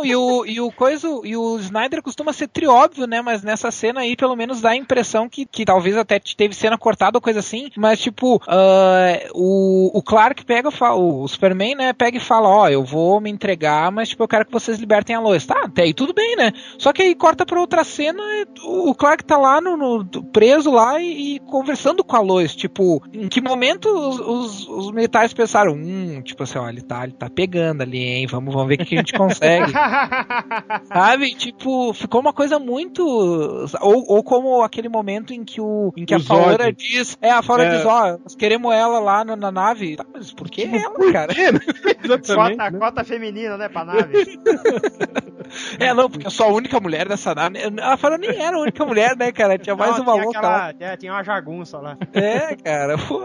o, Não, e o, e o coisa, e o Snyder costuma ser trióbvio, né? Mas nessa cena aí, pelo menos dá a impressão que, que talvez até teve cena cortada ou coisa assim. Mas, tipo, ah, o, o Clark pega, o Superman, né? Pega e fala: Ó, eu vou me entregar, mas, tipo, eu quero que vocês libertem a Lois. Tá, até aí tudo bem, né? Só que aí corta pra outra cena, e o Clark tá lá no, no- preso lá e, e conversando com a Lois. Tipo, em que momento os, os, os militares pensaram: Hum, tipo assim, ó, ele tá, ele tá pegando ali, hein? Vamos, vamos ver o que a gente <laughs> consegue. <laughs> Sabe? Tipo, ficou uma coisa muito. Ou, ou como aquele momento em que o. Em que O a Faora diz. É, a Faora É. diz, ó, nós queremos ela lá na, na nave. Tá, mas por que ela, cara? <laughs> Exatamente. Cota, cota feminina, né, pra nave. É, não, porque eu sou a única mulher dessa nave. A Faora nem era a única mulher, né, cara? Tinha mais Não, uma tinha louca lá. aquela- é, tinha uma jagunça lá. É, cara. pô.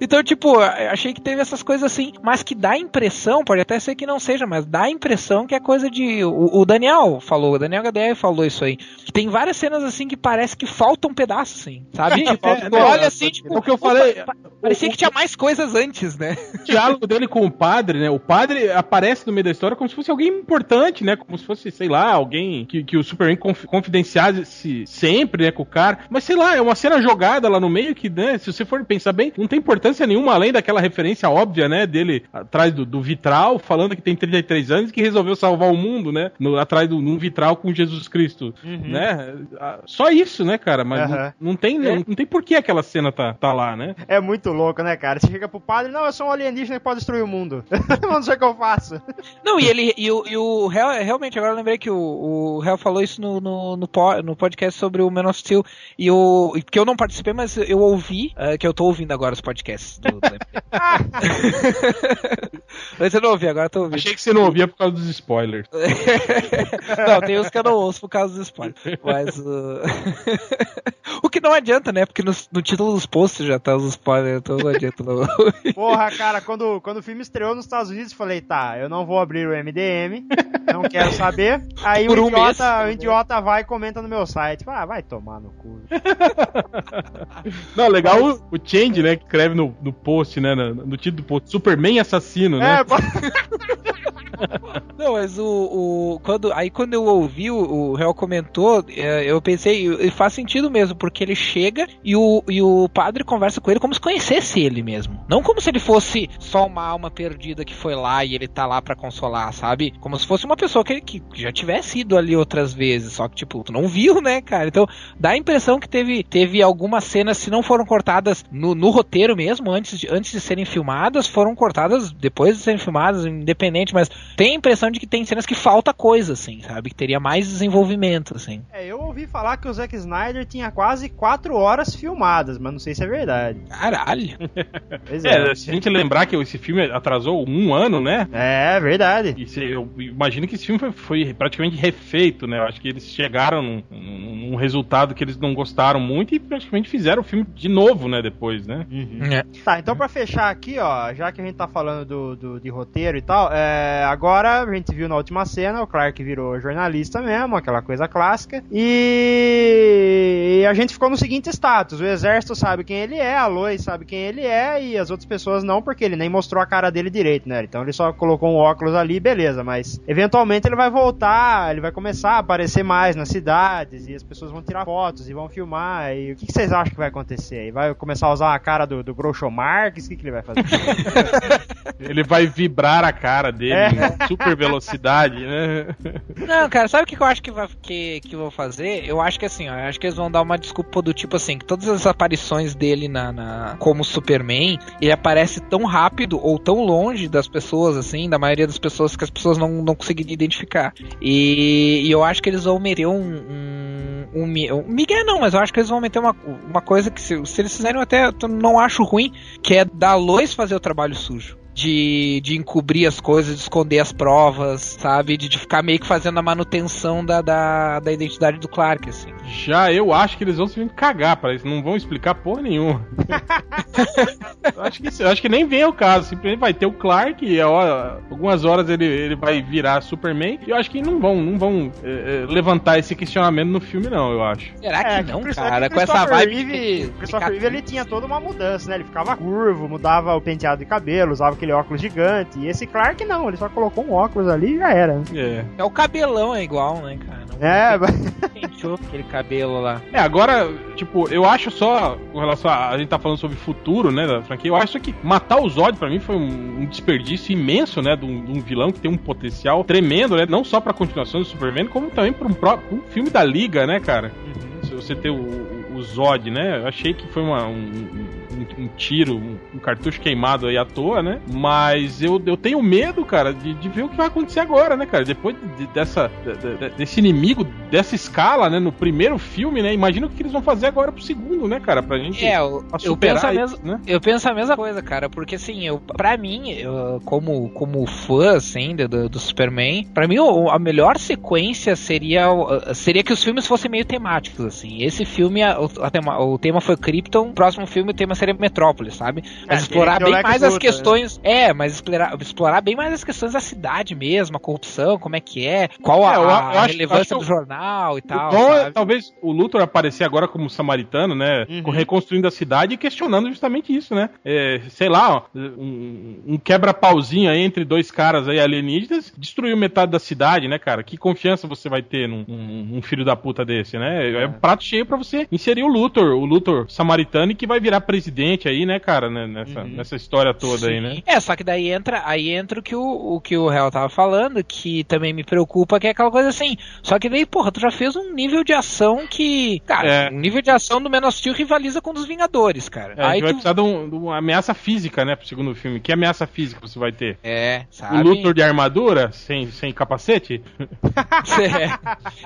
Então, tipo, achei que teve essas coisas assim, mas que dá a impressão, pode até ser que não seja, mas dá a impressão que é coisa de. O, o Daniel falou, o Daniel HDR falou isso aí. Que tem várias cenas assim que parece que falta um pedaço, assim, sabe? <laughs> Tipo, É, tu não, olha é, assim, tipo. o que eu falei- pa- parecia que tinha mais coisas antes, né? <laughs> o diálogo dele com o padre, né? O padre aparece no meio da história como se fosse alguém importante, né? né? Como se fosse, sei lá, alguém que, que o Superman conf, confidenciasse sempre, né, com o cara. Mas sei lá, é uma cena jogada lá no meio que, né, se você for pensar bem, não tem importância nenhuma além daquela referência óbvia, né, dele atrás do, do vitral, falando que tem 33 anos e que resolveu salvar o mundo, né, no, atrás de um vitral com Jesus Cristo, Uhum. né? Só isso, né, cara? Mas Aham. não, não tem, não, não tem por que aquela cena tá, tá lá, né? É muito louco, né, cara? Você chega pro padre, não, eu sou um alienígena que pode destruir o mundo. <laughs> não sei o que eu faço. Não, e ele e o, e o Hell, realmente, agora eu lembrei que o, o Hell falou isso no, no, no, no podcast sobre o Man of Steel. E o. Que eu não participei, mas eu ouvi, eh, que eu tô ouvindo agora os podcasts do, do Antes <laughs> <laughs> eu não ouvi, agora eu tô ouvindo. Achei que você não ouvia por causa dos spoilers. <laughs> não, tem uns que eu não ouço por causa dos spoilers. Mas uh, <laughs> o que não adianta, né? Porque no, no título dos posts já tá os spoilers, então não adianta não. <laughs> Porra, cara, quando, quando o filme estreou nos Estados Unidos, eu falei, tá, eu não vou abrir o MDM, não quero saber. Aí Por o um idiota, mês. o idiota vai e comenta no meu site. Ah, vai tomar no cu. Não, legal o, o Change, né? Que escreve no, no post, né? No, no título do post, Superman assassino, né? É, pô, Não, mas o, o quando aí quando eu ouvi o, o Real comentou, é, eu pensei, e faz sentido mesmo, porque ele chega e o, e o padre conversa com ele como se conhecesse ele mesmo. Não como se ele fosse só uma alma perdida que foi lá e ele tá lá pra consolar, sabe? Como se fosse uma pessoa que, que já tivesse ido ali outras vezes, só que tipo, tu não viu, né, cara? Então, dá a impressão que teve, teve algumas cenas, se não foram cortadas no, no roteiro mesmo, antes de, antes de serem filmadas, foram cortadas depois de serem filmadas, independente, mas tem a impressão de que tem cenas que falta coisa, assim, sabe? Que teria mais desenvolvimento, assim. é, eu ouvi falar que o Zack Snyder tinha quase 4 horas filmadas, mas não sei se é verdade. Caralho. <laughs> Pois é. É, se a gente lembrar que esse filme atrasou um ano, né? É, verdade. E se- eu imagino que esse filme foi, foi praticamente refeito, né? Eu acho que eles chegaram num, num- resultado que eles não gostaram muito e praticamente fizeram o filme de novo, né? Depois, né? É. Tá, então pra fechar aqui, ó, já que a gente tá falando do, do- de roteiro e tal, é, agora a gente viu na última cena, o Clark virou jornalista mesmo, aquela coisa clássica, e, e a gente ficou no seguinte status, o exército sabe quem ele é, a Lois sabe quem ele é, e as outras pessoas não, porque ele nem mostrou a cara dele direito, né, então ele só colocou um óculos ali, beleza, mas eventualmente ele vai voltar, ele vai começar a aparecer mais nas cidades, e as pessoas vão tirar fotos e vão filmar, e o que, que vocês acham que vai acontecer? Ele vai começar a usar a cara do, do Groucho Marx? O que, que ele vai fazer? <laughs> Ele vai vibrar a cara dele É. super velocidade, né? Não, cara, sabe o que eu acho que, vai, que, que vão fazer? Eu acho que assim, ó, eu acho que eles vão dar uma desculpa do tipo assim, que todas as aparições dele na, na- como Superman, ele aparece tão rápido ou tão longe das pessoas, assim, da maioria das pessoas, que as pessoas não, não conseguiriam identificar. E, e eu acho que eles vão meter um. um, um, um Miguel não, mas eu acho que eles vão meter uma, uma coisa que se, se eles fizerem eu até eu não acho ruim, que é da Lois fazer o trabalho sujo. De, de encobrir as coisas, de esconder as provas, sabe? De, de ficar meio que fazendo a manutenção da, da, da identidade do Clark, assim. Já eu acho que eles vão se cagar para isso, não vão explicar porra nenhuma. <laughs> eu, acho que, eu acho que nem vem ao caso, simplesmente vai ter o Clark e ó, algumas horas ele, ele vai virar Superman e eu acho que não vão, não vão é, é, levantar esse questionamento no filme não, eu acho. Será que É, não, o Chris- cara? é que Com essa vibe. Reeve, o Christopher Reeve, ele tinha toda uma mudança, né? Ele ficava curvo, mudava o penteado de cabelo, usava aquele óculos gigante. E esse Clark não, ele só colocou um óculos ali e já era. né? É. É o cabelão é igual, né, cara? Não É, penteou aquele cabelo lá. É, agora, tipo, eu acho só, com relação a, a gente tá falando sobre o futuro, né, da franquia, eu acho que matar o Zod pra mim foi um, um desperdício imenso, né, de um, de um vilão que tem um potencial tremendo, né, não só pra continuação do Superman, como também pra um, pra um filme da Liga, né, cara. Se você ter o, o- o Zod, né, eu achei que foi uma- um, um- um tiro, um, um cartucho queimado aí à toa, né, mas eu, eu tenho medo, cara, de, de ver o que vai acontecer agora, né, cara, depois de- dessa, de- de- desse inimigo dessa escala, né, no primeiro filme, né, imagina o que eles vão fazer agora pro segundo, né, cara, pra gente É, eu, eu penso a mesma, né. eu penso a mesma coisa, cara, porque assim, eu, pra mim, eu, como, como fã, assim, do, do Superman, pra mim a melhor sequência seria, seria que os filmes fossem meio temáticos, assim. Esse filme, a- o, a tema, o tema foi Krypton, o próximo filme o tema seria seria Metrópolis, sabe? Mas É, explorar bem mais as Luthor, questões. É, mas explorar, explorar bem mais as questões da cidade mesmo, a corrupção, como é que é, qual a, É, eu a- eu a acho- relevância acho do jornal e tal. Bom, é, talvez o Luthor aparecer agora como samaritano, né? Uhum. com- Reconstruindo a cidade e questionando justamente isso, né? É, sei lá, ó, um, um quebra-pauzinho aí entre dois caras aí alienígenas destruiu metade da cidade, né, cara? Que confiança você vai ter num um, um filho da puta desse, né? É, um prato cheio pra você inserir o Luthor, o Luthor samaritano que vai virar presidente aí, né, cara? né, Nessa, nessa história toda aí, né? Sim. É, só que daí entra, aí entra o que o, o que o Hell tava falando, que também me preocupa, que é aquela coisa assim. Só que daí, porra, tu já fez um nível de ação que. Cara, É. um nível de ação do Man of Steel rivaliza com o dos Vingadores, cara. É, a aí gente vai tu. precisar de, um- de uma ameaça física, né, pro segundo filme. Que ameaça física você vai ter? É, O sabe? Luthor de armadura, sem, sem capacete? <laughs> É.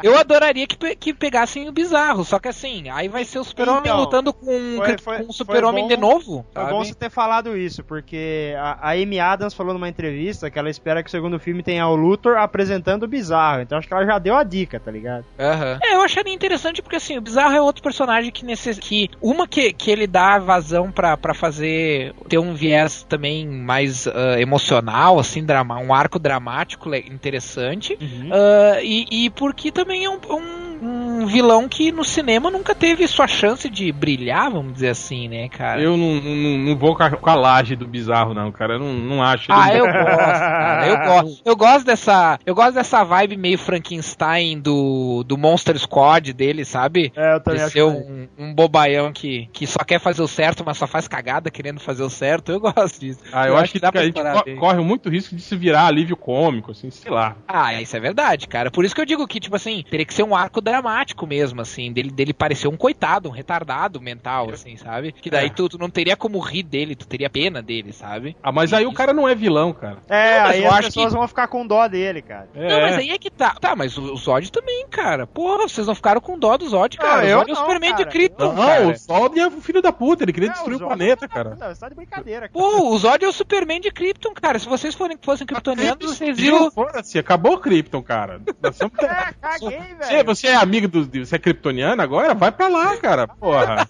Eu adoraria que, pe- que pegassem o bizarro, só que assim, aí vai ser o super-homem Então, lutando com, foi- foi- com foi super-homem bom- de novo. Foi sabe? bom você ter falado isso, porque a, a Amy Adams falou numa entrevista que ela espera que o segundo filme tenha o Luthor apresentando o bizarro. Então acho que ela já deu a dica, tá ligado? Aham. É, eu acharia interessante porque assim, o Bizarro é outro personagem que necess... que uma que, que ele dá vazão pra, pra fazer ter um viés também mais ah, emocional, assim, drama, um arco dramático interessante. Ah, e, e porque também é um, um, um vilão que no cinema nunca teve sua chance de brilhar, vamos dizer assim, né, cara? Eu não, não, não vou com a, laje do bizarro, não, cara. Eu não, não acho. ele- Ah, eu <laughs> gosto, cara. Eu gosto. Eu gosto dessa. Eu gosto dessa vibe meio Frankenstein do, do Monster Squad dele, sabe? É, eu também De acho ser que um, um bobaião que, que só quer fazer o certo, mas só faz cagada querendo fazer o certo. Eu <laughs> gosto disso. Ah, eu, acho que, dá pra a gente co- corre muito risco de se virar alívio cômico, assim, sei lá. Ah, isso é verdade, cara. Por isso que eu digo que, tipo assim, teria que ser um arco dramático mesmo, assim, dele, dele parecer um coitado, um retardado mental, assim, sabe? Que daí É. tu, tu não teria como rir dele, tu teria pena dele, sabe? Ah, mas aí o cara não é vilão, cara. É, Não, aí eu as acho pessoas que- vão ficar com dó dele, cara. É. Não, mas aí é que tá. Tá, mas o, o Zod também, cara. Porra, vocês não ficaram com dó do Zod, cara. Não, o eu Zod é o Superman cara. de Krypton, Não, cara. o Zod é o filho da puta, ele queria Não, destruir o Zod- planeta, cara. Não, você tá de brincadeira, cara. Pô, o Zod é o Superman de Krypton, cara. Se vocês forem, fossem kryptonianos, vocês viram. Foda-se, acabou o Krypton, cara. Nós somos- <laughs> É, caguei, Você, velho. você é amigo do. Você é kryptoniano agora? Vai pra lá, cara. Porra.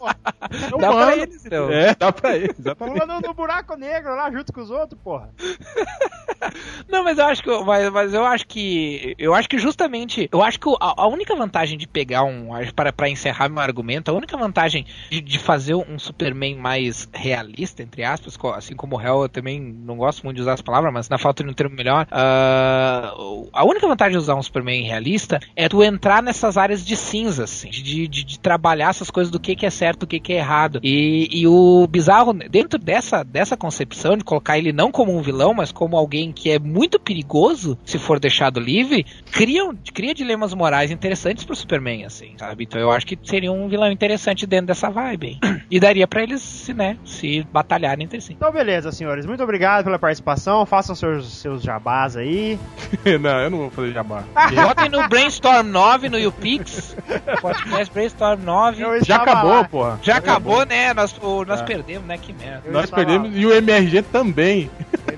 É <laughs> Dá humano. pra eles, então. É, dá pra ele, exatamente. Pula no, no buraco negro lá junto com os outros, porra. <laughs> Não, mas eu acho que. Mas, mas eu acho que. Eu acho que justamente. Eu acho que a, a única vantagem de pegar um. Para, para encerrar meu argumento, a única vantagem de, de fazer um Superman mais realista, entre aspas, assim como o Hell, eu também não gosto muito de usar essa palavra, mas na falta de um termo melhor. ah, a única vantagem de usar um Superman realista é tu entrar nessas áreas de cinza, assim, de, de, de trabalhar essas coisas do que, que é certo, do que, que é errado. E, e o bizarro, dentro dessa, dessa concepção de colocar ele não como um vilão, mas como alguém que é muito perigoso, se for deixado livre, cria, cria dilemas morais interessantes pro Superman, assim, sabe? Então eu acho que seria um vilão interessante dentro dessa vibe. hein? <clears throat> E daria pra eles, se, né, se batalharem entre si. Então, beleza, senhores. Muito obrigado pela participação. Façam seus, seus jabás aí. <laughs> não, eu não vou fazer jabá. <laughs> Joguem no Brainstorm 9 no YouPix. <laughs> Podcast Brainstorm 9. Eu Já acabou, lá. porra. Já acabou, né? Nós, o- nós É. perdemos, né? Que merda. Eu Nós perdemos lá. e o MRG também.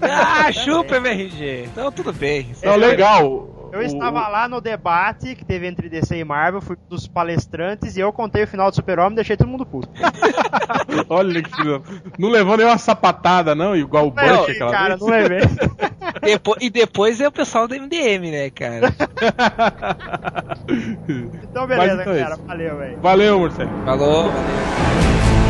Ah, <laughs> chupa, MRG. Então tudo bem. Então, legal. Eu O- estava lá no debate que teve entre DC e Marvel, fui dos palestrantes e eu contei o final do Super-Homem e deixei todo mundo puto. <laughs> Olha que filho. Não levou nem uma sapatada, não, igual o Não, Bush aquela cara, vez. não levei. <laughs> Depo- e depois é o pessoal do MDM, né, cara? <laughs> Então, beleza, então é cara. isso. Valeu, velho. Valeu, Marcelo. Falou, valeu.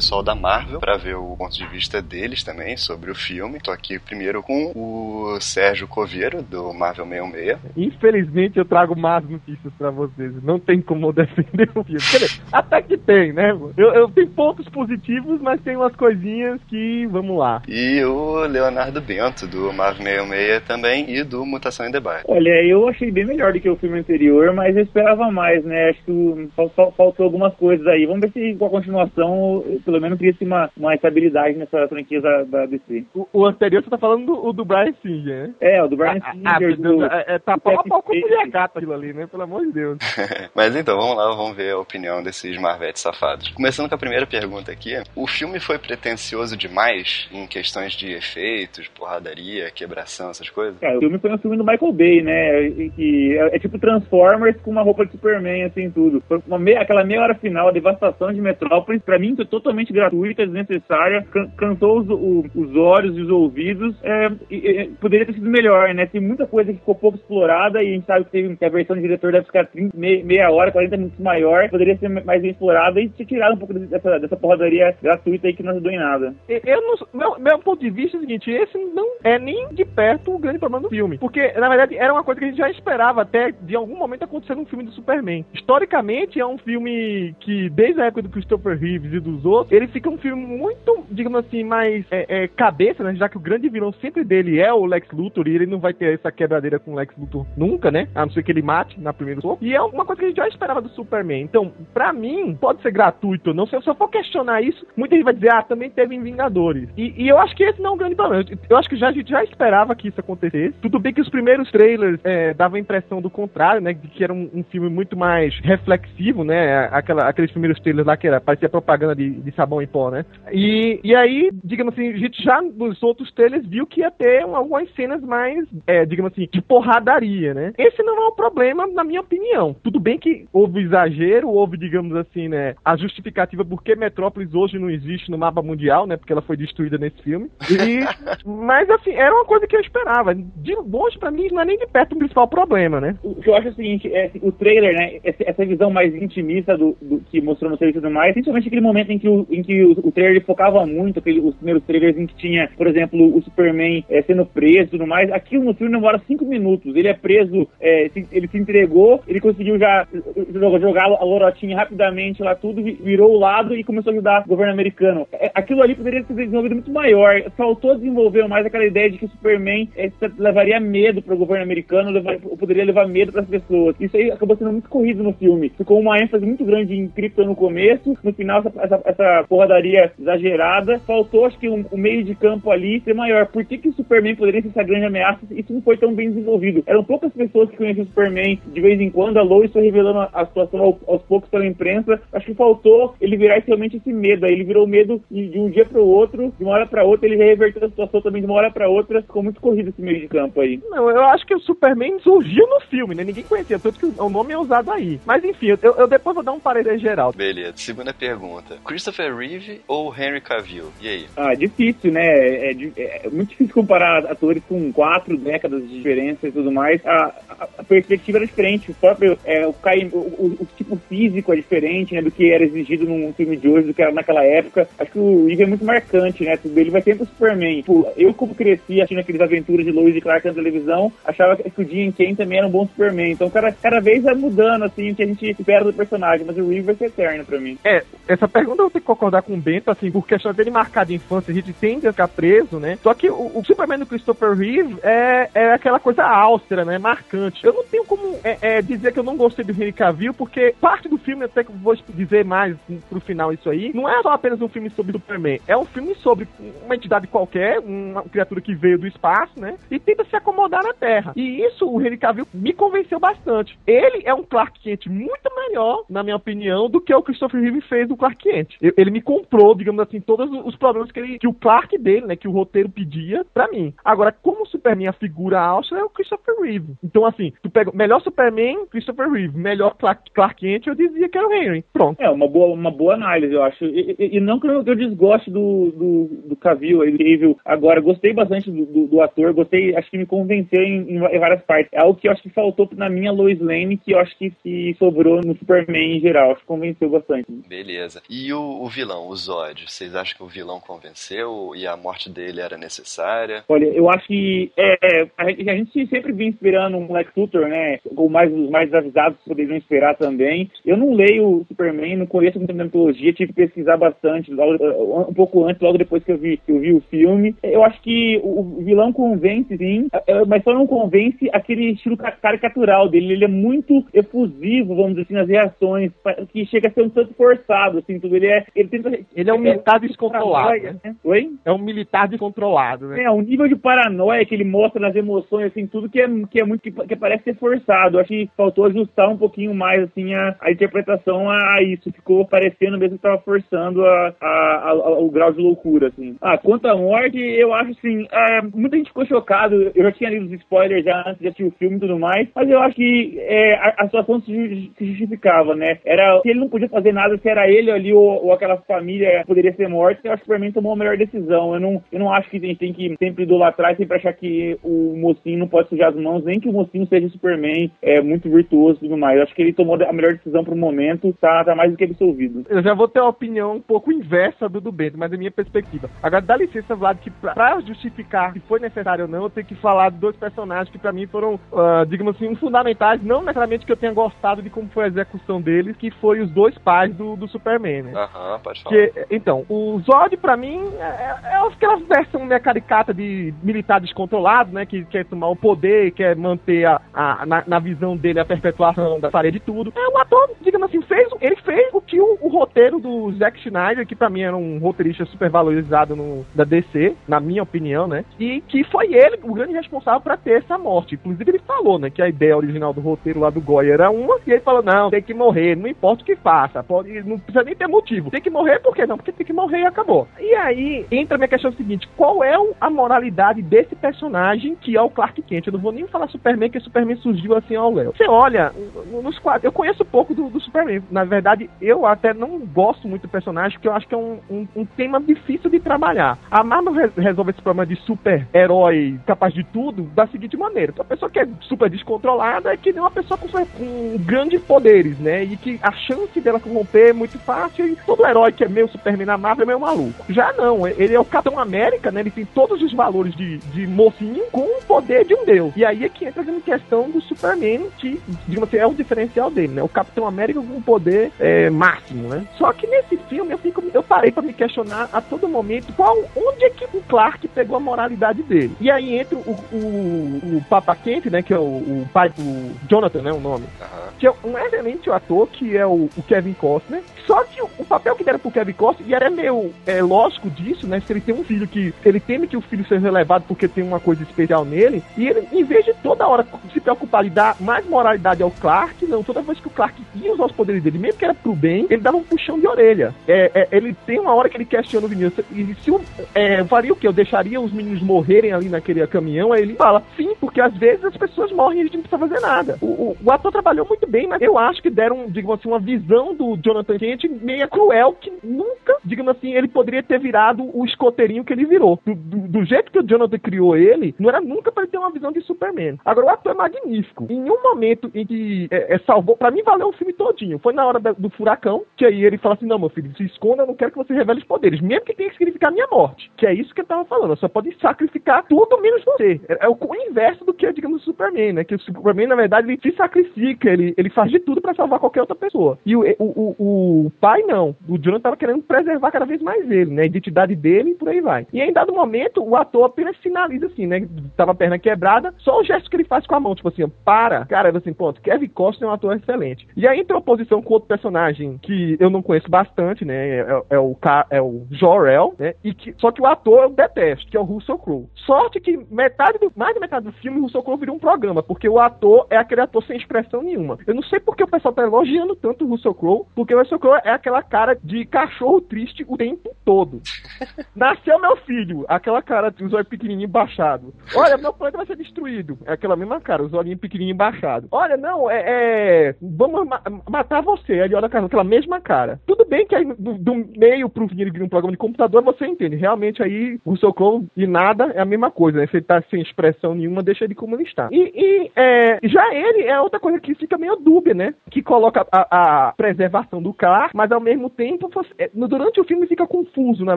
Pessoal da Marvel para ver o ponto de vista deles também sobre o filme. Tô aqui primeiro com o Sérgio Coveiro, do Marvel 66. Infelizmente eu trago más notícias pra vocês. Não tem como eu defender o filme. Quer dizer, até que tem, né? Eu, eu tenho pontos positivos, mas tem umas coisinhas que. Vamos lá. E o Leonardo Bento, do Marvel 66 também, e do Mutação em Debate. Olha, eu achei bem melhor do que o filme anterior, mas eu esperava mais, né? Acho que faltou algumas coisas aí. Vamos ver se com a continuação, pelo menos cria-se uma, uma estabilidade nessa franquia da, da DC. O, o anterior você tá falando do, o do Brian Singer, né? É, o do Brian Ah, Singer, meu Deus, do- é, é, tá pau a pau com mulher gata aquilo ali, né? Pelo amor de Deus. <laughs> Mas então, vamos lá, vamos ver a opinião desses Marvetes safados. Começando com a primeira pergunta aqui. O filme foi pretencioso demais em questões de efeitos, porradaria, quebração, essas coisas? Cara, o filme foi um filme do Michael Bay, né? E Que é, é tipo Transformers com uma roupa de Superman, assim, tudo. Foi uma meia, aquela meia hora final, a devastação de Metrópolis, pra mim, foi totalmente gratuita, desnecessária, can- cansou os, o- os olhos e os ouvidos. É, e- e- poderia ter sido melhor, né? Tem muita coisa que ficou pouco explorada e a gente sabe que, teve, que a versão do diretor deve ficar 30, me- meia hora, 40 minutos maior, poderia ser mais bem explorada e tirado um pouco dessa, dessa porradaria gratuita aí que não ajudou em nada. Eu não, meu, meu ponto de vista é o seguinte, esse não é nem de perto o grande problema do filme. Porque, na verdade, era uma coisa que a gente já esperava até de algum momento acontecer num filme do Superman. Historicamente, é um filme que, desde a época do Christopher Reeves e dos outros, ele fica um filme muito, digamos assim, mais é, é, cabeça, né? Já que o grande vilão sempre dele é o Lex Luthor e ele não vai ter essa quebradeira com o Lex Luthor nunca, né? A não ser que ele mate na primeira soco. E é uma coisa que a gente já esperava do Superman. Então, pra mim, pode ser gratuito ou não. Se eu só for questionar isso, muita gente vai dizer, ah, também teve em Vingadores. E, e eu acho que esse não é um grande problema. Eu- acho que já, a gente já esperava que isso acontecesse. Tudo bem que os primeiros trailers é, davam a impressão do contrário, né? De que era um, um filme muito mais reflexivo, né? Aquela, aqueles primeiros trailers lá que era, parecia propaganda de, de sabão em pó, né? E, e aí, digamos assim, a gente já nos outros trailers viu que ia ter um- algumas cenas mais, é, digamos assim, de porradaria, né? Esse não é um problema, na minha opinião. Tudo bem que houve exagero, houve, digamos assim, né? A justificativa por que Metrópolis hoje não existe no mapa mundial, né? Porque ela foi destruída nesse filme. E, <laughs> mas, assim, era uma coisa que eu esperava. De longe, pra mim, não é nem de perto o principal problema, né? O que eu acho é o seguinte, é, o trailer, né, essa, essa visão mais intimista do, do que mostrou no trailer e tudo mais, principalmente aquele momento em que o, em que o, o trailer focava muito, aquele, os primeiros trailers em que tinha, por exemplo, o Superman é, sendo preso e tudo mais, aquilo no filme demora cinco minutos, ele é preso, é, se- ele se entregou, ele conseguiu já jo- jogar a lorotinha rapidamente lá tudo, vi- virou o lado e começou a ajudar o governo americano. É, aquilo ali poderia ser desenvolvido muito maior, faltou desenvolver mais aquela ideia de que o Superman é, levaria medo para o governo americano, levar, poderia levar medo para as pessoas. Isso aí acabou sendo muito corrido no filme. Ficou uma ênfase muito grande em cripto no começo, no final essa, essa, essa porradaria exagerada. Faltou, acho que, um- o meio de campo ali ser maior. Por que, que o Superman poderia ser essa grande ameaça? Isso não foi tão bem desenvolvido. Eram poucas pessoas que conheciam o Superman de vez em quando. A Lois foi revelando a, a situação ao- aos poucos pela imprensa. Acho que faltou ele virar realmente esse medo. Aí ele virou medo de, de um dia para o outro, de uma hora para outra. Ele reverteu a situação também de uma hora para outra. Ficou muito corrido esse meio de campo aí. Não, eu acho que o Superman surgiu no filme, né? Ninguém conhecia, tanto que o nome é usado aí. Mas enfim, eu, eu depois vou dar um parecer geral. Beleza. Segunda pergunta. Christopher Reeve ou Henry Cavill? E aí? Ah, difícil, né? É, di- é muito difícil comparar atores com quatro décadas de diferença e tudo mais. A, a- a perspectiva era diferente. O próprio é, o, o, o- o tipo físico é diferente, né? Do que era exigido num filme de hoje, do que era naquela época. Acho que o Reeve é muito marcante, né? Tudo ele vai sempre o Superman. Tipo, eu, como cresci assistindo aqueles aventuras de Lois e Clark na televisão, achava que que o Dean Kane também era um bom Superman. Então, cada, cada vez vai mudando, assim, o que a gente espera do personagem. Mas o Reeve vai ser eterno pra mim. É, essa pergunta eu que concordar com o Bento, assim, por questão dele marcar de infância, a gente tende a ficar preso, né? Só que o, o Superman do Christopher Reeve é, é aquela coisa austera, né? Marcante. Eu não tenho como é, é, dizer que eu não gostei do Henry Cavill, porque parte do filme, até que vou dizer mais pro final isso aí, não é só apenas um filme sobre Superman, é um filme sobre uma entidade qualquer, uma criatura que veio do espaço, né? E tenta se acomodar na Terra. E isso o Henry Cavill me convenceu bastante. Ele é um Clark Kent muito melhor, na minha opinião, do que o Christopher Reeve fez do Clark Kent. Eu- Ele me comprou, digamos assim, todos os problemas que, ele, que o Clark dele, né, que o roteiro pedia pra mim. Agora, como o Superman, a figura austra, é o Christopher Reeve. Então, assim, tu pega melhor Superman, Christopher Reeve, melhor Clark, Clark Kent, eu dizia que era o Henry. Pronto. É, uma boa, uma boa análise, eu acho. E, e- e não que eu, eu desgoste do, do, do Cavill aí, do Cavill. Agora, gostei bastante do, do, do ator, gostei, acho que me convenceu em, em várias partes. É algo que eu acho que faltou na minha Lois Lane, que eu acho que, que sobrou no Superman em geral. Acho que convenceu bastante. Beleza. E o, o vilão, o Zod? Vocês acham que o vilão convenceu e a morte dele era necessária? Olha, eu acho que é, a, gente, a gente sempre vinha esperando um Lex Luthor, né? Ou mais os mais avisados poderiam esperar também. Eu não leio Superman, não conheço muito da mitologia, tive que pesquisar bastante, logo, uh, um pouco antes, logo depois que eu vi, que eu vi o filme. Eu acho que o, vilão convence, sim, uh, mas só não convence aquele estilo ca- caricatural dele. Ele é muito efusivo, vamos dizer assim, nas reações, que chega a ser um tanto forçado, assim, tudo. Ele é. Ele, tenta, Ele é um militar descontrolado. paranoia, né? Oi? É um militar descontrolado, né? É, o nível de paranoia que ele mostra nas emoções, assim, tudo que é, que é muito, que, que parece ser forçado. Acho que faltou ajustar um pouquinho mais, assim, a, a interpretação a, a isso. Ficou parecendo mesmo que tava forçando a, a, o grau de loucura, assim. Ah, quanto à morte, eu acho, assim, é, muita gente ficou chocado. Eu já tinha lido os spoilers já antes de assistir o filme e tudo mais, mas eu acho que é, a, situação se justificava, né? Era, se ele não podia fazer nada, se era ele ali ou, ou aquela família poderia ser morta, eu acho que o Superman tomou a melhor decisão. Eu não, eu não acho que a gente tem que sempre idolatrar e sempre achar que o mocinho não pode sujar as mãos, nem que o mocinho seja Superman, é muito virtuoso e tudo mais. Eu acho que ele tomou a melhor decisão pro momento, tá, tá mais do que absolvido. Eu já vou ter uma opinião um pouco inversa do do Bento, mas da minha perspectiva. Agora, dá licença, Vlad, que pra, pra justificar se foi necessário ou não, eu tenho que falar de dois personagens que pra mim foram, ah, digamos assim, fundamentais, não necessariamente que eu tenha gostado de como foi a execução deles, que foi os dois pais do, do Superman, né? Aham, pode falar. Que, então, o Zod, pra mim, é, é aquela versão né, caricata de militar descontrolado, né? Que quer tomar o poder, quer manter a, a- na, na visão dele a perpetuação da faria de tudo. É, o ator, digamos assim, fez, ele fez o roteiro do Zack Schneider, que pra mim era um roteirista super valorizado no, da DC, na minha opinião, né? E que foi ele o grande responsável pra ter essa morte. Inclusive, ele falou, né, que a ideia original do roteiro lá do Goya era uma, e ele falou: não, tem que morrer, não importa o que faça, pode, não precisa nem ter motivo. Tem que morrer, por quê? Não, porque tem que morrer e acabou. E aí entra a minha questão seguinte: qual é a moralidade desse personagem que é o Clark Kent? Eu não vou nem falar Superman, porque Superman surgiu assim ao Léo. Você olha no- nos quadros, eu conheço pouco do, do Superman. Na verdade, eu até não gosto muito do personagem, porque eu acho que é um, um, um tema difícil de trabalhar. A Marvel re- resolve esse problema de super-herói capaz de tudo da seguinte maneira: a pessoa que é super descontrolada é que nem uma pessoa com, com grandes poderes, né? E que a chance dela corromper é muito fácil. E todo herói que é meio Superman na Marvel é meio maluco. Já não, ele é o Capitão América, né? Ele tem todos os valores de, de mocinho com o poder de um deus. E aí é que entra a questão do Superman, que, digamos assim, é o diferencial dele, né? O Capitão América com poder é, máximo, né? Só que nesse filme eu, fico, eu parei pra me questionar a todo momento qual, onde é que o Clark pegou a moralidade dele. E aí entra o, o, o Papa Kent, né? Que é o, o pai do Jonathan, né? O nome Aham. que é um excelente ator, que é o, o Kevin Costner. Só que o, o papel que deram pro Kevin Costner, e era meio é, lógico disso, né? Se ele tem um filho que ele teme que o filho seja relevado porque tem uma coisa especial nele, e ele, em vez de toda hora se preocupar de dar mais moralidade ao Clark, não, toda vez que o Clark ia usar os poderes dele, mesmo que era pro bem, ele dava um puxão de orelha. É, é, ele tem uma hora que ele questiona o menino, e se o, é, eu faria o quê? Eu deixaria os meninos morrerem ali naquele caminhão? Aí ele fala, sim, porque às vezes as pessoas morrem e a gente não precisa fazer nada. O, o, o ator trabalhou muito bem, mas eu acho que deram, digamos assim, uma visão do Jonathan Kent meio cruel, que nunca, digamos assim, ele poderia ter virado o escoteirinho que ele virou. Do, do- do jeito que o Jonathan criou ele, não era nunca pra ele ter uma visão de Superman. Agora, o ator é magnífico. Em um momento em que é, é, salvou, pra mim valeu o filme todinho. Foi na hora da- do furacão, que aí ele fala assim: não, meu filho, se esconda, eu não quero que você revele os poderes, mesmo que tenha que significar minha morte. Que é isso que eu tava falando. Só pode sacrificar tudo menos você. É, é o, inverso do que, digamos, o Superman, né? Que o Superman, na verdade, ele se sacrifica, ele, ele faz de tudo pra salvar qualquer outra pessoa. E o, o, o, o pai, não. O Jonathan tava querendo preservar cada vez mais ele, né? A identidade dele e por aí vai. E em dado momento, o ator apenas finaliza assim, né? Tava a perna quebrada, só o gesto que ele faz com a mão, tipo assim, para. Cara, assim, ponto. Kevin Costner é um ator excelente. E aí entra oposição com outro personagem que eu não conheço bastante, né? É, é o, Ca- é o Jor-El, né? E que, só que o ator eu detesto, que é o Russell Crowe. Sorte que metade do, mais da metade do filme o Russell Crowe virou um programa, porque o ator é aquele ator sem expressão nenhuma. Eu não sei porque o pessoal tá elogiando tanto o Russell Crowe, porque o Russell Crowe é aquela cara de cachorro triste o tempo todo. <laughs> Nasceu meu filho, aquela cara de zóio pequenininho baixado. Olha, meu planeta vai ser destruído. É aquela mesma cara. os olhinhos pequenininhos embaixados. Olha, não, é. é vamos ma matar você. Aí ele olha aquela mesma cara. Tudo bem que aí do, do meio pro de um programa de computador você entende. Realmente aí o clone e nada é a mesma coisa, né? Se ele tá sem expressão nenhuma, deixa ele como ele está. E, e é, já ele é outra coisa que fica meio dúbia, né? Que coloca a, a preservação do Clark, mas ao mesmo tempo, é, durante o filme fica confuso, na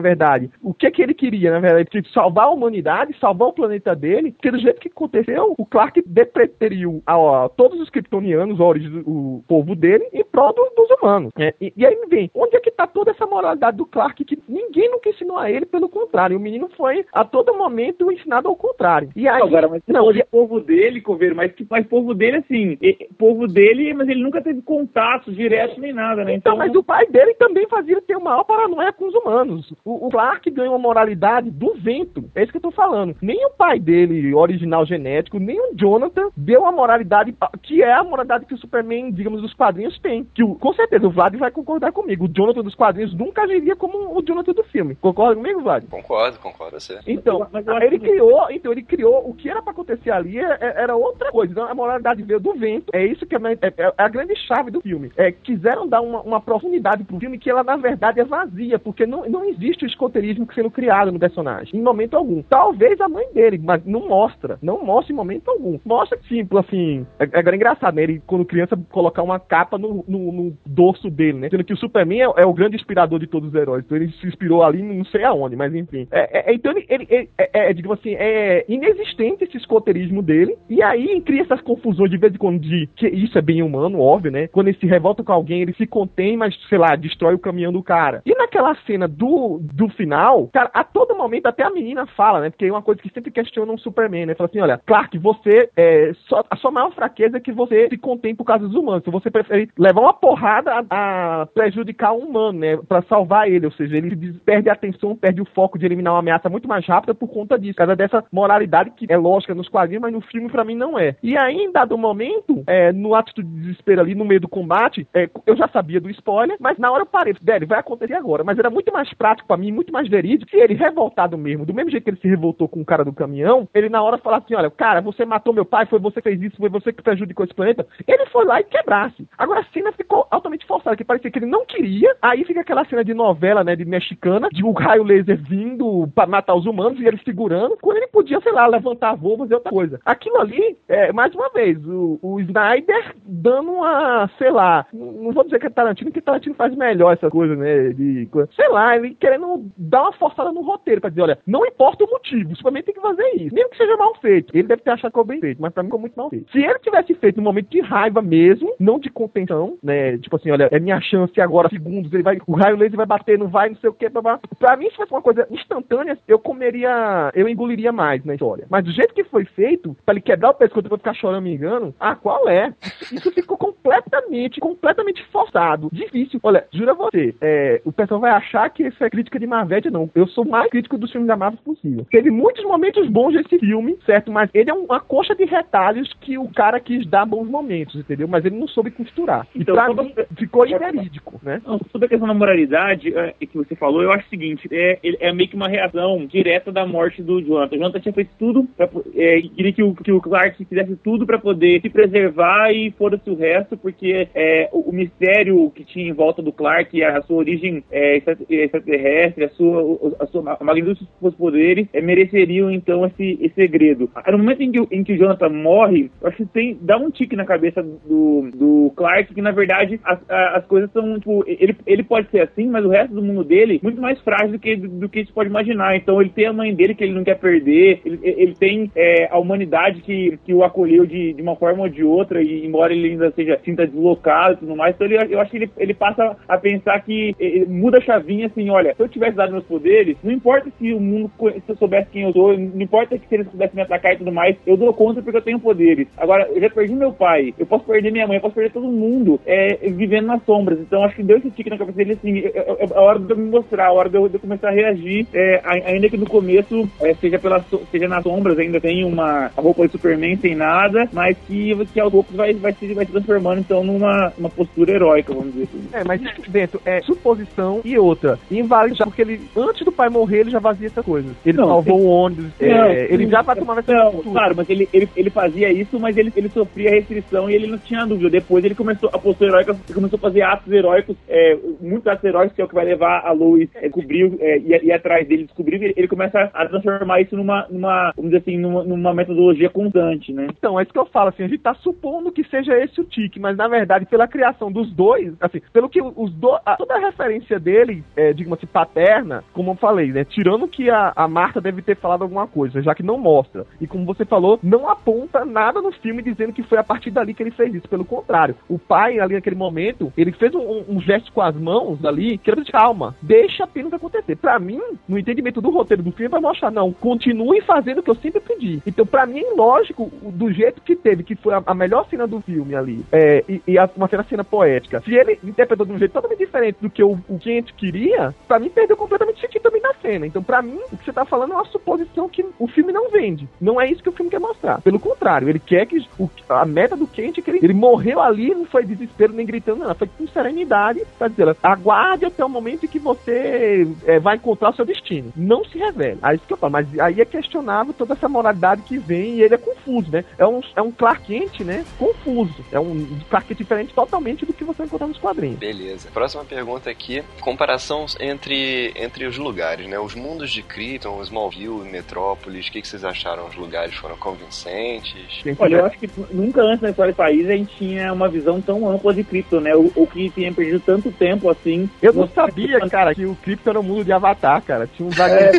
verdade. O que é que ele queria, na verdade? Ele salvar a humanidade, salvar o planeta dele, porque do jeito que aconteceu, o Clark depreteriu a, a, todos os kryptonianos, o, o povo dele, em prol do, dos humanos. É, e, e, aí me vem, onde é que tá toda essa moralidade do Clark que ninguém nunca ensinou a ele, pelo contrário, o menino foi a todo momento ensinado ao contrário. E aí, Agora, mas não, e... povo dele, Coveiro, mas que faz povo dele assim, povo dele, mas ele nunca teve contato direto nem nada, né? Então, então mas o pai dele também fazia ter uma maior paranoia com os humanos. O, o Clark ganhou uma moralidade do vento. É isso que eu tô falando. Nem o pai dele, original genético, nem o Jonathan deu uma moralidade que é a moralidade que o Superman, digamos, dos quadrinhos tem. Que o, com certeza o Vlad vai concordar comigo. O Jonathan dos quadrinhos nunca agiria como o Jonathan do filme. Concorda comigo, Vlad? Concordo, concordo. Você. Então, mas, mas ele criou, então ele criou o que era para acontecer ali é, é, era outra coisa. Então, a moralidade veio do vento. É isso que é, é, é a grande chave do filme. É, quiseram dar uma, uma profundidade pro filme que ela na verdade é vazia, porque não, não existe o escoteirismo sendo criado no personagem, em momento algum. Talvez a mãe dele, mas não mostra. Não mostra em momento algum. Mostra que, tipo, assim. É, é engraçado, né? Ele, quando criança, colocar uma capa no, no, no dorso dele, né? Sendo que o Superman é, é, o grande inspirador de todos os heróis. Então ele se inspirou ali, não sei aonde, mas enfim. É, é, então ele, ele, ele é, digamos assim, é inexistente esse escoteirismo dele. E aí cria essas confusões de vez em quando de que isso é bem humano, óbvio, né? Quando ele se revolta com alguém, ele se contém, mas, sei lá, destrói o caminhão do cara. E naquela cena do, do final, cara, a todo momento até a menina fala, né? Porque é uma coisa que sempre questiona um Superman, né? Fala assim, olha, Clark, você é só, a sua maior fraqueza é que você se contém por causa dos humanos. Então você prefere levar uma porrada a, a prejudicar um humano, né? Pra salvar ele. Ou seja, ele perde a atenção, perde o foco de eliminar uma ameaça muito mais rápida por conta disso. Por causa dessa moralidade que é lógica nos quadrinhos, mas no filme pra mim não é. E aí, em dado momento, é, no ato de desespero ali, no meio do combate, é, eu já sabia do spoiler, mas na hora eu parei, velho, vai acontecer agora. Mas era muito mais prático para mim, muito mais verídico, se ele revoltado mesmo, do mesmo jeito que ele se revoltou com o cara do caminhão, ele na hora falar assim: olha, cara, você matou meu pai, foi você que fez isso, foi você que prejudicou esse planeta. Ele foi lá e quebrasse. Agora a cena ficou altamente forçada, que parecia que ele não queria. Aí fica aquela cena de novela, né, de mexicana, de um raio laser vindo para matar os humanos e ele segurando, quando ele podia, sei lá, levantar voo, fazer outra coisa. Aquilo ali, é, mais uma vez, o, o Snyder dando uma, sei lá, não vou dizer que é Tarantino, que Tarantino faz melhor essa coisa, né, de, sei lá, ele querendo dar uma forçada no roteiro pra dizer, olha, não importa o motivo, o Superman tem que fazer isso. Mesmo que seja mal feito. Ele deve ter achado que ficou bem feito, mas pra mim ficou muito mal feito. Se ele tivesse feito no momento de raiva mesmo, não de contenção, né? Tipo assim, olha, é minha chance agora, segundos, ele vai, o raio laser vai bater, não vai, não sei o que, blá, Pra mim, se fosse uma coisa instantânea, eu comeria, eu engoliria mais na história. Mas do jeito que foi feito, pra ele quebrar o pescoço e depois ficar chorando, me engano, ah, qual é? Isso, isso ficou completamente, completamente forçado. Difícil. Olha, jura você, é, o pessoal vai achar que isso é crítica de Marvel, não. Eu sou mais crítico dos filmes da Marvel possível. Teve muitos momentos bons desse filme, certo? Mas ele é uma coxa de retalhos que o cara quis dar bons momentos, entendeu? Mas ele não soube costurar. Então, e pra mim, ficou inverídico, né? Sobre a questão da moralidade é, que você falou, eu acho o seguinte, é, é meio que uma reação direta da morte do Jonathan. O Jonathan tinha feito tudo, pra, é, queria que o, que o Clark fizesse tudo para poder se preservar e foda-se o resto, porque é, o, o, mistério que tinha em volta do Clark, a sua origem é, extraterrestre, a sua, a sua a magnitude dos seus poderes, é, mereceriam então esse, esse segredo. No momento em que, em que o Jonathan morre, eu acho que tem, dá um tique na cabeça do, do Clark que na verdade as, as coisas são, tipo, ele, ele pode ser assim, mas o resto do mundo dele muito mais frágil do que, do, que a gente pode imaginar. Então ele tem a mãe dele que ele não quer perder, ele, ele tem é, a humanidade que, que o acolheu de, de uma forma ou de outra, e embora ele ainda seja sinta deslocado e tudo mais, então ele, eu acho que ele, ele passa a pensar que ele muda a chavinha assim, olha, se eu tivesse dado meus poderes, não importa se o mundo se eu soubesse quem eu sou, não importa que se eles pudessem me atacar e tudo mais, eu dou conta porque eu tenho poderes. Agora, eu já perdi meu pai, eu posso perder minha mãe, eu posso perder todo mundo é, vivendo nas sombras. Então acho que deu esse tique na cabeça dele assim, é, a hora de eu me mostrar, a hora de eu, de eu começar a reagir, é, ainda que no começo, é, seja, pela, seja nas sombras, ainda tem uma roupa de Superman sem nada, mas que, que aos poucos vai, vai, se, vai se transformando então numa uma postura heróica, vamos dizer assim. É, mas dentro é suposição e outra. Inválido já, porque ele, antes do pai morrer, ele já vazia essa coisa. Ele não, salvou o ônibus, é, ele já vai tomar essa Não, claro, mas ele, ele, ele fazia isso, mas ele, ele sofria restrição e ele não tinha dúvida. Depois ele começou a postura heróica, começou a fazer atos heróicos, é, muitos atos heróicos, que é o que vai levar a Lois é, descobrir é, e, e atrás dele descobrir, ele, ele começa a transformar isso numa, numa vamos dizer assim, numa, numa metodologia constante, né? Então, é isso que eu falo, assim, a gente tá supondo que seja esse o tique, mas na verdade, pela criação dos dois, assim, pelo que os dois, toda a referência dele, é, digamos assim, paterna, como eu falei, né, tirando que a, a Marta deve ter falado alguma coisa, já que não mostra, e como você falou, não aponta nada no filme dizendo que foi a partir dali que ele fez isso, pelo contrário, o pai ali naquele momento, ele fez um, um gesto com as mãos ali, que de calma, deixa apenas acontecer. Pra mim, no entendimento do roteiro do filme, vai mostrar, não, continue fazendo o que eu sempre pedi. Então, pra mim, lógico, do jeito que teve, que foi a, a melhor cena do filme ali, é, e, e a, uma cena, cena poética, se ele interpretou de um jeito totalmente diferente do que o, o Kent queria, pra mim perdeu completamente sentido também na cena. Então, pra mim, o que você tá falando é uma suposição que o filme não vende. Não é isso que o filme quer mostrar. Pelo contrário, ele quer que o, a meta do Kent é que ele, ele morreu ali, não foi desespero nem gritando, não. Foi com serenidade pra dizer, aguarde até o momento em que você é, vai encontrar o seu destino. Não se revela. Aí isso que eu falo. Mas aí é questionável toda essa moralidade que vem e ele é confuso, né? É um, é um Clark Kent, né? Confuso. É um Clark Kent diferente totalmente do que você encontrar nos quadrinhos. Beleza. Próxima pergunta aqui: comparação entre, entre os lugares, né? Os mundos de Krypton, Smallville, Metrópolis. O que, que vocês acharam? Os lugares foram convincentes? Olha, eu acho que nunca antes na história do país a gente tinha uma visão tão ampla de Krypton, né? O, o que tinha perdido tanto tempo assim. Eu não sabia, cara, que o Krypton era o mundo de Avatar, cara. Tinha um dragão.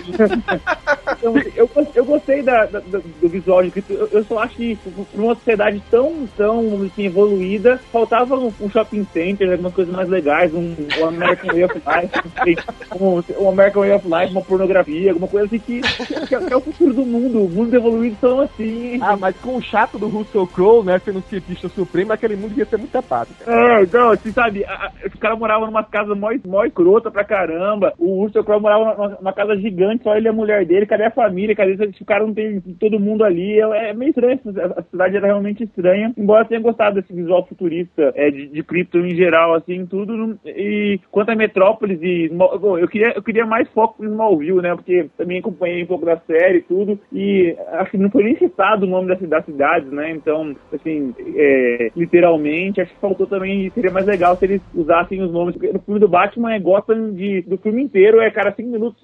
Então, eu, eu gostei da, da- do visual de Krypton. Eu, eu só acho que pra uma sociedade tão, tão assim, evoluída, faltava um, um shopping center, algumas coisas mais legais, um, um American Way of Life, um, um American Way of Life, uma pornografia, alguma coisa assim que, que, é- o futuro do mundo. Mundos evoluídos são assim. Ah, mas com o chato do Russell Crowe, né, sendo cientista supremo, aquele mundo ia ser muito tapado. É, então, assim, sabe, a, os caras moravam numa casa mó, mó escrota pra caramba. O Urso Crow morava numa, numa casa gigante, só ele e a mulher dele. Cadê a família? Cadê se o cara não tem todo mundo ali? É, é meio estranho, a, a cidade era realmente estranha. Embora eu tenha gostado desse visual futurista é, de, de Krypton em geral, assim, tudo. E quanto a Metrópolis e. Bom, Eu queria, eu queria mais foco em Smallville, né? Porque também acompanhei um pouco da série e tudo. E acho que não foi nem citado o nome das, das cidades, né? Então, assim, é, literalmente, acho que faltou também. Seria mais legal se eles usassem os nomes. Porque no filme do Batman é Gotham de, do filme inteiro, é, cara, cinco minutos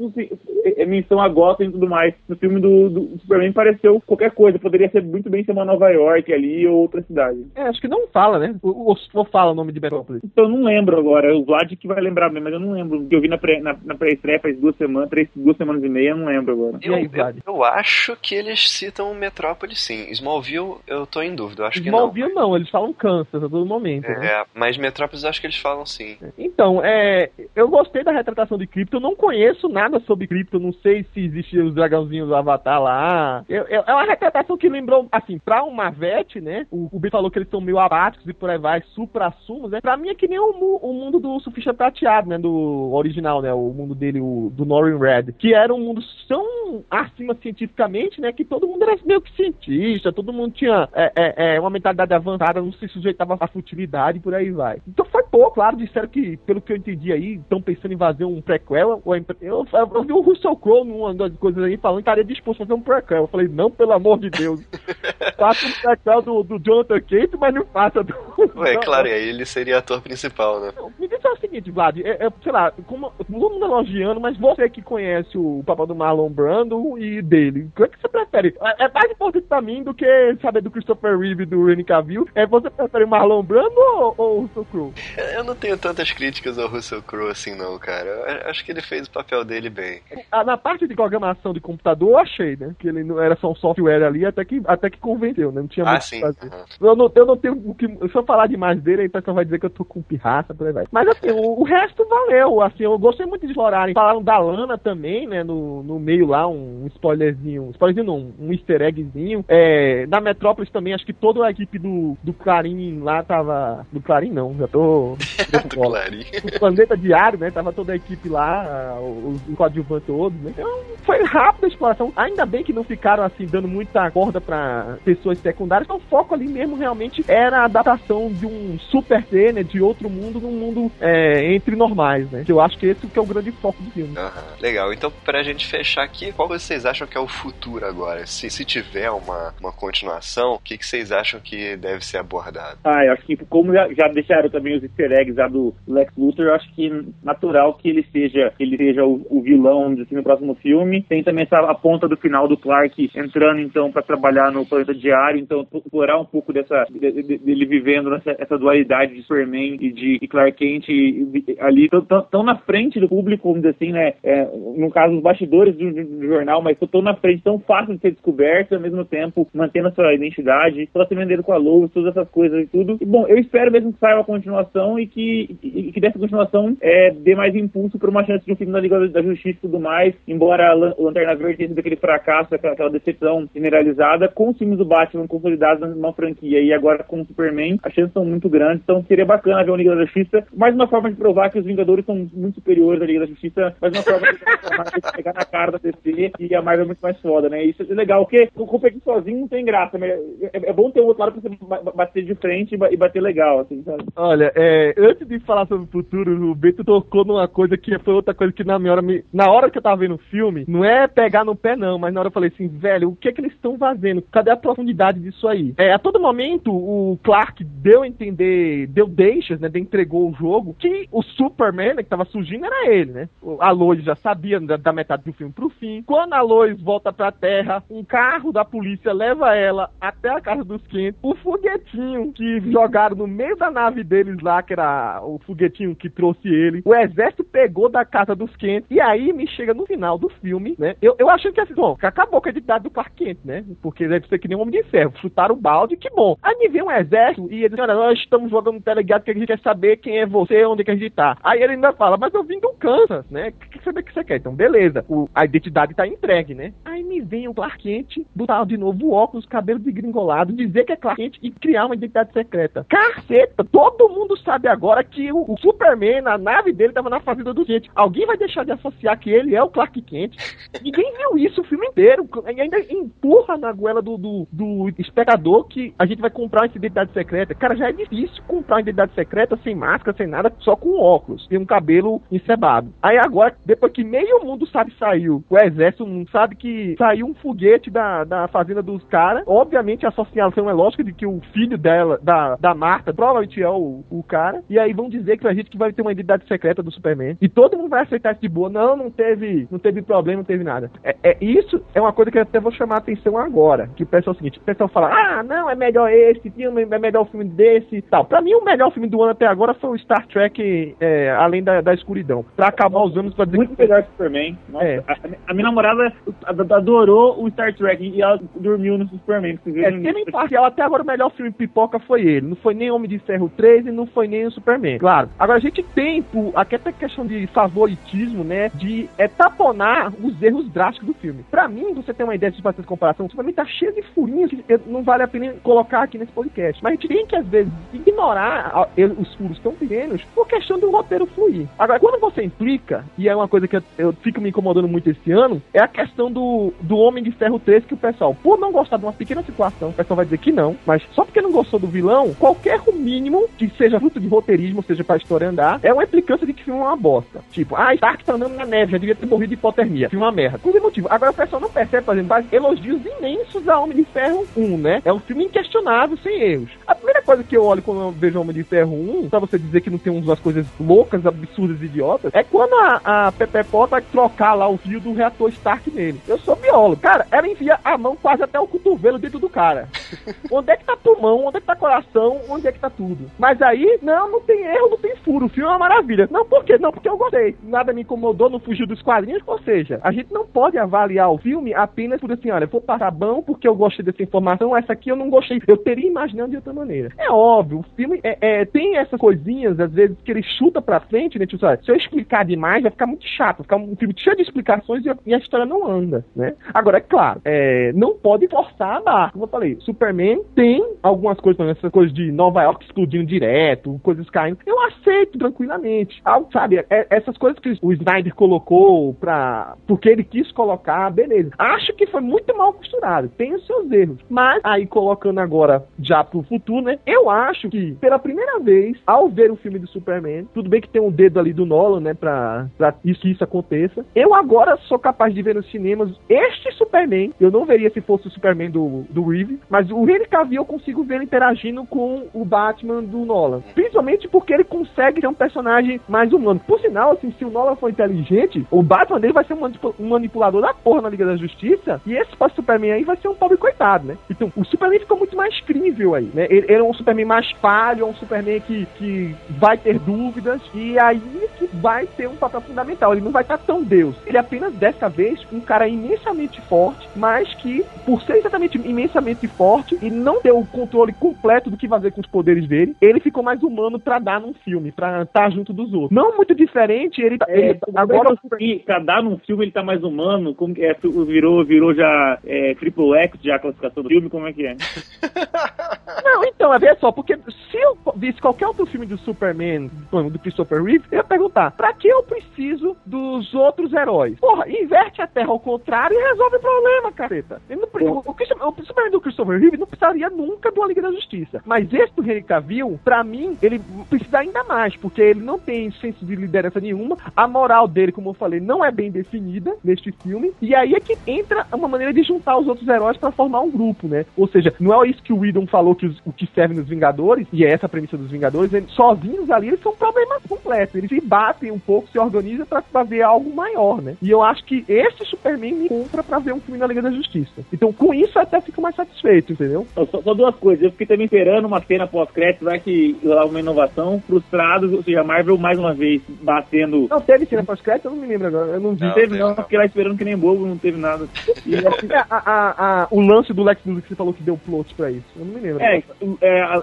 é, é menção a Gotham e tudo mais. No filme do, do Superman pareceu qualquer coisa. Poderia ser muito bem ser uma Nova York ali ou outra cidade. É, acho que não fala, né? O, o, ou fala o nome de Metrópolis. Então eu não lembro agora. O Vlad que vai lembrar bem, mas eu não lembro. Que eu vi na pré- na- na pré-estreia faz duas semanas, três, duas semanas e meia, eu não lembro agora. Eu, eu, eu acho que eles citam Metrópolis sim. Smallville, eu tô em dúvida. Eu acho que Smallville não. eles falam câncer a todo momento. não. né? É, mas Metrópolis eu acho que eles falam sim. Então, é, eu gostei da retratação de eu não conheço nada sobre Krypton, não sei se existia os dragãozinhos do Avatar lá. Eu- eu- é uma retratação que lembrou, assim, pra uma vet, né? O, o Ben falou que eles são meio apáticos e por aí vai, supra-sumos, né? Pra mim é que nem o, o mundo do Surfista Prateado, né? Do original, né? O mundo dele, o, do Norrin Red. Que era um mundo tão acima cientificamente, né? Que todo mundo era meio que cientista, todo mundo tinha é, é, é, uma mentalidade avançada, não se sujeitava à futilidade e por aí vai. Então foi pouco, claro, disseram que, pelo que eu entendi aí, estão pensando em fazer um prequel. ou Eu, eu, vi o Russell Crowe numa das coisas aí falando que estaria disposto a fazer um prequel. Eu falei, não, pelo amor de Deus. <laughs> faça um prequel do, do Jonathan Kate, mas não faça do. Ué, não, claro, e aí ele seria ator principal, né? me diz o seguinte, Vlad, é, é, sei lá, como, todo mundo elogiando, mas você que conhece o papel do Marlon Brando e dele, o que, é que você prefere? É, é mais importante pra mim do que saber do Christopher Reeve e do Henry Cavill. É, você prefere o Marlon Brando ou, ou o Russell Crowe? Eu não tenho tantas críticas ao Russell Crowe assim, não, cara. Eu acho que ele fez o papel dele bem. Na parte de programação de computador, eu achei, né? Que ele não era só um software ali, até que, até que convenceu, né? Não tinha Ah, muito sim. fazer. aham. Eu não, eu não tenho o que. Se eu falar demais dele, aí o pessoal vai dizer que eu tô com pirraça, por aí vai. Mas assim, o, o resto valeu. Assim, eu gostei muito de explorarem. Falaram da Lana também, né? No, no meio lá, um, um spoilerzinho. Um spoilerzinho não, um easter eggzinho. É, na Metrópolis também, acho que toda a equipe do, do Clarim lá tava. Do Clarim não, já tô. <laughs> Do Clarim. o planeta diário, né? Tava toda a equipe lá, os, os coadjuvantes todos, né? Então, foi rápida a exploração. Ainda bem que não ficaram assim dando muita corda pra pessoas secundárias. Então o foco ali mesmo realmente era a adaptação de um super ser, né, de outro mundo num mundo é, entre normais, né? Eu acho que esse que é o grande foco do filme. Aham, legal. Então, pra gente fechar aqui, qual vocês acham que é o futuro agora? Se, se tiver uma, uma continuação, o que, que vocês acham que deve ser abordado? Ah, eu acho que como já, já deixaram também os easter eggs do Lex Luthor, eu acho que natural que ele seja ele seja o, o vilão assim, no próximo filme. Tem também essa a ponta do final do Clark entrando então para trabalhar no planeta diário, então explorar um pouco dessa de- de- dele vivendo nessa essa dualidade de Superman e de e Clark Kent e- e- ali tão, tão- tão na frente do público, vamos dizer assim, né? É, no caso os bastidores do, do- do jornal, mas tão na frente, tão fácil de ser descoberto, ao mesmo tempo mantendo a sua identidade, ela se vendendo com a Lois, todas essas coisas e tudo. E, bom, eu espero mesmo que saia uma continuação e que, e, que dessa continuação é, dê mais impulso para uma chance de um filme na Liga da Justiça e tudo mais. Embora Lan- Lanterna Verde tenha sido aquele fracasso, aquela, aquela decepção generalizada, com os filmes do Batman consolidados numa franquia e agora com o Superman, as chances são muito grandes. Então seria bacana ver uma Liga da Justiça. Mais uma forma de provar que os Vingadores são muito superiores à Liga da Justiça, mais uma forma de pegar na cara da DC e a Marvel é muito mais foda, né? Isso é legal, porque competir sozinho não tem graça. mas É, é bom ter um outro lado pra você ba- bater de frente e bater legal, assim, sabe? Olha, é, antes de falar sobre o futuro, o Beto tocou numa coisa que foi outra coisa que na minha hora me, na hora que eu tava vendo o filme, não é pegar no pé não, mas na hora eu falei assim, velho, o que é que eles estão fazendo? Cadê a profundidade disso aí? É, a todo momento o Clark deu a entender, deu deixas, né, entregou o jogo, que o Superman, né, que tava surgindo era ele, né? A Lois já sabia da, da metade do filme pro fim. Quando a Lois volta pra Terra, um carro da polícia leva ela até a casa dos Kent. O foguetinho que jogaram no meio da nave deles lá, que era o foguetinho que trouxe ele, o exército pegou da casa dos Kent. E aí me chega no final do filme, né? Eu, eu achei que assim, bom, acabou com a identidade do Clark Kent, né? Porque deve ser que nem um homem de ferro. Chutaram o balde, que bom. Aí me vem um exército e eles olha, nós estamos jogando um teleguiado que a gente quer saber quem é você, onde é que a gente tá. Aí ele ainda fala, mas eu vim do Kansas, né? Que, saber o que você quer? Então, beleza. O- a identidade tá entregue, né? Aí me vem o Clark Kent, botar de novo o óculos, cabelo degringolado, dizer que é Clark Kent e criar uma identidade secreta. Caceta! Todo mundo sabe agora que o, o Superman, na nave dele, tava na fazenda do gente. Alguém vai deixar de associar que ele é o Clark Kent? <laughs> Ninguém viu isso o filme inteiro. E ainda empurra na goela do, do, do espectador que a gente vai comprar uma identidade secreta. Cara, já é difícil comprar uma identidade secreta sem máscara, sem nada, só com óculos e um cabelo encebado. Aí agora, depois que meio mundo sabe saiu, o exército não sabe que saiu um foguete da, da fazenda dos caras. Obviamente a associação é lógica de que o filho dela, da, da Marta, provavelmente é o, o cara. E aí vão dizer que a gente que vai ter uma identidade secreta do Superman. E todo mundo vai aceitar isso de boa. Não, não teve, não teve problema, não teve nada. É, é- isso é uma coisa que eu até vou chamar a atenção agora. Que o pessoal é o seguinte, o pessoal fala, ah, não, é melhor esse filme, é melhor o filme desse e tal. Pra mim, o melhor filme do ano até agora foi o Star Trek é, Além da, da Escuridão. Pra acabar os anos pra dizer Muito que melhor que Superman. Nossa, É. a, a minha namorada ad- adorou o Star Trek e ela dormiu no Superman. É, sendo imparcial, até agora o melhor filme pipoca foi ele. Não foi nem Homem de Ferro 3 e não foi nem o Superman. Claro. Agora a gente tem, por, aqui até questão de favoritismo, né? De é, taponar os erros drásticos do filme. Pra mim, você tem uma ideia de fazer comparação, o Superman tá cheio de furinhos que eu- não vale a pena colocar aqui nesse podcast. Mas a gente tem que, às vezes, ignorar ele- os furos tão pequenos por questão do roteiro fluir. Agora, quando você implica, e é uma coisa que eu, eu fico me incomodando muito esse ano, é a questão do, do Homem de Ferro 3 que o pessoal, por não gostar de uma pequena situação, o pessoal vai dizer que não, mas só porque não gostou do vilão, qualquer mínimo que seja fruto de roteirismo, ou seja, pra história andar, é uma implicância de que o filme é uma bosta. Tipo, ah, Stark tá andando na neve, já devia ter morrido de hipotermia. Filme é uma merda. Por que motivo? Agora o pessoal não percebe, por exemplo, elogios imensos a Homem de Ferro 1, né? É um filme inquestionável, sem erros. A primeira coisa que eu olho quando eu vejo Homem de Ferro 1, pra você dizer que não tem umas coisas loucas, absurdas, idiotas, é quando a, a Pepe Pot vai trocar lá o fio do reator Stark nele. Eu sou biólogo. Cara, ela enfia a mão quase até o cotovelo dentro do cara. <laughs> Onde é que tá pulmão? Onde é que tá coração? Onde é que tá tudo? Mas aí, não, não tem erro, não tem furo. O filme é uma maravilha. Não, por quê? Não, porque eu gostei. Nada me incomodou, não fugiu dos quadrinhos. Ou seja, a gente não pode avaliar o filme apenas por assim, olha, vou passar bom porque eu gostei dessa informação, essa aqui eu não gostei. Eu teria imaginado de outra maneira. É óbvio, o filme é, é, tem essas coisinhas, às vezes, que ele chuta pra frente, né? Tipo, se eu explicar demais, vai ficar muito chato. Vai ficar um filme cheio de explicações e a, e a história não anda, né? Agora, é claro, é, não pode forçar a barra. Como eu falei, Superman tem algumas coisas, essas coisas de Nova York explodindo direto, coisas caindo. Eu aceito tranquilamente. Ah, sabe, é- essas coisas que o Snyder colocou pra. porque ele quis colocar, beleza. Acho que foi muito mal costurado. Tem os seus erros. Mas, aí colocando agora já pro futuro, né? Eu acho que, pela primeira vez, ao ver o filme do Superman, tudo bem que tem um dedo ali do Nolan, né? Pra, pra isso que isso aconteça. Eu agora sou capaz de ver nos cinemas este Superman. Eu não veria se fosse o Superman do, do Reeve, mas o Henry Cavill eu consigo ver interagindo com o Batman do Nolan. Principalmente porque ele consegue ser um personagem mais humano. Por sinal, assim, se o Nolan for inteligente, o Batman dele vai ser um manipu- manipulador da porra na Liga da Justiça, e esse Superman aí vai ser um pobre coitado, né? Então, o Superman ficou muito mais crível aí, né? Ele, ele é um Superman mais falho, é um Superman que, que vai ter dúvidas, e aí que vai ter um papel fundamental. Ele não vai estar tão Deus. Ele apenas, dessa vez, um cara imensamente forte, mas que, por ser exatamente imensamente forte e não ter o controle completo do que fazer com os poderes dele, ele ficou mais humano pra dar num filme, pra estar junto dos outros. Não muito diferente, ele, ele agora E pra dar num filme ele tá mais humano, como que é, virou, virou já é, triple X já a classificação do filme, como é que é? <laughs> Não, então, é ver só, porque se eu visse qualquer outro filme do Superman, do Christopher Reeve, eu ia perguntar, pra que eu preciso dos outros heróis? Porra, inverte a Terra ao contrário e resolve o problema, careta. Ele não, o, o, o Superman do Christopher Reeve não precisaria nunca do Liga da Justiça. Mas esse do Henry Cavill, pra mim, ele precisa ainda mais, porque ele não tem senso de liderança nenhuma, a moral dele, como eu falei, não é bem definida neste filme, e aí é que entra uma maneira de juntar os outros heróis pra formar um grupo, né? Ou seja, não é isso que o Whedon falou que os- o que serve nos Vingadores, e é essa a premissa dos Vingadores, sozinhos ali eles são problemas completos, eles se batem um pouco, se organizam pra fazer algo maior, né? E eu acho que esse Superman me compra pra ver um filme na Liga da Justiça. Então, com isso, eu até fico mais satisfeito, entendeu? Só, só- só duas coisas. Eu fiquei também esperando uma cena pós-crédito, vai que lá uma inovação, frustrados, ou seja, a Marvel mais uma vez batendo. Não teve cena pós-crédito, eu não me lembro agora, eu não vi. Não teve, não, fiquei lá esperando que nem bobo, não teve nada. E, <laughs> assim, É, a- a- a- o lance do Lex Luthor que você falou que deu plot pra isso. Eu não me lembro. É, é,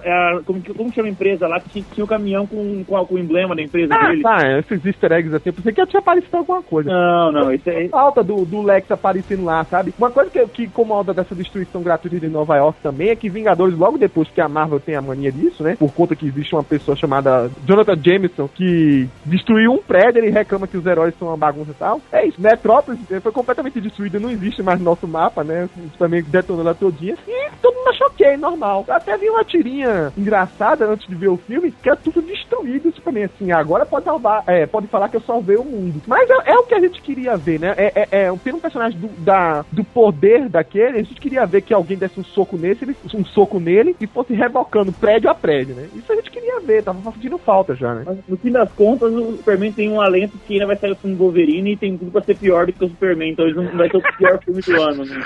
é como, que- como chama a empresa lá que tinha, o caminhão com, com, com o emblema da empresa Ah, dele? tá, esses easter eggs assim, eu pensei que tinha aparecido alguma coisa. Não, não, isso aí. Falta do, do Lex aparecendo lá, sabe? Uma coisa que, que incomoda dessa destruição gratuita de Nova York também é que Vingadores, logo depois que a Marvel tem a mania disso, né? Por conta que existe uma pessoa chamada Jonathan Jameson que destruiu um prédio, ele reclama que os heróis são uma bagunça e tal. É isso, Metrópolis eh, foi completamente destruída, não existe mais no nosso mapa, né? Também detonou ela todinha. E todo mundo achou ok, normal. Eu até vi uma tirinha engraçada antes de ver o filme, que é tudo destruído, Superman. Assim, agora pode salvar, é, pode falar que eu salvei o mundo. Mas é, é o que a gente queria ver, né? É, é, é ter um personagem do, da, do poder daquele, a gente queria ver que alguém desse um soco nesse, um soco nele e fosse rebocando prédio a prédio, né? Isso a gente queria ver, tava sentindo falta já, né? Mas no fim das contas, o Superman tem um alento que ainda vai sair o filme do Wolverine e tem tudo pra ser pior do que o Superman, então ele não vai ser o pior filme do ano, né?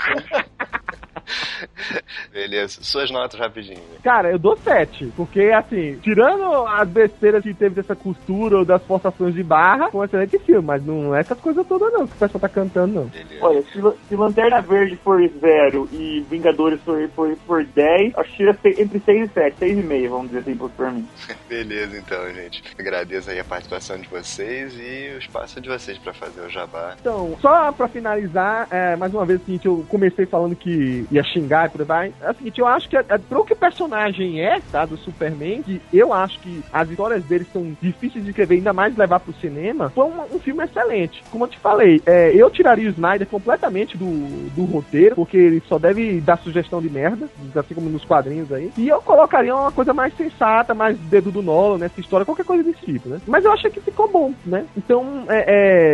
<laughs> <laughs> Beleza. Suas notas rapidinho. né? Cara, eu dou 7, porque assim, tirando as besteiras que teve dessa costura ou das forçações de barra, foi um excelente filme, mas não é essas coisas todas não que o pessoal tá cantando, não. Olha, se, se Lanterna Verde for zero e Vingadores for, for, for 10, acho que tira entre 6 e 7, 6,5, vamos dizer assim, pro Superman. <laughs> Beleza, então, gente. Agradeço aí a participação de vocês e o espaço de vocês pra fazer o jabá. Então, só pra finalizar, é, mais uma vez, o seguinte, eu comecei falando que ia xingar e por aí vai. É o seguinte, eu acho que é, é, pro que o personagem é, tá, do Superman, que eu acho que as histórias dele são difíceis de escrever, ainda mais levar pro cinema, foi um, um filme excelente. Como eu te falei, é, eu tiraria o Snyder completamente do, do roteiro, porque ele só deve dar sugestão de merda, assim como nos quadrinhos aí. E eu colocaria uma coisa mais sensata, mais dedo do Nolan nessa história, qualquer coisa desse tipo, né? Mas eu achei que ficou bom, né? Então, é,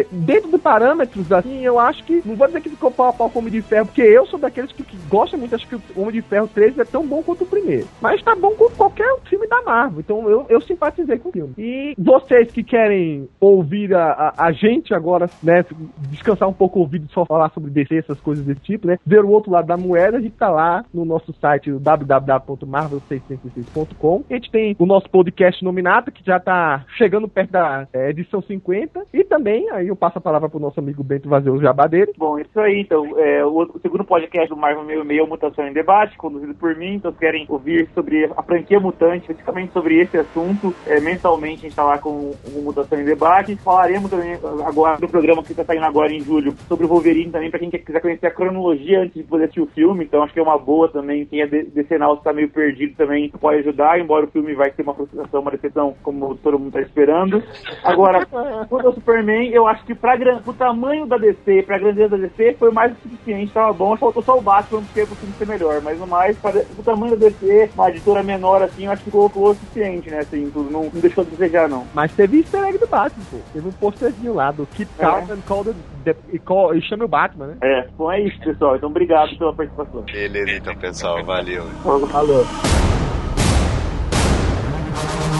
é, dentro de parâmetros, assim, eu acho que. Não vou dizer que ficou pau a pau com o Homem de Ferro, porque eu sou daqueles que, que gostam muito, acho que o Homem de Ferro 3 é tão bom quanto o primeiro. Mas tá bom com qualquer filme da Marvel. Então eu, eu simpatizei com o filme. E vocês que querem ouvir a, a, a gente agora, né? Descansar um pouco o ouvido só falar sobre DC, essas coisas desse tipo, né? Ver o outro lado da moeda, a gente tá lá no nosso site www.marvel666.com. A gente tem o nosso podcast nominado, que já tá chegando perto da é, edição 50. E também, aí eu passo a palavra pro nosso amigo Bento fazer o jabá dele. Bom, isso aí, então, é, o, o segundo podcast do Marvel Meio Meio, Mutação em Debate, conduzido por mim. Então, se querem ouvir sobre a franquia Mutante, especificamente sobre esse assunto, é, mensalmente a gente está lá com o Mutação em Debate. Falaremos também agora do programa que está saindo agora em julho sobre o Wolverine também, para quem quiser conhecer a cronologia antes de poder assistir o filme. Então, acho que é uma boa também. Quem é de- decenal está meio perdido também pode ajudar, embora o filme vai ser uma frustração, uma decepção, como todo mundo está esperando. Agora, quanto ao Superman, eu acho que para o tamanho da DC, pra grandeza da DC, foi mais que suficiente, tava bom. Faltou só o Batman, porque pro filme ser melhor. Mas no mais, para o tamanho da DC, uma editora menor assim, eu acho que colocou o suficiente, né? Assim, tudo. Não, não deixou de desejar, não. Mas teve easter egg do Batman, pô. Teve um posterzinho lá do Kit É. Carlton call the, the, e, call, e chame o Batman, né? É, bom, é isso, pessoal. Então, obrigado pela participação. Beleza, então, pessoal. Valeu. Falou. Estamos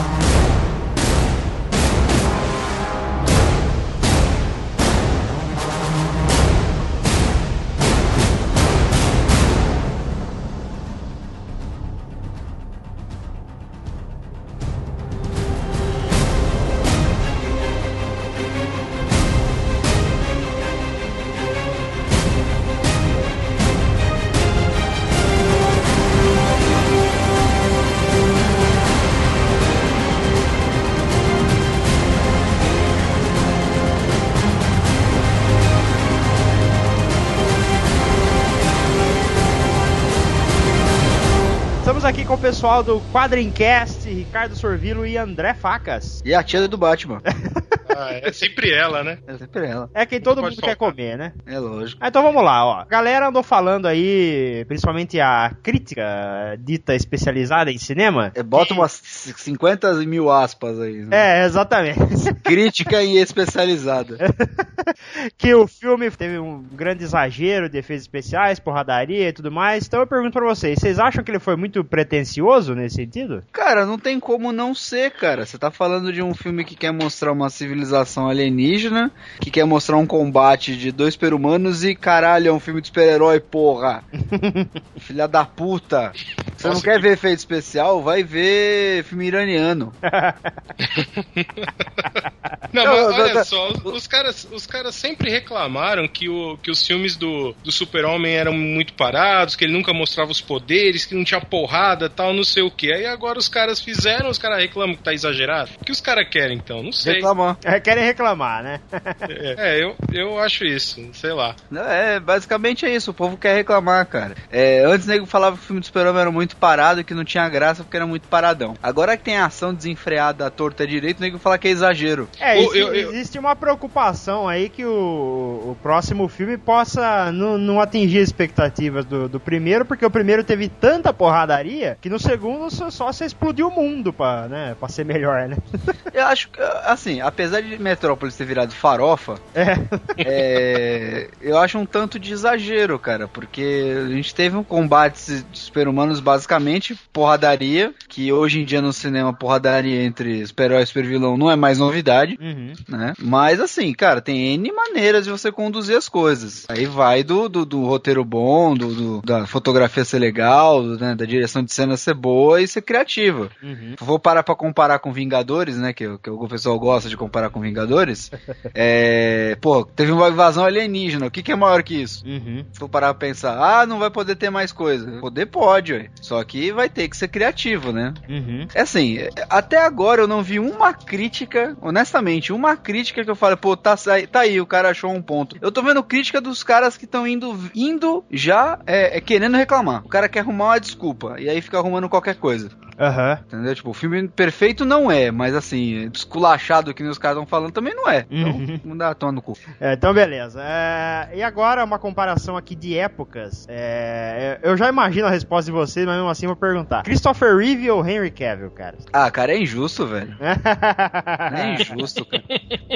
pessoal do Quadrincast, Ricardo Sorvilo e André Facas. E a tia do Batman. <laughs> Ah, <laughs> é sempre ela, né? É sempre ela. É quem todo mundo quer comer, né? É lógico. Ah, então vamos lá, ó. A galera andou falando aí, principalmente a crítica dita especializada em cinema. É, bota umas 50 mil aspas aí. né? É, exatamente. <laughs> Crítica e especializada. <laughs> que o filme teve um grande exagero de efeitos especiais, porradaria e tudo mais. Então eu pergunto pra vocês, vocês acham que ele foi muito pretencioso nesse sentido? Cara, não tem como não ser, cara. Você tá falando de um filme que quer mostrar uma civilização alienígena, que quer mostrar um combate de dois super-humanos e caralho, é um filme de super-herói, porra. <laughs> Filha da puta. Você não quer que- ver efeito especial? Vai ver filme iraniano. <laughs> Não, mas olha eu- só, os, os caras, os caras sempre reclamaram que, o, que os filmes do, do Super-Homem eram muito parados, que ele nunca mostrava os poderes, que não tinha porrada tal, não sei o que. Aí agora os caras fizeram, os caras reclamam que tá exagerado. O que os caras querem então? Não sei. Reclamar. É, querem reclamar, né? <laughs> É, eu, eu acho isso, sei lá. Não, É, basicamente é isso, o povo quer reclamar, cara. É, antes o nego falava que o filme do Super-Homem era muito parado e que não tinha graça porque era muito paradão. Agora que tem ação desenfreada à torta direito, o nego fala que é exagero. É, Ô, exi- eu- eu- existe uma preocupação aí que o, o próximo filme possa não, atingir as expectativas do, do primeiro, porque o primeiro teve tanta porradaria que no segundo só, só se explodiu o mundo pra, né, pra ser melhor, né? <laughs> Eu acho que, assim, apesar de Metrópolis ter virado farofa, é, eu acho um tanto de exagero, cara, porque a gente teve um combate de super-humanos basicamente porradaria, que hoje em dia no cinema porradaria entre super-herói e super-vilão não é mais novidade, Uhum. né? Mas assim, cara, tem N maneiras de você conduzir as coisas. Aí vai do, do, do roteiro bom, do, do- da fotografia ser legal, do, né, da direção de cena ser boa e ser criativa. Uhum. Vou parar pra comparar com Vingadores, né? Que, que o pessoal gosta de comparar com Vingadores. <laughs> é, pô, teve uma invasão alienígena. O que, que é maior que isso? Uhum. For parar pra pensar, ah, não vai poder ter mais coisa. Poder pode, ué. Só que vai ter que ser criativo, né? Uhum. É assim, até agora eu não vi uma crítica, honestamente, uma crítica que eu falo, pô, tá, tá aí, o cara achou um ponto. Eu tô vendo crítica dos caras que estão indo, indo já é, é, querendo reclamar. O cara quer arrumar uma desculpa, e aí fica arrumando qualquer coisa. Aham. Entendeu? Tipo, o filme perfeito não é, mas assim, desculachado que nem os caras estão falando também não é. Então, Uhum. não dá toma no cu. É, então, beleza. É, e agora, uma comparação aqui de épocas. É, eu já imagino a resposta de vocês, mas mesmo assim eu vou perguntar: Christopher Reeve ou Henry Cavill, cara? Ah, cara, é injusto, velho. <laughs> É injusto, cara.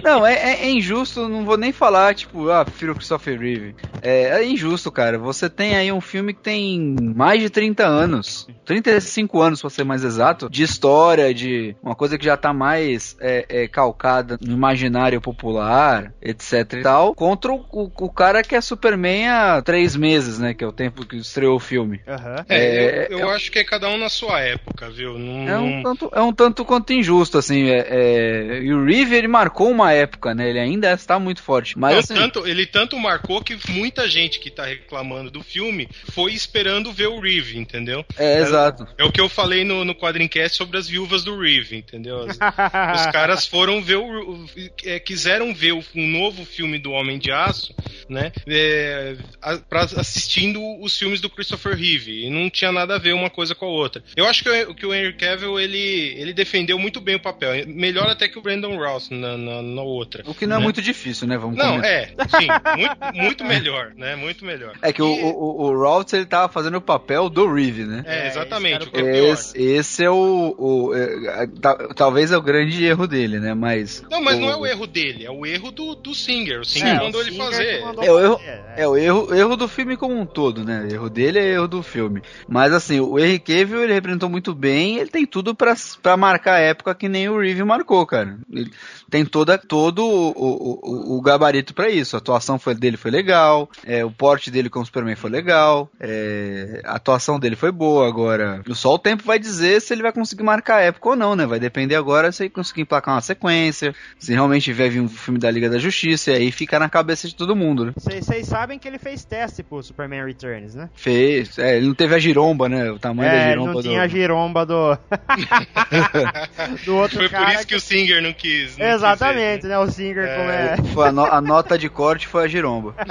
Não, é, é- é injusto, não vou nem falar, tipo, ah, prefiro o Christopher Reeve. É, é injusto, cara. Você tem aí um filme que tem mais de 30 anos, 35 anos pra ser mais exato, de história, de uma coisa que já tá mais é, é, calcada no imaginário popular, etc e tal, contra o, o- o cara que é Superman há três meses, né, que é o tempo que estreou o filme. Aham. É, É, eu, eu acho que é cada um na sua época, viu? Não, É um, tanto, é um tanto quanto injusto, assim. É, é- e o Reeve ele marcou uma época, né? Ele ainda está muito forte. Mas assim, tanto, ele tanto marcou que muita gente que tá reclamando do filme foi esperando ver o Reeve, entendeu? É, exato. É o que eu falei no, no Quadrincast sobre as viúvas do Reeve, entendeu? As- os <laughs> caras foram ver o. o- é, quiseram ver o- um novo filme do Homem de Aço, né? É, a- pra, assistindo os filmes do Christopher Reeve. E não tinha nada a ver uma coisa com a outra. Eu acho que, o- que o Henry Cavill ele, ele defendeu muito bem o papel. Melhor até que o Brandon Rouse na, na, na outra. o que não é né? muito difícil, né? Vamos Não, combinar. é, sim, muito, muito <laughs> melhor, né? Muito melhor. É que o, o, o Routes, ele tava fazendo o papel do Reeve, né? É, exatamente, o que é pior. Esse, esse é o. o- é, ta- talvez é o grande erro dele, né? Mas. Não, mas não é o erro dele, é o erro do, do Singer. O Singer É, mandou o ele Singer fazer. É o erro, é o erro, erro do filme como um todo, né? Erro dele é erro do filme. Mas assim, o Henry Cavill ele representou muito bem, ele tem tudo pra, pra marcar a época que nem o Reeve marcou, cara. Ele tem toda, todo o, o, o- gabarito pra isso. A atuação foi, dele foi legal, é, o porte dele como Superman foi legal, é, a atuação dele foi boa. Agora, só o tempo vai dizer se ele vai conseguir marcar a época ou não, né? Vai depender agora se ele conseguir emplacar uma sequência, se realmente vai vir um filme da Liga da Justiça, e aí fica na cabeça de todo mundo, né? Vocês sabem que ele fez teste pro Superman Returns, né? Fez. É, ele não teve a giromba, né? O tamanho da É, ele giromba não do. tinha a giromba do. <laughs> do outro Foi cara. por isso que o Singer não quis. não Exatamente, né? O Singer, como é. Foi a, no- a nota de corte foi a giromba. <laughs>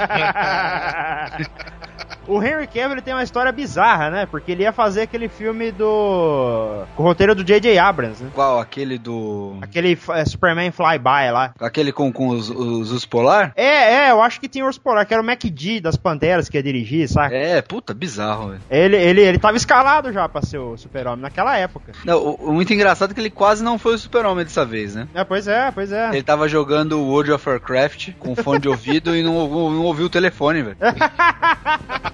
o Henry Cavill tem uma história bizarra, né? Porque ele ia fazer aquele filme do. com o roteiro do J.J. Abrams, né? Qual? Aquele do. Aquele é, Superman Flyby lá. Aquele com, com os, os, os polar? É, é, eu acho que tinha o Urso Polar, que era o MacD das Panteras que ia dirigir, sabe? É, puta, bizarro, velho. Ele, ele, ele tava escalado já pra ser o Super-Homem naquela época. Não, o, o muito engraçado é que ele quase não foi o super-homem dessa vez, né? É, pois é, pois é. Ele tava jogando World of Warcraft com fone de ouvido e não, não ouviu o telefone, velho. <laughs>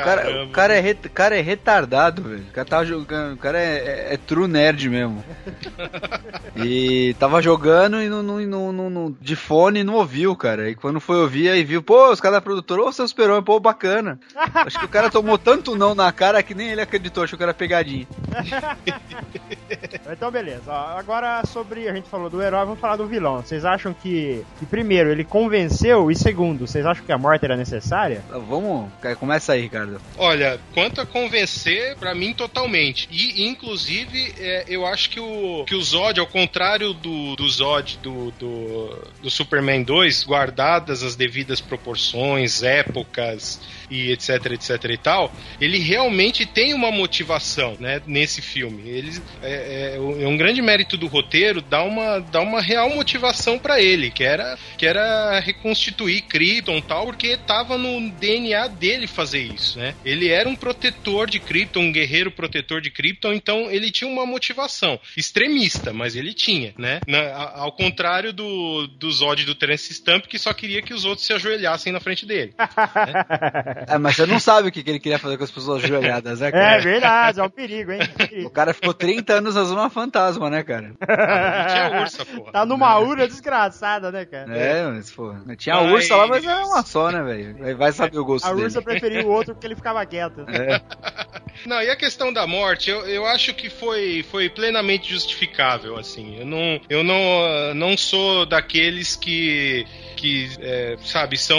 O cara, o cara é, ret- cara é retardado, velho. O cara tava jogando. O cara é, é- é true nerd mesmo. <laughs> E tava jogando e não, não, não, não- de fone e não ouviu, cara. E quando foi ouvir, aí viu, pô, os caras da produtora, ô, seu super pô, bacana. Acho que o cara tomou tanto não na cara que nem ele acreditou, achou que era pegadinha. Então, beleza. Ó, agora, sobre. A gente falou do herói, vamos falar do vilão. Vocês acham que, que, primeiro, ele convenceu? E segundo, vocês acham que a morte era necessária? Vamos. Começa aí, Olha, quanto a convencer, pra mim totalmente. E inclusive, é, eu acho que o, que o Zod, ao contrário do, do Zod do, do, do Superman 2, guardadas as devidas proporções, épocas e etc, etc e tal, ele realmente tem uma motivação, né, nesse filme. Ele é, é, é um grande mérito do roteiro dar uma, dar uma real motivação pra ele, que era que era reconstituir Krypton tal, porque tava no DNA dele fazer isso, né? Ele era um protetor de Krypton, um guerreiro protetor de Krypton, então ele tinha uma motivação extremista, mas ele tinha, né? Na- ao contrário do, do Zod do Terence Stamp, que só queria que os outros se ajoelhassem na frente dele. <laughs> É, mas você não sabe o que que ele queria fazer com as pessoas ajoelhadas, né, cara? É verdade, é um perigo, hein? O cara ficou 30 anos na Zona Fantasma, né, cara? tinha ursa, porra. Tá numa urna desgraçada, né, cara? É, mas, pô. Tinha a Mas- ursa lá, mas era uma só, né, velho? Vai saber o gosto A dele. ursa preferiu o outro porque ele ficava quieto. <laughs> É. Não, e a questão da morte, eu, eu acho que foi, foi plenamente justificável, assim. Eu não, eu não, não sou daqueles que, que é, sabe, são,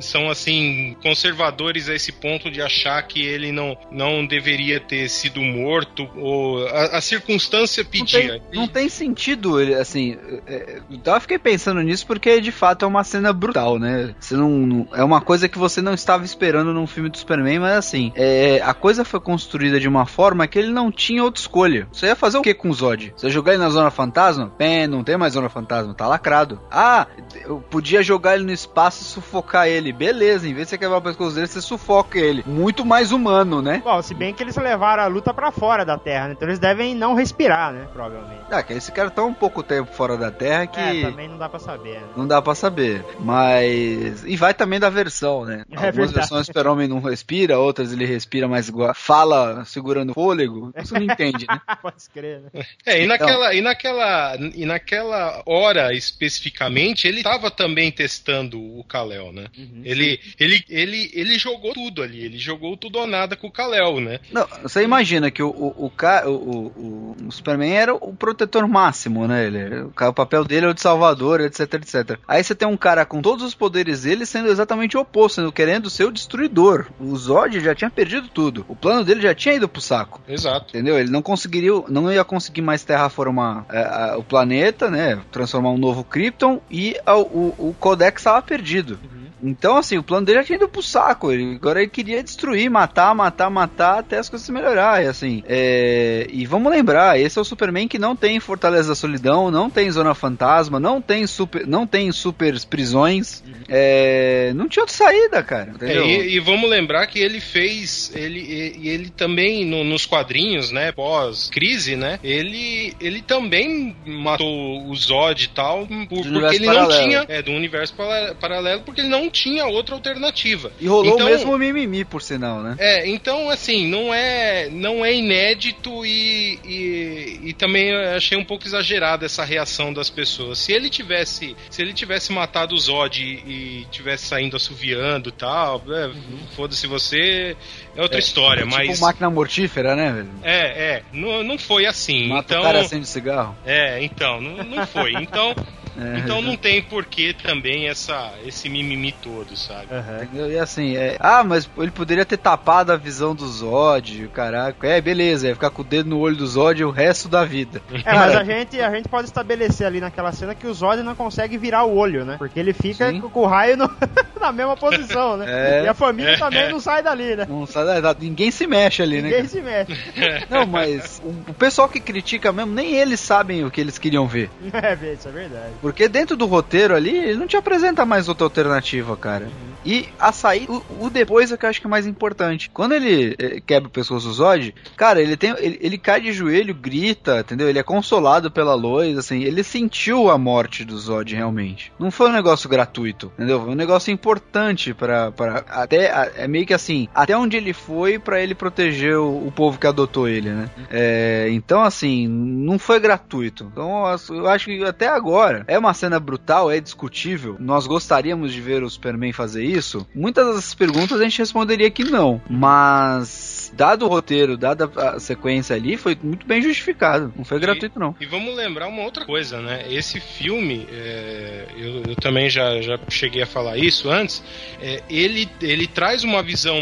são, assim, conservadores a esse ponto de achar que ele não, não deveria ter sido morto, ou a, a circunstância Não pedia. tem, não tem sentido, ele, assim. É, então eu fiquei pensando nisso porque de fato é uma cena brutal, né? Você não, não- é uma coisa que você não estava esperando num filme do Superman, mas assim, é, a coisa foi construída de uma forma que ele não tinha outra escolha. Você ia fazer o que com o Zod? Você ia jogar ele na Zona Fantasma? Pé, não tem mais Zona Fantasma, tá lacrado. Ah, eu podia jogar ele no espaço e sufocar ele. Beleza, em vez de você quebrar o pescoço dele, você sufoca ele. Muito mais humano, né? Bom, se bem que eles levaram a luta pra fora da Terra, né? Então eles devem não respirar, né? Provavelmente. Ah, que esse cara tá um pouco tempo fora da Terra que. É, também não dá pra saber, né? Não dá pra saber. Mas. E vai também da versão, né? É Algumas verdade. versões o Super-Homem não respira, outras ele respira, mas igual- fala segurando o fôlego. Você não entende, né? <laughs> Pode escrever, né? É, e Então- naquela, e naquela, e naquela hora especificamente, ele estava também testando o Kal-El, né? Ele, ele, ele, ele jogou tudo ali, ele jogou tudo ou nada com o Kal-El, né? Não, você imagina que o, o, o, o, o, Superman era o protetor máximo, né? Ele, o papel dele é o de salvador, etc, etc. Aí você tem um cara com todos os poderes dele sendo exatamente o oposto, sendo querendo ser o destruidor. O Zod já tinha perdido tudo. O plano dele já tinha ido pro saco. Exato. Entendeu? Ele não conseguiria, não ia conseguir mais terraformar é, a- o planeta, né? Transformar um novo Krypton e a- o, o Codex estava perdido. Então, assim, o plano dele já tinha ido pro saco. Ele, agora ele queria destruir, matar, matar, matar até as coisas se melhorar. E assim, é, e vamos lembrar, esse é o Superman que não tem Fortaleza da Solidão, não tem Zona Fantasma, não tem super, não tem super prisões, é, não tinha outra saída, cara. É, e, e vamos lembrar que ele fez, ele, e- e ele também no- nos quadrinhos, né, pós crise, né, ele, ele também matou o Zod e tal, por- porque ele não paralelo. tinha, é, do universo para- paralelo, porque ele não tinha outra alternativa. E rolou Então- o mesmo mimimi, por sinal, né? É, então assim, não é, não é inédito e, e, e também achei um pouco exagerada essa reação das pessoas. Se ele tivesse, se ele tivesse matado o Zod e, e tivesse saindo assoviando e tal, é, foda-se você, é outra história, tipo mas máquina mortífera, né, velho? é, é, não, não foi assim. Mata então, o cara acende cigarro. é, então, não, não foi. Então, <laughs> É. então não tem porquê também essa, esse mimimi todo, sabe? Entendeu? E assim, é, ah, mas ele poderia ter tapado a visão do Zod, caraca. É, beleza, ia ficar com o dedo no olho do Zod o resto da vida. É, mas a <laughs> gente, a gente pode estabelecer ali naquela cena que o Zod não consegue virar o olho, né? Porque ele fica com, com o raio no- <laughs> na mesma posição, né? É. E a família É. também não sai dali, né? Não sabe, ninguém se mexe ali, né? Ninguém se mexe. <laughs> Não, mas o, o pessoal que critica mesmo, nem eles sabem o que eles queriam ver. <laughs> É, isso é verdade. Porque dentro do roteiro ali, ele não te apresenta mais outra alternativa, cara. E a saída, o, o depois é que eu acho que é mais importante. Quando ele eh, quebra o pescoço do Zod, cara, ele tem, ele, ele cai de joelho, grita, entendeu? Ele é consolado pela Lois, assim, ele sentiu a morte do Zod realmente. Não foi um negócio gratuito, entendeu? Foi um negócio importante para para até a- é meio que assim, até onde ele foi pra ele proteger o, o povo que adotou ele, né? É, então assim, não foi gratuito. Então eu acho que até agora é uma cena brutal, é discutível. Nós gostaríamos de ver o Superman fazer isso? Muitas dessas perguntas a gente responderia que não, mas dado o roteiro, dada a sequência ali, foi muito bem justificado. Não foi gratuito não. E vamos lembrar uma outra coisa, né? Esse filme, é, eu, eu também já, já cheguei a falar isso antes, é, ele, ele traz uma visão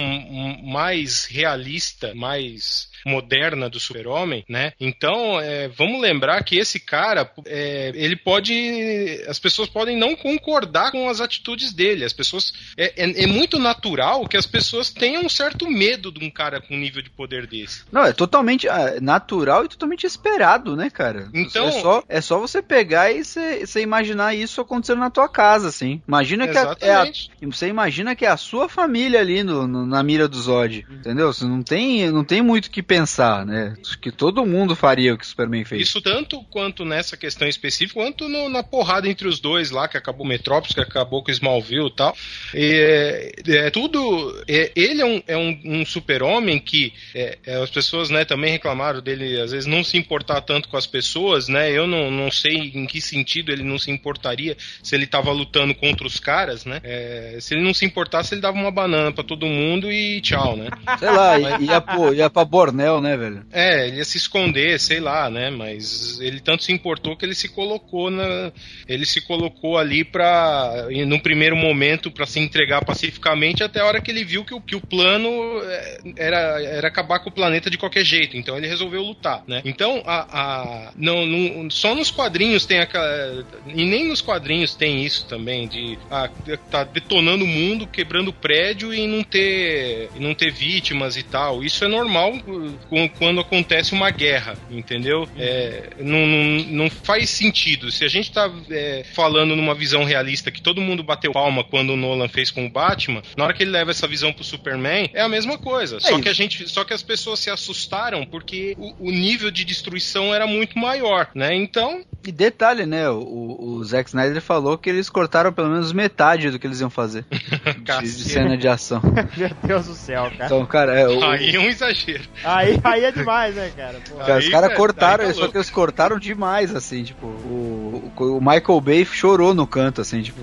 mais realista, mais moderna do super-homem, né? Então, é, vamos lembrar que esse cara, é, ele pode... As pessoas podem não concordar com as atitudes dele. As pessoas... É, é- é muito natural que as pessoas tenham um certo medo de um cara com um nível de poder desse. Não, é totalmente ah, natural e totalmente esperado, né, cara? Então- é só, é só você pegar e você imaginar isso acontecendo na tua casa, assim. Imagina que é, a, você imagina que é a sua família ali no, no- na mira do Zod, entendeu? Você não tem, não tem muito o que pensar, né? Acho que todo mundo faria o que o Superman fez. Isso tanto quanto nessa questão específica, quanto no- na porrada entre os dois lá, que acabou Metrópolis, que acabou com Smallville e tal. É, é tudo. é, ele é um, é um, um super-homem que é, é, as pessoas né, também reclamaram dele, às vezes, não se importar tanto com as pessoas, né? Eu não, não sei em que sentido ele não se importaria se ele tava lutando contra os caras, né? É, se ele não se importasse, ele dava uma banana pra todo mundo e tchau, né? Sei lá, ia, ia, pro- ia pra Bornel, né, velho? É, ele ia se esconder, sei lá, né? Mas ele tanto se importou que ele se colocou na. Ele se colocou ali pra. No primeiro momento, pra se entregar pacificamente, até a hora que ele viu que o, que o plano é, era, era acabar com o planeta de qualquer jeito. Então ele resolveu lutar, né? Então, a, a, não, não- só nos quadrinhos tem aquela. E nem nos quadrinhos tem isso também, de ah, tá detonando o mundo, quebrando prédio e não ter, e não ter vítimas e tal. Isso é normal com- quando acontece uma guerra, entendeu? É, não, não, não faz sentido. Se a gente tá é, falando numa visão realista que todo mundo bateu palma quando o Nolan fez com o Batman, na hora que ele leva essa visão pro Superman, é a mesma coisa. Só e- que a gente. Só que as pessoas se assustaram porque o, o nível de destruição era muito maior, né? Então. E detalhe, né? O, o Zack Snyder falou que eles cortaram pelo menos metade do que eles iam fazer <laughs> de, de cena de ação. <laughs> Meu Deus do céu, cara. Então, cara, é, o, Aí é um exagero. Aí, aí é demais, né, cara? Cara, os caras cortaram, tá só que eles cortaram demais, assim, tipo, o, o, o Michael Bay chorou no canto, assim, tipo.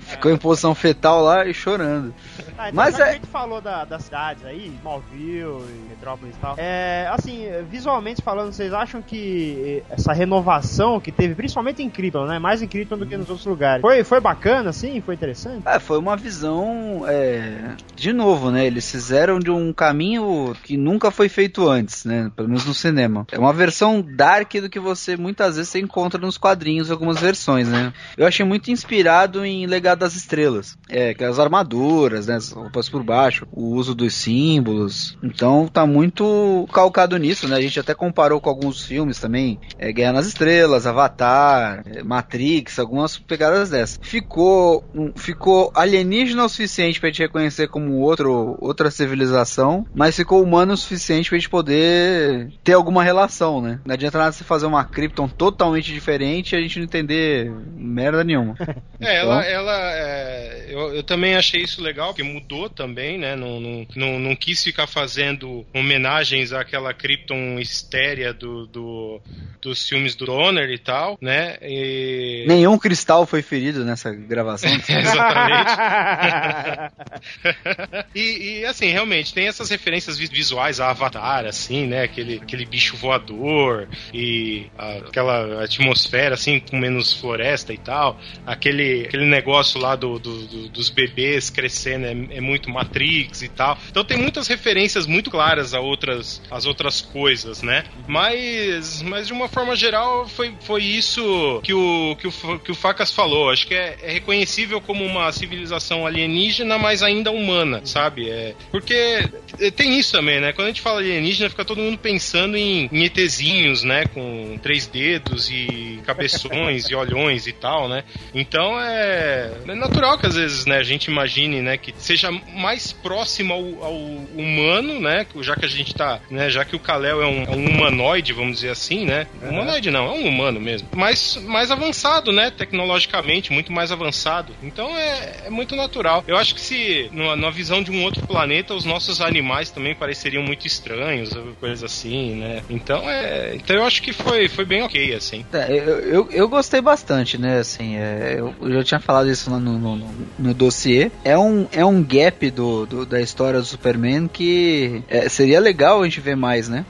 ficou em posição fetal lá e chorando. Tá, então, Mas é- a gente falou da- das cidades aí, Smallville e Metrópolis e tal. É, assim, visualmente falando, vocês acham que essa renovação que teve, principalmente em Krypton, né? Mais em Krypton do que nos outros lugares. Foi, foi bacana, assim? Foi interessante? É, foi uma visão, é, de novo, né? Eles fizeram de um caminho que nunca foi feito antes, né? Pelo menos no cinema. É uma versão dark do que você muitas vezes encontra nos quadrinhos, algumas versões, né? Eu achei muito inspirado em Legado das Estrelas. É, aquelas armaduras, né? As roupas por baixo, o uso dos símbolos. Então tá muito calcado nisso, né? A gente até comparou com alguns filmes também. É, Guerra nas Estrelas, Avatar, é, Matrix, algumas pegadas dessas. Ficou, um- ficou alienígena o suficiente pra gente reconhecer como outro, outra civilização, mas ficou humano o suficiente pra gente poder ter alguma relação, né? Não adianta nada você fazer uma Krypton totalmente diferente e a gente não entender merda nenhuma. <laughs> É, Então- ela, ela é, eu, eu também achei isso legal, porque mudou também, né? Não, não, não, não quis ficar fazendo homenagens àquela Krypton estérea do, do, dos filmes do Donner e tal, né? E... Nenhum cristal foi ferido nessa gravação. <laughs> Exatamente. <laughs> e, e, assim, realmente, tem essas referências vi- visuais a Avatar, assim, né? Aquele, aquele bicho voador e a- aquela atmosfera, assim, com menos floresta e tal. Aquele, aquele negócio lá do, do- do- dos bebês crescendo é, é muito Matrix e tal. Então tem muitas referências muito claras a outras, as outras coisas, né? Mas, mas de uma forma geral, foi, foi isso que o, que, o, que o Facas falou. Acho que é, é reconhecível como uma civilização alienígena, mas ainda humana, sabe? É, porque tem isso também, né? Quando a gente fala alienígena, fica todo mundo pensando em, em ETzinhos, né? Com três dedos e cabeções e olhões e tal, né? Então é, é natural que às vezes né, a gente imagine né, que seja mais próximo ao, ao humano, né? Já que a gente tá. Né, já que o Kalel é um, é um humanoide, vamos dizer assim, né? Humanoide não, é um humano mesmo. Mas mais avançado, né? Tecnologicamente, muito mais avançado. Então é, é muito natural. Eu acho que se, numa, numa visão de um outro planeta, os nossos animais também pareceriam muito estranhos, coisas assim, né? Então é. Então eu acho que foi, foi bem ok, assim. É, eu, eu, eu gostei bastante, né? Assim, é, eu, eu já tinha falado isso lá no, no, no, no dossiê. É um, é um gap do, do- da história do Superman que é, seria legal a gente ver mais, né?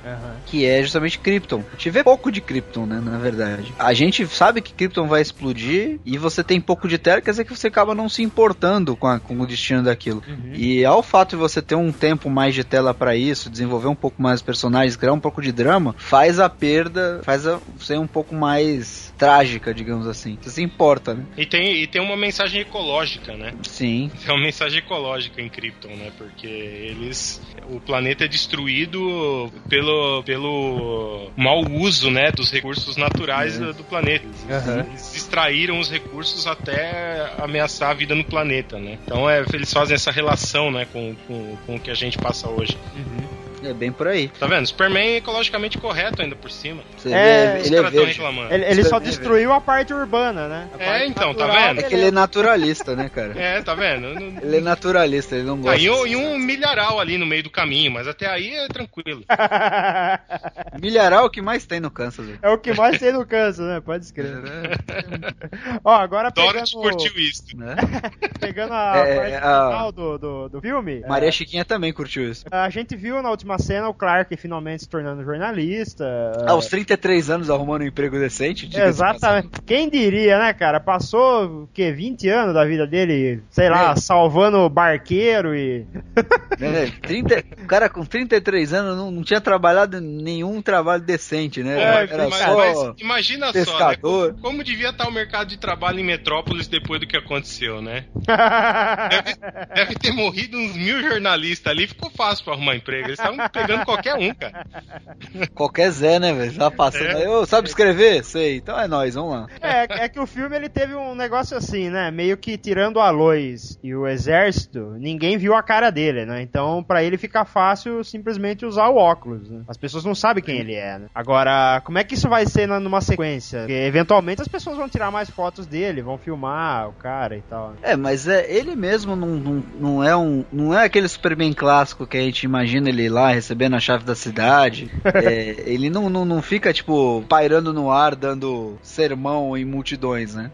Que é justamente Krypton. A gente vê pouco de Krypton, né? Na verdade. A gente sabe que Krypton vai explodir e você tem pouco de tela, quer dizer que você acaba não se importando com, a- com o destino daquilo. E ao fato de você ter um tempo mais de tela pra isso, desenvolver um pouco mais os personagens, criar um pouco de drama, faz a perda, faz a ser um pouco mais trágica, digamos assim. Você se importa, né? E tem, e tem uma mensagem ecológica, né? Sim. Tem uma mensagem ecológica em Krypton, né? Porque eles. O planeta é destruído pelo, pelo mau uso, né? Dos recursos naturais do, do planeta. Eles, Aham. eles extraíram os recursos até ameaçar a vida no planeta, né? Então é, eles fazem essa relação, né? Com, com, com o que a gente passa hoje. É bem por aí. Tá vendo? Superman é ecologicamente correto ainda por cima. Você É, vê, ele é verde. reclamando. Ele, ele só é destruiu a parte urbana, né? A É, então, tá natural, vendo? É que ele é naturalista, né, cara? É, tá vendo? Ele é naturalista, ele não gosta. Ah, e, um, e um milharal ali no meio do caminho, mas até aí é tranquilo. <laughs> Milharal é o que mais tem no Kansas. velho. É o que mais tem no Kansas, né? Pode escrever. Ó, agora Dorothy pegando, curtiu isso. Né? <laughs> pegando a É, parte a- final do, do, do filme. Maria é, Chiquinha também curtiu isso. a gente viu na última cena o Clark finalmente se tornando jornalista. Aos 33 anos arrumando um emprego decente. Exatamente. Quem diria, né, cara? Passou, o quê? 20 anos da vida dele, sei lá, É. salvando barqueiro e. Né? 30, o cara com 33 anos não, não tinha trabalhado em nenhum trabalho decente, né? É, Era mas, só mas imagina só, né? pescador. Como, como devia estar o mercado de trabalho em Metrópolis depois do que aconteceu, né? <laughs> Deve, deve ter morrido uns mil jornalistas ali, ficou fácil pra arrumar emprego. Eles estavam pegando qualquer um, cara. Qualquer Zé, né, velho? Tá passando É. aí. Ô, sabe escrever? Sei. Então é nóis, vamos lá. É, é que o filme ele teve um negócio assim, né? Meio que tirando a Lois e o exército, ninguém viu a cara dele, né? Então, pra ele fica fácil simplesmente usar o óculos, né? As pessoas não sabem quem ele é, né? Agora, como é que isso vai ser numa sequência? Porque eventualmente as pessoas vão tirar mais fotos dele, vão filmar o cara e tal. né? É, mas é, ele mesmo não, não, não é um. Não é aquele Superman clássico que a gente imagina ele lá recebendo a chave da cidade. <laughs> É, ele não, não, não fica, tipo, pairando no ar, dando sermão em multidões, né?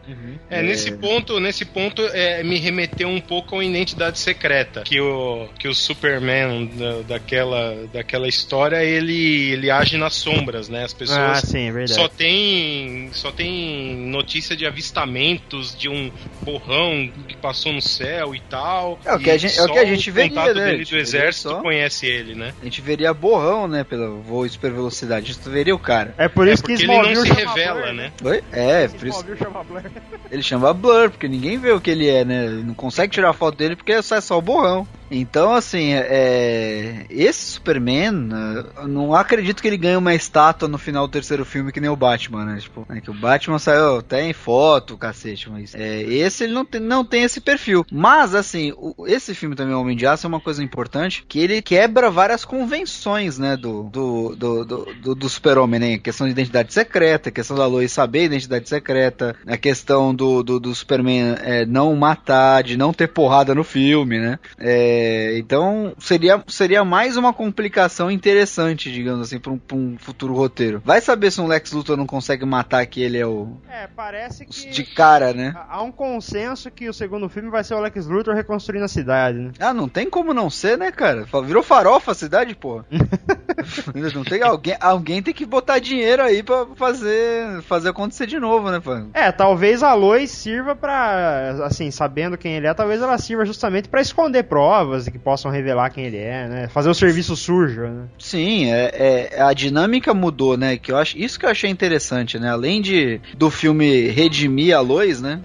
É, nesse ponto, nesse ponto é, me remeteu um pouco à identidade secreta, que o, que o Superman da- daquela, daquela história, ele, ele age nas sombras, né? As pessoas Ah, sim, é verdade. só tem só tem notícia de avistamentos de um borrão que passou no céu e tal. É o que a gente- é o que a gente veria, contato né? A dele do exército só. conhece ele, né? A gente veria borrão, né, pelo voo e super velocidade. A gente veria o cara. É por isso porque que ele não se chama revela, Blur, né? Oi? É, por isso. Chama Blur. Ele chama Blur, porque ninguém vê o que ele é, né? Ele não consegue tirar foto dele porque sai só o borrão. Então, assim, é... esse Superman, eu não acredito que ele ganhe uma estátua no final do terceiro filme que nem o Batman, né? Tipo, é que o Batman saiu até em foto, cacete, mas é, esse ele não tem, não tem esse perfil. Mas, assim, o- esse filme também, Homem de Aço, é uma coisa importante, que ele quebra várias convenções, né, do, do, do, do, do, do super-homem, né? A questão de identidade secreta, a questão da Lois saber a identidade secreta, a questão do, do, do Superman é, não matar, de não ter porrada no filme, né? É, então, seria, seria mais uma complicação interessante, digamos assim, para um, pra um futuro roteiro. Vai saber se um Lex Luthor não consegue matar que ele é o... É, parece que de cara, né? há um consenso que o segundo filme vai ser o Lex Luthor reconstruindo a cidade, né? Ah, não tem como não ser, né, cara? Virou farofa a cidade, porra. <laughs> não tem alguém, alguém tem que botar dinheiro aí pra fazer, fazer acontecer de novo, né, pô? É, talvez a Lois sirva pra, assim, sabendo quem ele é, talvez ela sirva justamente pra esconder provas que possam revelar quem ele é, né? Fazer o serviço sujo, né? Sim, é, é- a dinâmica mudou, né? Que eu acho, isso que eu achei interessante, né? Além de do filme redimir a Lois, né?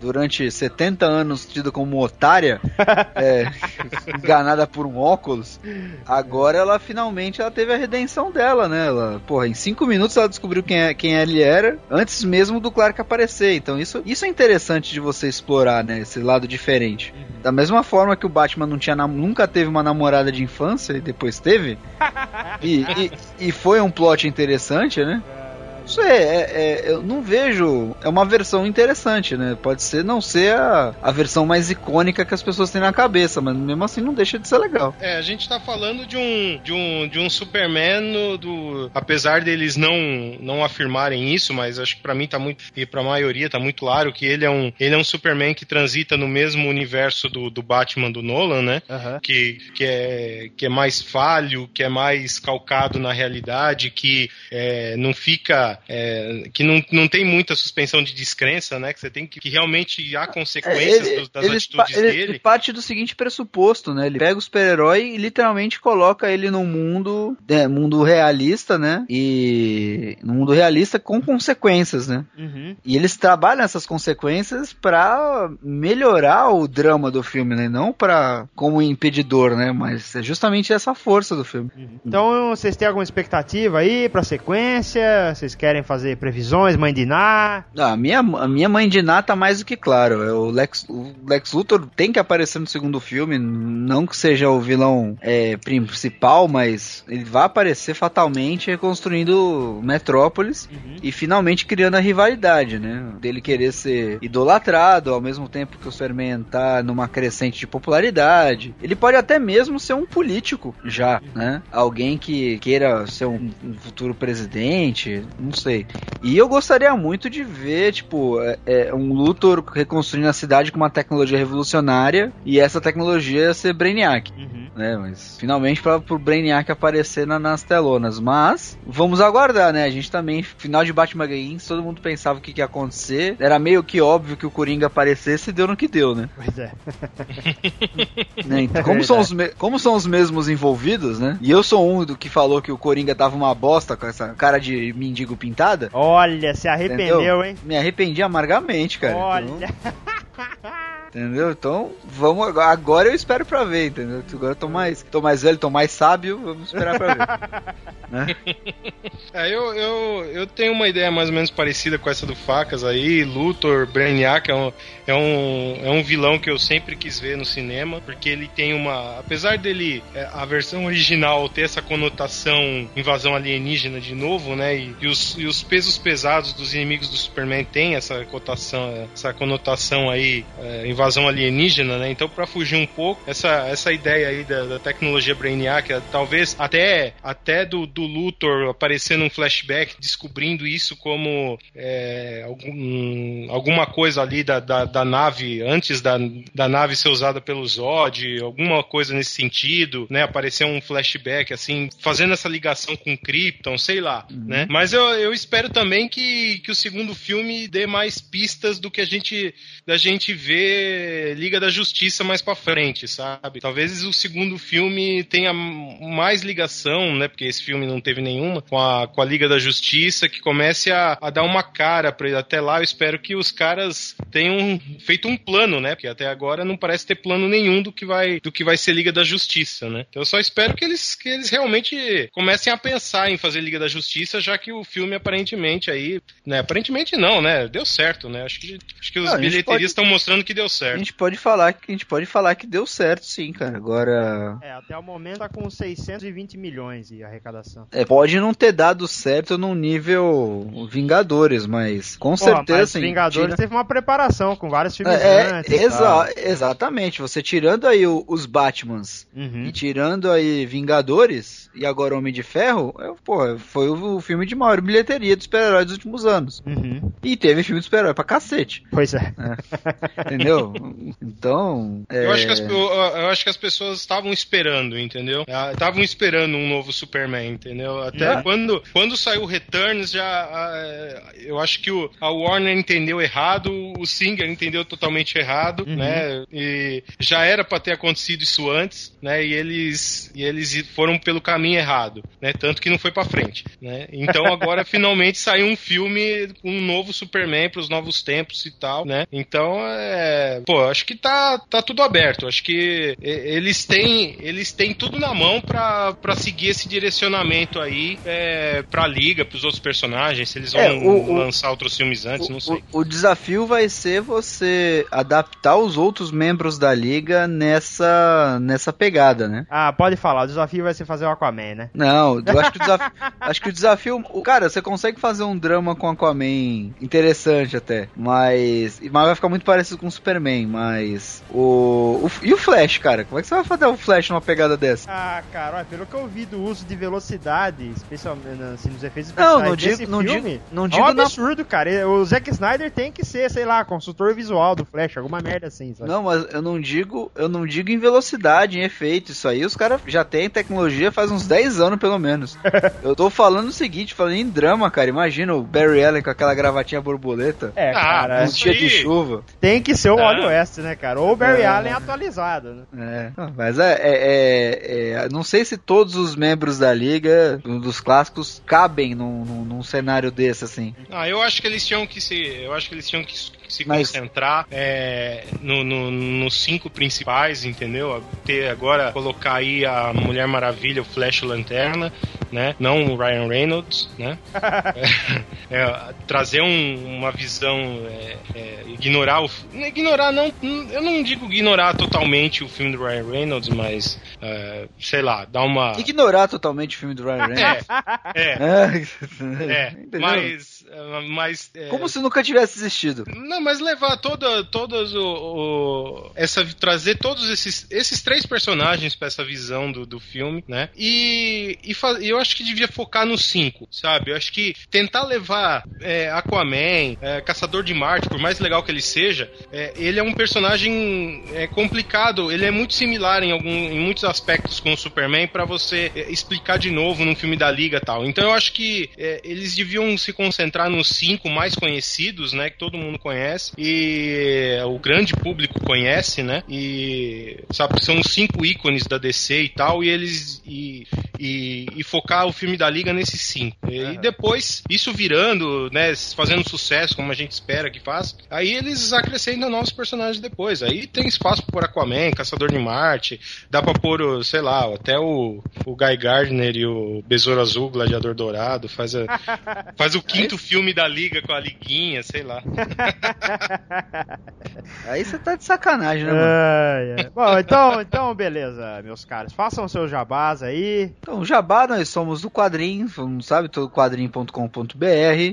Durante 70 anos tida como otária, <laughs> é, enganada por um óculos, agora ela finalmente ela teve a redenção dela, né? Ela, porra, em 5 minutos ela descobriu quem, é, quem ele era, antes mesmo do Clark aparecer. Então isso, isso é interessante de você explorar, né? Esse lado diferente. Da mesma forma que o Batman não tinha nam- nunca teve uma namorada de infância e depois teve, e, e, e foi um plot interessante, né? Isso é, é- é- eu não vejo. É uma versão interessante, né? Pode ser não ser a, a versão mais icônica que as pessoas têm na cabeça, mas mesmo assim não deixa de ser legal. É, a gente tá falando de um, de um, de um Superman no- do. Apesar deles não, não afirmarem isso, mas acho que pra mim tá muito. E pra maioria tá muito claro que ele é um, ele é um Superman que transita no mesmo universo do, do Batman do Nolan, né? Que, que, é, que é mais falho, que é mais calcado na realidade, que é, não fica. É, que não, não tem muita suspensão de descrença, né? Que você tem que, que realmente há consequências É, ele, dos- das ele atitudes ele- dele. ele parte do seguinte pressuposto, né? Ele pega o super-herói e literalmente coloca ele num mundo, é, mundo realista, né? E num mundo realista com consequências, né? Uhum. E eles trabalham essas consequências pra melhorar o drama do filme, né? Não pra como impedidor, né? Mas é justamente essa força do filme. Então, vocês têm alguma expectativa aí pra sequência? Vocês querem fazer previsões, mãe de Ná? Ah, a, minha, a minha mãe de Ná tá mais do que claro. É O Lex, o Lex Luthor tem que aparecer no segundo filme. Não que seja o vilão é, principal, mas ele vai aparecer fatalmente reconstruindo Metrópolis e finalmente criando a rivalidade, né? Dele querer ser idolatrado ao mesmo tempo que o Superman tá numa crescente de popularidade. Ele pode até mesmo ser um político já, né? Alguém que queira ser um, um futuro presidente, não sei. E eu gostaria muito de ver, tipo, é, é, um Luthor reconstruindo a cidade com uma tecnologia revolucionária e essa tecnologia ser Brainiac, né? Mas finalmente para pro Brainiac aparecer na- nas telonas. Mas vamos aguardar, né? A gente também, final de Batman Begins, todo mundo pensava o que, que ia acontecer. Era meio que óbvio que o Coringa aparecesse e deu no que deu, né? Pois é. <laughs> Né, então, como, são os me- como são os mesmos envolvidos, né? E eu sou um do que falou que o Coringa tava uma bosta com essa cara de mendigo pintada. Olha, se arrependeu, Entendeu? hein? Me arrependi amargamente, cara. Olha. Então, <laughs> Entendeu? Então, vamos agora. Agora eu espero pra ver, entendeu? Agora eu tô mais, tô mais velho, tô mais sábio, vamos esperar pra ver. <laughs> né? É, eu, eu, eu tenho uma ideia mais ou menos parecida com essa do Facas aí. Luthor, Brainiac é um, é, um, é um vilão que eu sempre quis ver no cinema, porque ele tem uma. Apesar dele, é, a versão original ter essa conotação invasão alienígena de novo, né? E, e, os, e os pesos pesados dos inimigos do Superman tem essa cotação, essa conotação aí, é, invasão alienígena, né? Então, para fugir um pouco, essa, essa ideia aí da, da tecnologia Brainiac, é, talvez até, até do, do Luthor aparecendo um flashback, descobrindo isso como é, algum, alguma coisa ali da, da, da, nave, antes da, da nave ser usada pelo Zod, alguma coisa nesse sentido, né? Aparecer um flashback, assim, fazendo essa ligação com Krypton, sei lá, uhum. né? Mas eu, eu espero também que, que o segundo filme dê mais pistas do que a gente da gente ver Liga da Justiça mais para frente, sabe? Talvez o segundo filme tenha mais ligação, né? Porque esse filme não teve nenhuma com a, com a Liga da Justiça, que comece a, a dar uma cara para ele. Até lá, eu espero que os caras tenham feito um plano, né? Porque até agora não parece ter plano nenhum do que vai do que vai ser Liga da Justiça, né? Então eu só espero que eles que eles realmente comecem a pensar em fazer Liga da Justiça, já que o filme aparentemente aí, né? Aparentemente não, né? Deu certo, né? Acho que acho que os pode... estão mostrando que deu certo. A gente pode falar que a gente pode falar que deu certo, sim, cara. Agora. É, até o momento tá com 620 milhões de arrecadação. É, pode não ter dado certo num nível Vingadores, mas com Porra, certeza. Mas sim, Vingadores tira... teve uma preparação com vários filmes é, antes. Exa exatamente. Você tirando aí o, os Batmans uhum. e tirando aí Vingadores e agora Homem de Ferro, eu, pô, foi o, o, filme de maior bilheteria dos super-heróis dos últimos anos. Uhum. E teve filme de super-herói pra cacete. Pois é. é. <laughs> Entendeu? Então. É... Eu, acho que as, eu, eu, acho que as pessoas estavam esperando, entendeu? Estavam esperando um novo Superman, entendeu? Até é. quando, quando saiu o Returns, já. eu acho que o, a Warner entendeu errado, o Singer entendeu totalmente errado, uhum. né? E já era para ter acontecido isso antes, né? E eles, e eles foram pelo caminho errado, né? Tanto que não foi para frente, né? Então agora <laughs> finalmente saiu um filme com um novo Superman para os novos tempos e tal, né? Então, é, pô, acho que tá, tá tudo aberto. Acho que eles têm, eles têm tudo na mão para seguir esse direcionamento aí é, pra liga, pros outros personagens, se eles vão é, o, lançar outros filmes antes, o, não sei. O, o desafio vai ser você adaptar os outros membros da liga nessa, nessa pegada, né? Ah, pode falar, o desafio vai ser fazer o Aquaman, né? Não, eu acho que o desafio. <laughs> acho que o desafio. Cara, você consegue fazer um drama com Aquaman interessante até. Mas. Mas vai ficar muito parecido com o Superman, mas. O, o. E o Flash, cara? Como é que você vai fazer o Flash numa pegada dessa? Ah, cara, olha, pelo que eu vi do uso de velocidade, especialmente assim, nos efeitos especiais não, não digo, não filme, digo, não digo é um absurdo, na... cara. O Zack Snyder tem que ser, sei lá, consultor visual do Flash, alguma merda assim, sabe? Não, mas eu não digo, eu não digo em velocidade, em efeito. Isso aí os caras já têm tecnologia faz uns 10 anos, pelo menos. <laughs> eu tô falando o seguinte, falando em drama, cara. Imagina o Barry Allen com aquela gravatinha borboleta. É, cara. Um dia de chuva. Tem que ser o ah. West, né, cara? Ou o Barry é. Allen atualizado, né? É. Mas é, é, é, é, Não sei se todos os membros da liga, dos clássicos, cabem num, num, num cenário desse, assim. Ah, eu acho que eles tinham que se. Eu acho que eles tinham que se Mas... concentrar é, no, no, nos cinco principais, entendeu? Ter agora colocar aí a Mulher Maravilha, o Flash Lanterna, né? Não o Ryan Reynolds, né? é, <laughs> é, trazer um, uma visão, é, é, ignorar o, ignorar não, eu não digo ignorar totalmente o filme do Ryan Reynolds, mas é, sei lá, dar uma ignorar totalmente o filme do Ryan Reynolds. É, <laughs> é, é mas, mas como se nunca tivesse existido. Não, mas levar toda, todas o, o, essa trazer todos esses, esses três personagens para essa visão do, do filme, né? E, e eu acho que devia focar nos cinco, sabe? Eu acho que tentar levar é, Aquaman, é, Caçador de Marte, por mais legal que ele seja, é, ele é um personagem é, complicado. Ele é muito similar em, algum, em muitos aspectos com o Superman para você é, explicar de novo num filme da Liga tal. Então eu acho que é, eles deviam se concentrar nos cinco mais conhecidos, né? Que todo mundo conhece e o grande público conhece, né? E sabe são os cinco ícones da DC e tal, e eles e, e, e focar o filme da Liga nesses cinco. E, e depois, isso virando, né, fazendo sucesso, como a gente espera que faça, aí eles acrescentam novos personagens depois. Aí tem espaço pôr Aquaman, Caçador de Marte, dá pra pôr, o, sei lá, até o, o Guy Gardner e o Besouro Azul, Gladiador Dourado, faz, a, <laughs> faz o quinto filme da Liga com a Liguinha, sei lá. <laughs> Aí você tá de sacanagem, né, mano? Ai, ai. Bom, então, então, beleza, meus caras. Façam seus jabás aí. Então, Jabá, nós somos do quadrinho, não sabe, todo quadrinho.com.br.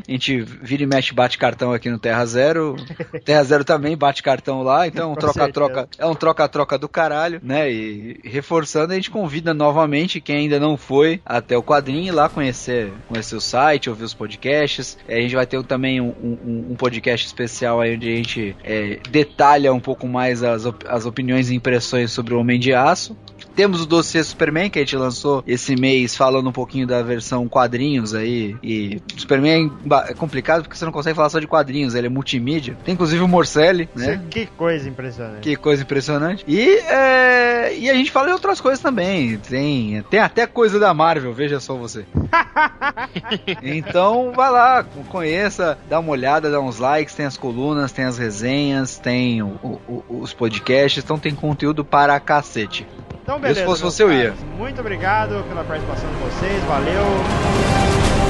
A gente vira e mexe, bate cartão aqui no Terra Zero. <laughs> Terra Zero também bate cartão lá, então troca-troca, é um troca-troca do caralho, né? E reforçando, a gente convida novamente quem ainda não foi até o quadrinho ir lá conhecer, conhecer o site, ouvir os podcasts. É, a gente vai ter também um, um- um podcast especial aí onde a gente é, detalha um pouco mais as, as opiniões e impressões sobre o Homem de Aço. Temos o dossiê Superman, que a gente lançou esse mês, falando um pouquinho da versão quadrinhos aí. E Superman é complicado porque você não consegue falar só de quadrinhos, ele é multimídia. Tem inclusive o Morcelli, né? Que coisa impressionante. Que coisa impressionante. E, é, e a gente fala de outras coisas também. Tem, tem até coisa da Marvel, veja só você. <laughs> então vai lá, conheça, dá uma olhada, dá uns likes, tem as colunas, tem as resenhas, tem o- o- os podcasts, então tem conteúdo para cacete. Então, Eu, beleza. se fosse você, eu ia. Muito obrigado pela participação de vocês. Valeu.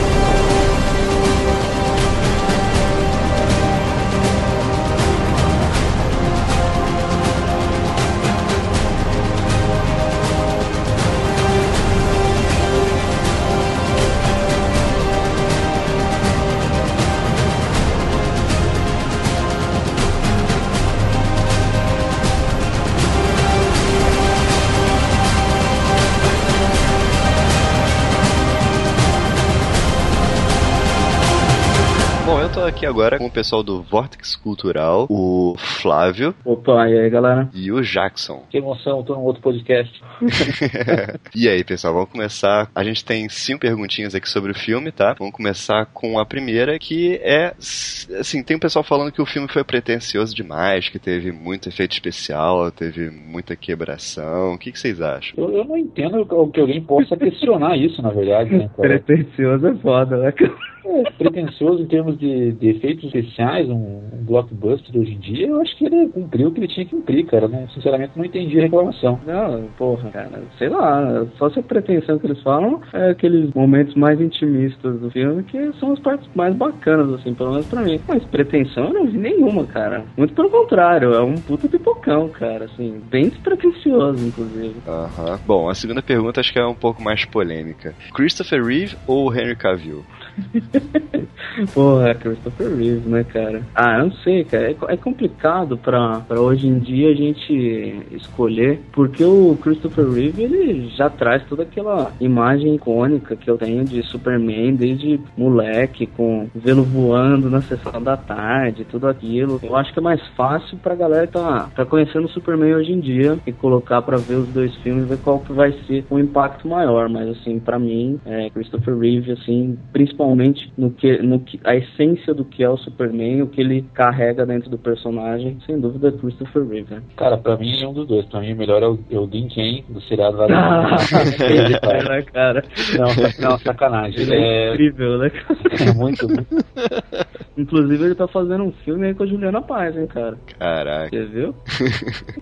Aqui agora com o pessoal do Vortex Cultural, o Flávio Opa, e aí galera? e o Jackson. Que emoção, tô num outro podcast. <laughs> e aí, pessoal, vamos começar. A gente tem cinco perguntinhas aqui sobre o filme, tá? Vamos começar com a primeira, que é. Assim, tem um pessoal falando que o filme foi pretencioso demais, que teve muito efeito especial, teve muita quebração. O que, que vocês acham? Eu, eu não entendo o que alguém possa questionar isso, na verdade, né, cara? <laughs> Pretencioso é foda, né? É, pretencioso em termos de, de efeitos especiais, um, um blockbuster hoje em dia, eu acho que ele cumpriu o que ele tinha que cumprir, cara. Não, sinceramente, não entendi a reclamação. Não, porra, cara, sei lá, só se a pretensão que eles falam é aqueles momentos mais intimistas do filme que são as partes mais bacanas, assim, pelo menos pra mim. Mas pretensão eu não vi nenhuma, cara. Muito pelo contrário, é um puta pipocão, cara, assim, bem despretensioso, inclusive. Aham. Bom, a segunda pergunta acho que é um pouco mais polêmica. Christopher Reeve ou Henry Cavill? <laughs> Porra, Christopher Reeve, né, cara? Ah, eu não sei, cara. É, é complicado pra, pra hoje em dia a gente escolher, porque o Christopher Reeve, ele já traz toda aquela imagem icônica que eu tenho de Superman desde moleque, com vê-lo voando na sessão da tarde, tudo aquilo. Eu acho que é mais fácil pra galera tá, tá conhecendo o Superman hoje em dia e colocar pra ver os dois filmes e ver qual que vai ser o impacto maior. Mas, assim, pra mim, é Christopher Reeve, assim, principalmente no que, no que a essência do que é o Superman, o que ele carrega dentro do personagem, sem dúvida é Christopher Reeve, né? Cara, pra mim é um dos dois. Pra mim o melhor é o, é o Dean Cain, do seriado lá Ah, da... né, cara? Não, sa- não, sacanagem. Ele é É, incrível, né? é muito. <laughs> Inclusive ele tá fazendo um filme aí com a Juliana Paz, hein, cara? Caraca. Você viu? <laughs>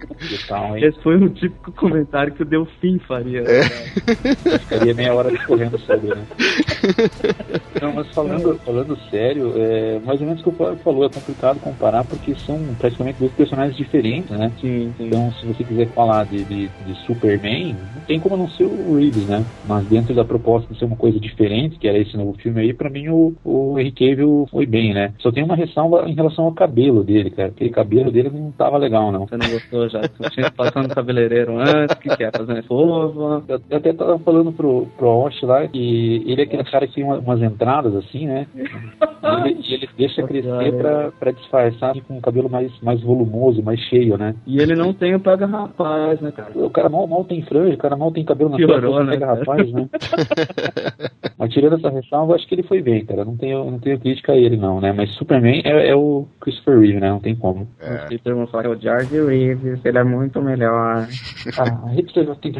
Hein? Esse foi um típico comentário que o Delfim faria. né, cara? Ficaria meia hora discorrendo sobre, né? <laughs> Não, mas falando, falando sério, é, mais ou menos o que o Flávio falou, é complicado comparar porque são praticamente dois personagens diferentes, né? Sim, sim. Então, se você quiser falar de, de, de Superman, não tem como não ser o Reeves, né? Mas dentro da proposta de ser uma coisa diferente, que era esse novo filme aí, pra mim o, o Henry Cavill foi bem, né? Só tem uma ressalva em relação ao cabelo dele, cara. Aquele cabelo dele não tava legal, não. Você não gostou já? Você tinha passado no cabeleireiro antes, que quer fazer escova. Eu eu até tava falando pro, pro Osh lá que ele é aquele cara que tem uma- umas entradas assim, né? E ele, e ele deixa crescer pra, pra disfarçar com um cabelo mais, mais volumoso, mais cheio, né? E ele não tem o pega rapaz, né, cara? O cara mal, mal tem franja, o cara mal tem cabelo na Piorou, né, pega cara? rapaz, né? <laughs> Mas tirando essa ressalva, eu acho que ele foi bem, cara. Não tenho, não tenho crítica a ele, não, né? Mas Superman é, é o Christopher Reeve, né? Não tem como. Peter vai falar que é o George Reeves, ele é muito melhor. <laughs> Ah, a hipster já tem que.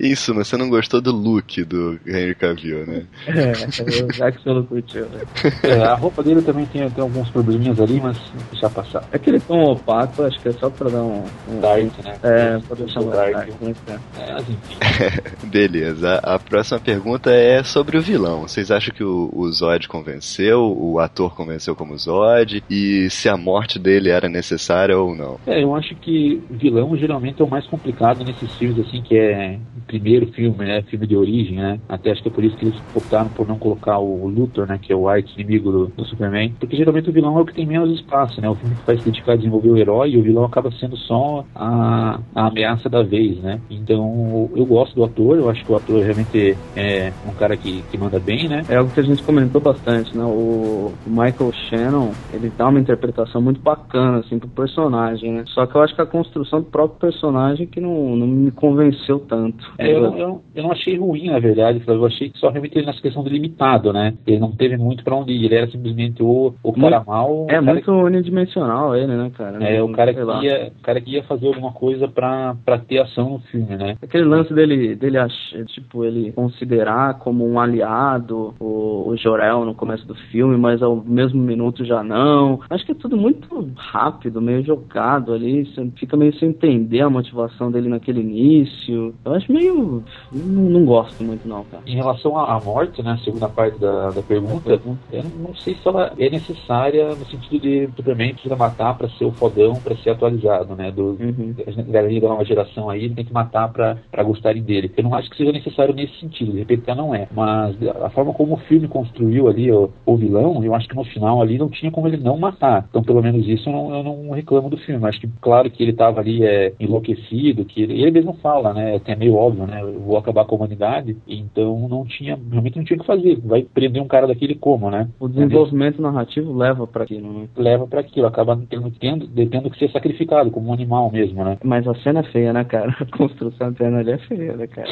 Isso, mas você não gostou do look do Henry Cavill, né? É, o Jackson não curtiu. Né? É, a roupa dele também tem, tem alguns probleminhas ali, mas deixa passar. É que ele é tão opaco, acho que é só pra dar um. um Dark, né? É, pra deixar um Dark. dark. né? É, mas enfim. <laughs> Beleza, a próxima pergunta é sobre o vilão. Vocês acham que o, o Zod convenceu, o ator convenceu como Zod, e se a morte dele era necessária ou não? É, eu acho que vilão geralmente é o mais complicado nesses filmes, assim, que é o primeiro filme, né? Filme de origem, né? Até acho que é por isso que eles optaram por não colocar o Luthor, né? Que é o arqui-inimigo do, do Superman. Porque geralmente o vilão é o que tem menos espaço, né? O filme que vai se dedicar a desenvolver o herói e o vilão acaba sendo só a, a ameaça da vez, né? Então eu gosto do ator, eu acho que o ator realmente é um cara que, que manda bem, né? É algo que a gente comentou bastante, né? O Michael Shannon, ele dá uma interpretação muito bacana, assim, pro personagem, né? Só que eu acho que a construção do próprio personagem que não, não me convenceu tanto. É, eu, eu, eu não achei ruim, na verdade, eu achei que só realmente ele nessa questão do limitado, né? Ele não teve muito pra onde ir, ele era simplesmente o, o cara Muito- mal. É muito unidimensional ele, né, cara? É, Não- o cara, que lá. ia, o cara que ia fazer alguma coisa pra, pra ter ação no filme, né? Aquele lance dele, dele tipo, ele considerar como um aliado o, o Jorel no começo do filme, mas ao mesmo minuto já não. Acho que é tudo muito rápido, meio jogado ali. Você fica meio sem entender a motivação dele naquele início. Eu acho meio. Não, não gosto muito, não, cara. Em relação à morte, né, a segunda parte da, da pergunta, eu não sei se ela é necessária no sentido de Superman precisa matar pra ser o fodão, pra ser atualizado, né, do da galerinha da nova geração aí, ele tem que matar pra pra gostarem dele. Eu não acho que seja necessário nesse sentido, de repente até não é, mas a forma como o filme construiu ali o, o vilão, eu acho que no final ali não tinha como ele não matar. Então, pelo menos isso eu não, eu não reclamo do filme. Eu acho que, claro que ele tava ali é, enlouquecido, que ele, ele mesmo fala, né? É meio óbvio, né? Eu vou acabar com a humanidade, então não tinha, realmente não tinha que fazer. Vai prender um cara daquele como, né? O desenvolvimento narrativo leva pra aquilo, né? Leva pra aquilo, acaba tendo, tendo, tendo que ser sacrificado como um animal mesmo, né? Mas a cena é feia, né, cara? A construção interna ali é feia, né, cara?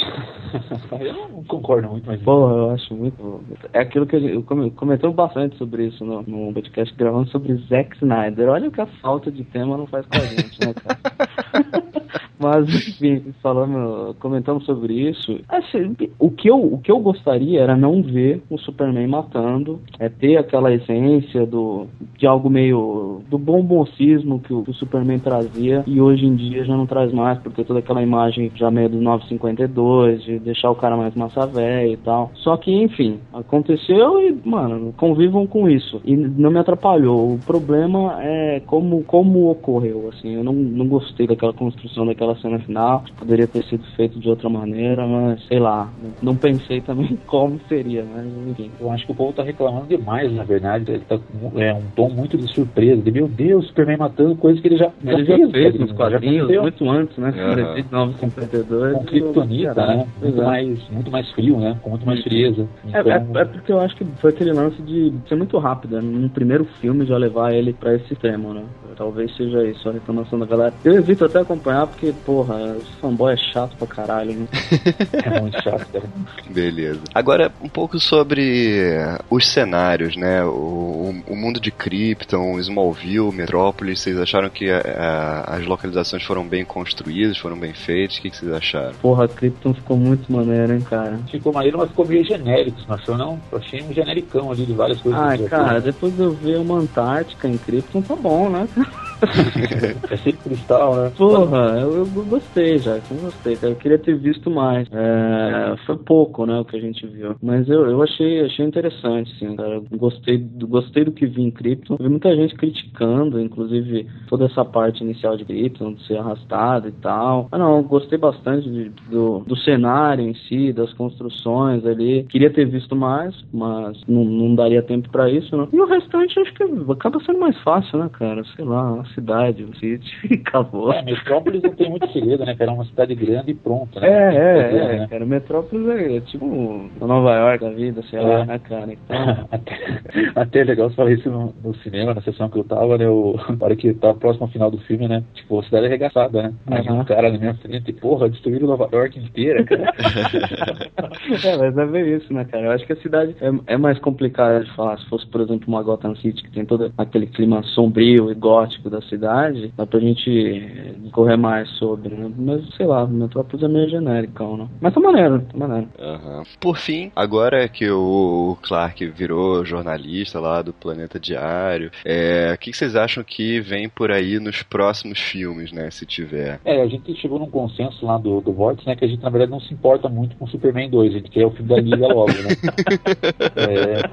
<laughs> eu não concordo muito, mas. Porra, eu acho muito. É aquilo que a gente- eu come- comentamos bastante sobre isso no, no podcast gravando sobre Zack Snyder. Olha o que a falta de tema não faz com a gente, né, cara? <laughs> Mas, enfim, falando, comentamos sobre isso. Assim, o, que eu, o que eu gostaria era não ver o Superman matando, é ter aquela essência do, de algo meio do bom mocismo que o, que o Superman trazia e hoje em dia já não traz mais, porque toda aquela imagem já meio dos 952, de deixar o cara mais massa velha e tal. Só que, enfim, aconteceu e, mano, convivam com isso. E não me atrapalhou. O problema é como, como ocorreu, assim. Eu não, não gostei daquela construção daquela cena final. Poderia ter sido feito de outra maneira, mas sei lá. Não pensei também <laughs> como seria, mas enfim. Eu acho que o povo tá reclamando demais, na verdade. Ele tá com é, um tom muito de surpresa. De, meu Deus, Superman matando coisa que ele já, Ele já fez nos já quadrinhos, muito antes, né? Desde 952. Com Kryptonita, né? Muito Exato. mais, muito mais frio, né? Com muito mais frieza. É, Então, é- é porque eu acho que foi aquele lance de ser muito rápido, né? Num primeiro filme já levar ele pra esse extremo, né? Talvez seja isso a reclamação da galera. Eu evito até acompanhar porque, porra, esse fanboy é chato pra caralho, né? <laughs> é muito chato, cara. Beleza. Agora, um pouco sobre os cenários, né? O, o mundo de Krypton, Smallville, Metrópolis, vocês acharam que a- a- as localizações foram bem construídas, foram bem feitas? O que, que vocês acharam? Porra, Krypton ficou muito maneiro, hein, cara. Ficou maneiro, mas ficou meio genérico, não achou, não? Eu achei um genericão ali de várias coisas. Ah, cara, depois de eu ver uma Antártica em Krypton, tá bom, né? É sempre cristal, né? Porra, eu, eu gostei já, eu gostei, cara. Eu queria ter visto mais. É, foi pouco, né, o que a gente viu. Mas eu, eu achei, achei interessante, sim, cara. Gostei, do- gostei do que vi em Krypton. Vi muita gente criticando, inclusive, toda essa parte inicial de Krypton, de ser arrastado e tal. Ah, não, gostei bastante de- do, do cenário em si, das construções ali. Queria ter visto mais, mas não, não daria tempo pra isso, né? E o restante acho que acaba sendo mais fácil, né, cara? Sei lá, cidade, o sítio, <laughs> e acabou. É, Metrópolis não tem muito segredo, né? Era uma cidade grande e pronto, né? É, é, Pois é, né? cara. Metrópolis é, tipo a Nova York da vida, sei lá, É. né, cara? <laughs> Então, Até é legal você falar isso no, no cinema, na sessão que eu tava, né? Na hora que tá próximo ao final do filme, né? Tipo, a cidade arregaçada, né? Aí Aham. um cara na minha frente, porra, destruíram Nova York inteira, cara. <laughs> é, mas é ver isso, né, cara? Eu acho que a cidade é, é mais complicada de falar. Se fosse, por exemplo, uma Gotham City, que tem todo aquele clima sombrio e gótico da cidade, dá pra gente correr mais sobre, né? Mas sei lá, Metrópolis é meio genérico, né? Mas tá maneiro, tá maneiro. Aham. Por fim, agora que o Clark virou jornalista lá do Planeta Diário, é, o que, que vocês acham que vem por aí nos próximos filmes, né? Se tiver. É, a gente chegou num consenso lá do, do Vortex, né? Que a gente, na verdade, não se importa muito com Superman 2, a gente quer o filme da Liga logo, né?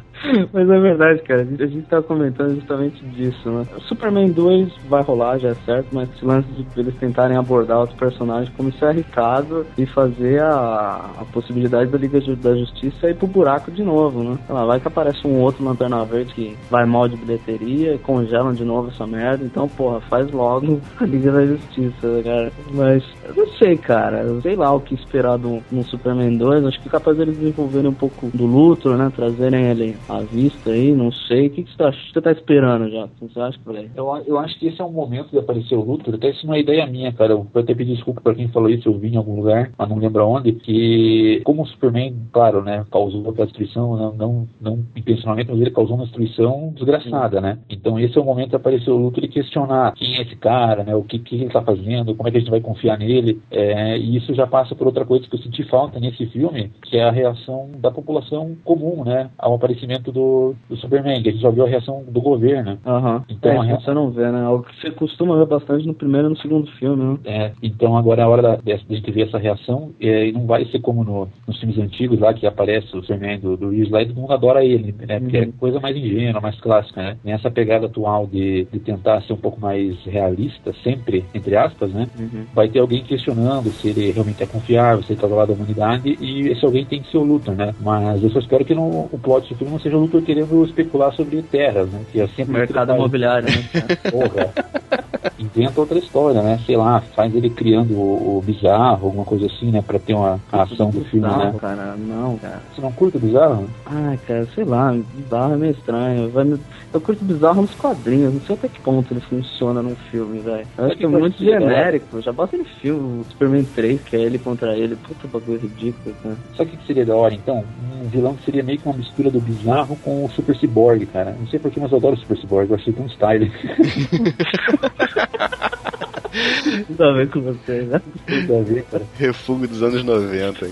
<laughs> <laughs> Mas é verdade, cara. A gente tava comentando justamente disso, né? Superman 2 vai rolar, já é certo, mas esse lance de eles tentarem abordar outros personagens como isso é arriscado e fazer a, a possibilidade da Liga da Justiça ir pro buraco de novo, né? Sei lá, vai que aparece um outro Lanterna Verde que vai mal de bilheteria congelam de novo essa merda. Então, porra, faz logo <laughs> a Liga da Justiça, né, cara. Mas eu não sei, cara. Sei lá o que esperar do, no Superman 2. Acho que é capaz deles desenvolverem um pouco do Luthor, né? Trazerem ele à vista aí, não sei. O que, que você que você tá esperando já? Você acha aí? Eu, eu acho que esse é um momento de aparecer o Luthor, até isso não é ideia minha, cara. Eu vou até pedir desculpa pra quem falou isso, eu vi em algum lugar, mas não lembro aonde, que como o Superman, claro, né, causou aquela destruição, não, não, não intencionalmente, mas ele causou uma destruição desgraçada, né? Então esse é o momento de aparecer o Luthor e questionar quem é esse cara, né? O que, que ele tá fazendo, como é que a gente vai confiar nele. É, e isso já passa por outra coisa que eu senti falta nesse filme, que é a reação da população comum, né? Ao aparecimento do, do Superman, que a gente já viu a reação do governo. Aham. Então, é, a isso você não vê, né? Algo que você costuma ver bastante no primeiro e no segundo filme, né? É, então agora é a hora da, de gente ver essa reação é, e não vai ser como no- nos filmes antigos lá que aparece o Superman do, do Reeves lá e todo mundo adora ele, né? Porque é coisa mais ingênua, mais clássica, né? Nessa pegada atual de, de tentar ser um pouco mais realista, sempre, entre aspas, né? Vai ter alguém questionando se ele realmente é confiável, se ele tá do lado da humanidade e esse alguém tem que ser o Luthor, né? Mas eu só espero que não, o plot do filme não seja o Luthor querendo especular sobre terras, né? Que é sempre Mercado imobiliário, né? Porra. Inventa outra história, né? Sei lá, faz ele criando o, o bizarro, alguma coisa assim, né? Pra ter uma a ação do filme, Bizarro, né? cara, não, cara. Você não curte o bizarro? Ai, cara, sei lá, bizarro é meio estranho. Vai me- Eu curto bizarro nos quadrinhos, não sei até que ponto ele funciona num filme, velho. Eu acho que é muito genérico, já basta em filme, o Superman 3, que é ele contra ele, puta bagulho ridículo, cara. Sabe o que que seria da hora, então? Um vilão que seria meio que uma mistura do bizarro com o Super Cyborg, cara. Não sei porquê, mas eu adoro o Super Cyborg, eu achei tão style. <laughs> Tudo a ver com você, né? Tudo a ver, cara. Refugo dos anos 90.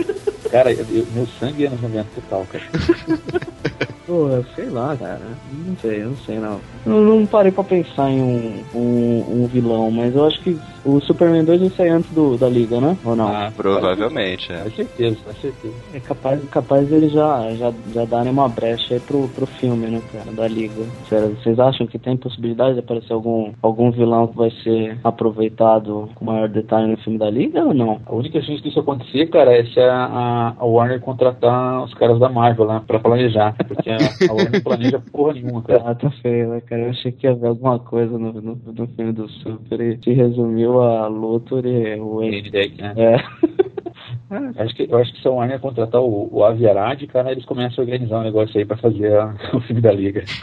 Cara, eu- eu- meu sangue é nos 90 total, cara. <laughs> Pô, sei lá, cara. Não sei, eu não sei não. Eu não parei pra pensar em um, um, um vilão, mas eu acho que o Superman 2 vai sair antes do, da Liga, né? Ou não? Ah, Provavelmente, é. Com certeza, com certeza. É capaz, capaz deles já, já, já darem uma brecha aí pro, pro filme, né, cara, da Liga. Sério, vocês acham que tem possibilidade de aparecer algum, algum vilão que vai ser aproveitado com maior detalhe no filme da Liga ou não? A única chance disso acontecer, cara, é se a, a, Warner contratar os caras da Marvel lá pra planejar. Porque a, a Warner não planeja porra nenhuma, cara. <laughs> Ah, tá feio, né, cara? Eu achei que ia haver alguma coisa no, no, no filme do Super e te resumiu a Luthor e o N deck, né? É. Acho que, eu acho que se a Warner contratar o, o Avi Arad, cara, eles começam a organizar um negócio aí pra fazer a- <laughs> o filme da Liga. <laughs>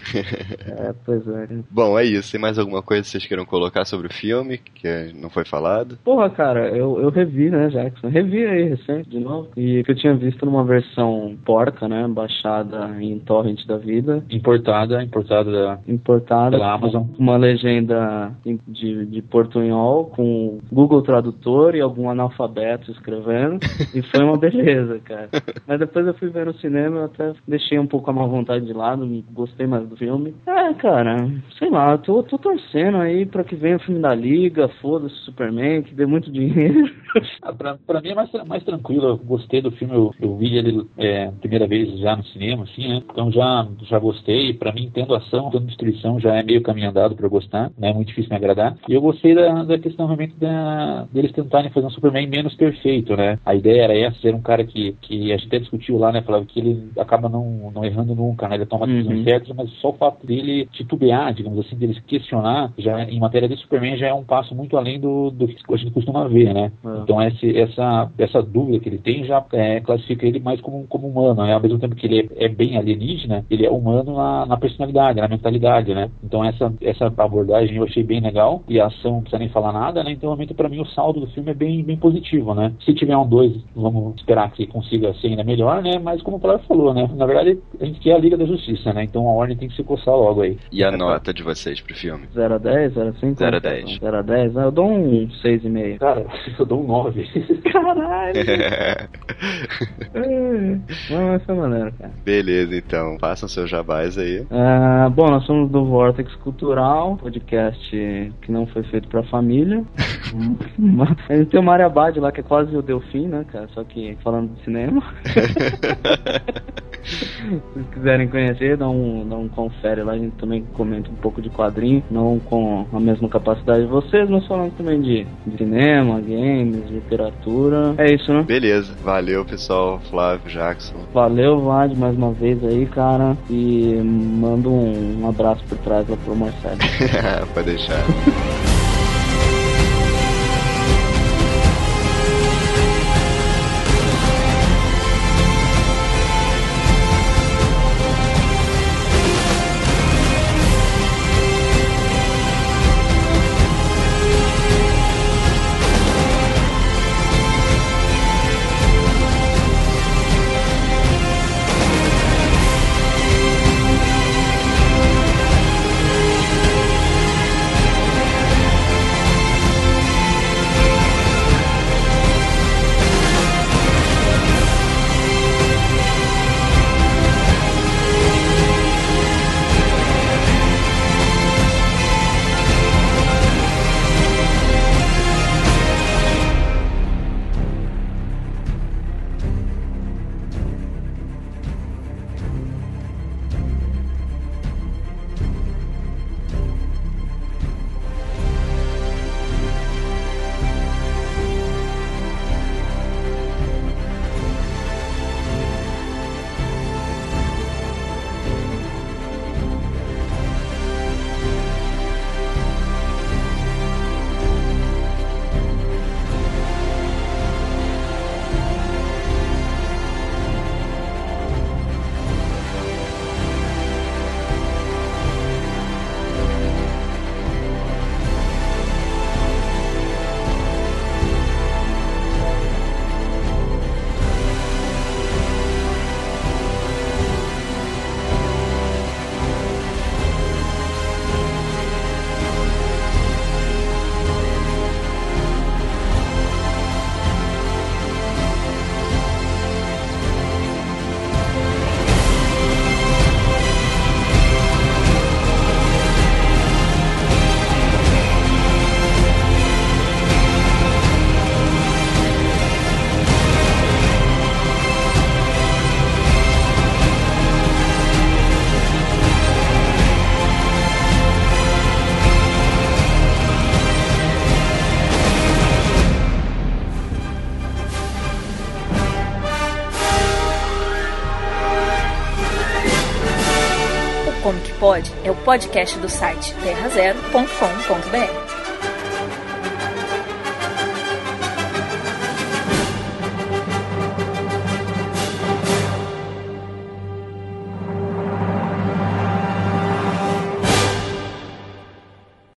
É, pois é. Bom, é isso. Tem mais alguma coisa que vocês queiram colocar sobre o filme que não foi falado? Porra, cara, eu, eu revi, né, Jackson? Revi aí recente, de novo. E que eu tinha visto numa versão porca, né? Baixada em torrent da vida. Importada, importada da, Importada. pela Amazon. Uma legenda de, de portunhol, com Google Tradutor e algum analfabeto escrevendo. <laughs> e foi uma beleza, cara. Mas depois eu fui ver no cinema, eu até deixei um pouco a má vontade de lado, gostei mais do filme. É, cara, sei lá, tô, tô torcendo aí pra que venha o filme da Liga, foda-se Superman, que dê muito dinheiro. Ah, pra, pra mim é mais, mais tranquilo, eu gostei do filme, eu, eu vi ele é, primeira vez já no cinema, assim, né? Então já, já gostei, pra mim, tendo ação, tendo destruição, já é meio caminho andado pra eu gostar, né? É muito difícil me agradar. E eu gostei da, da questão realmente da, deles tentarem fazer um Superman menos perfeito, né? A ideia era essa, ser um cara que, que a gente até discutiu lá, né? Falava que ele acaba não, não errando nunca, né? Ele toma decisões Uhum. certas, mas só o fato dele titubear, digamos assim, dele se questionar, já em matéria de Superman já é um passo muito além do, do que a gente costuma ver, né? É. Então esse, essa, essa dúvida que ele tem já é, classifica ele mais como, como humano, né? Ao mesmo tempo que ele é, é bem alienígena, ele é humano na, na personalidade, na mentalidade, né? Então essa, essa abordagem eu achei bem legal e a ação não precisa nem falar nada, né? Então realmente pra mim o saldo do filme é bem, bem positivo, né? Se tiver um 2 vamos esperar que consiga ser ainda melhor, né? Mas como o Flávio falou, né? Na verdade, a gente quer a Liga da Justiça, né? Então a Warner tem que se coçar logo aí. E a nota de vocês pro filme? 0 a 10, 0 a 5? 0 a 10. 0 a 10, eu dou um 6,5. Cara, <laughs> eu dou um 9. Caralho! <laughs> é, não, essa maneira, cara. Beleza, então. Façam seus jabás aí. Ah, bom, nós somos do Vortex Cultural, podcast que não foi feito pra família. <laughs> a gente tem o Mario Abad lá, que é quase o Delfim, né, cara? Só que falando de cinema. <laughs> Se vocês quiserem conhecer, dá um, dá um confere lá. A gente também comenta um pouco de quadrinho, não com a mesma capacidade de vocês, mas falando também de, de cinema, games, literatura. É isso, né? Beleza. Valeu, pessoal. Flávio, Jackson. Valeu, Vlad, mais uma vez aí, cara. E mando um, um abraço por trás lá pro Marcelo. <laughs> Pode deixar. <laughs> podcast do site terrazero.com.br.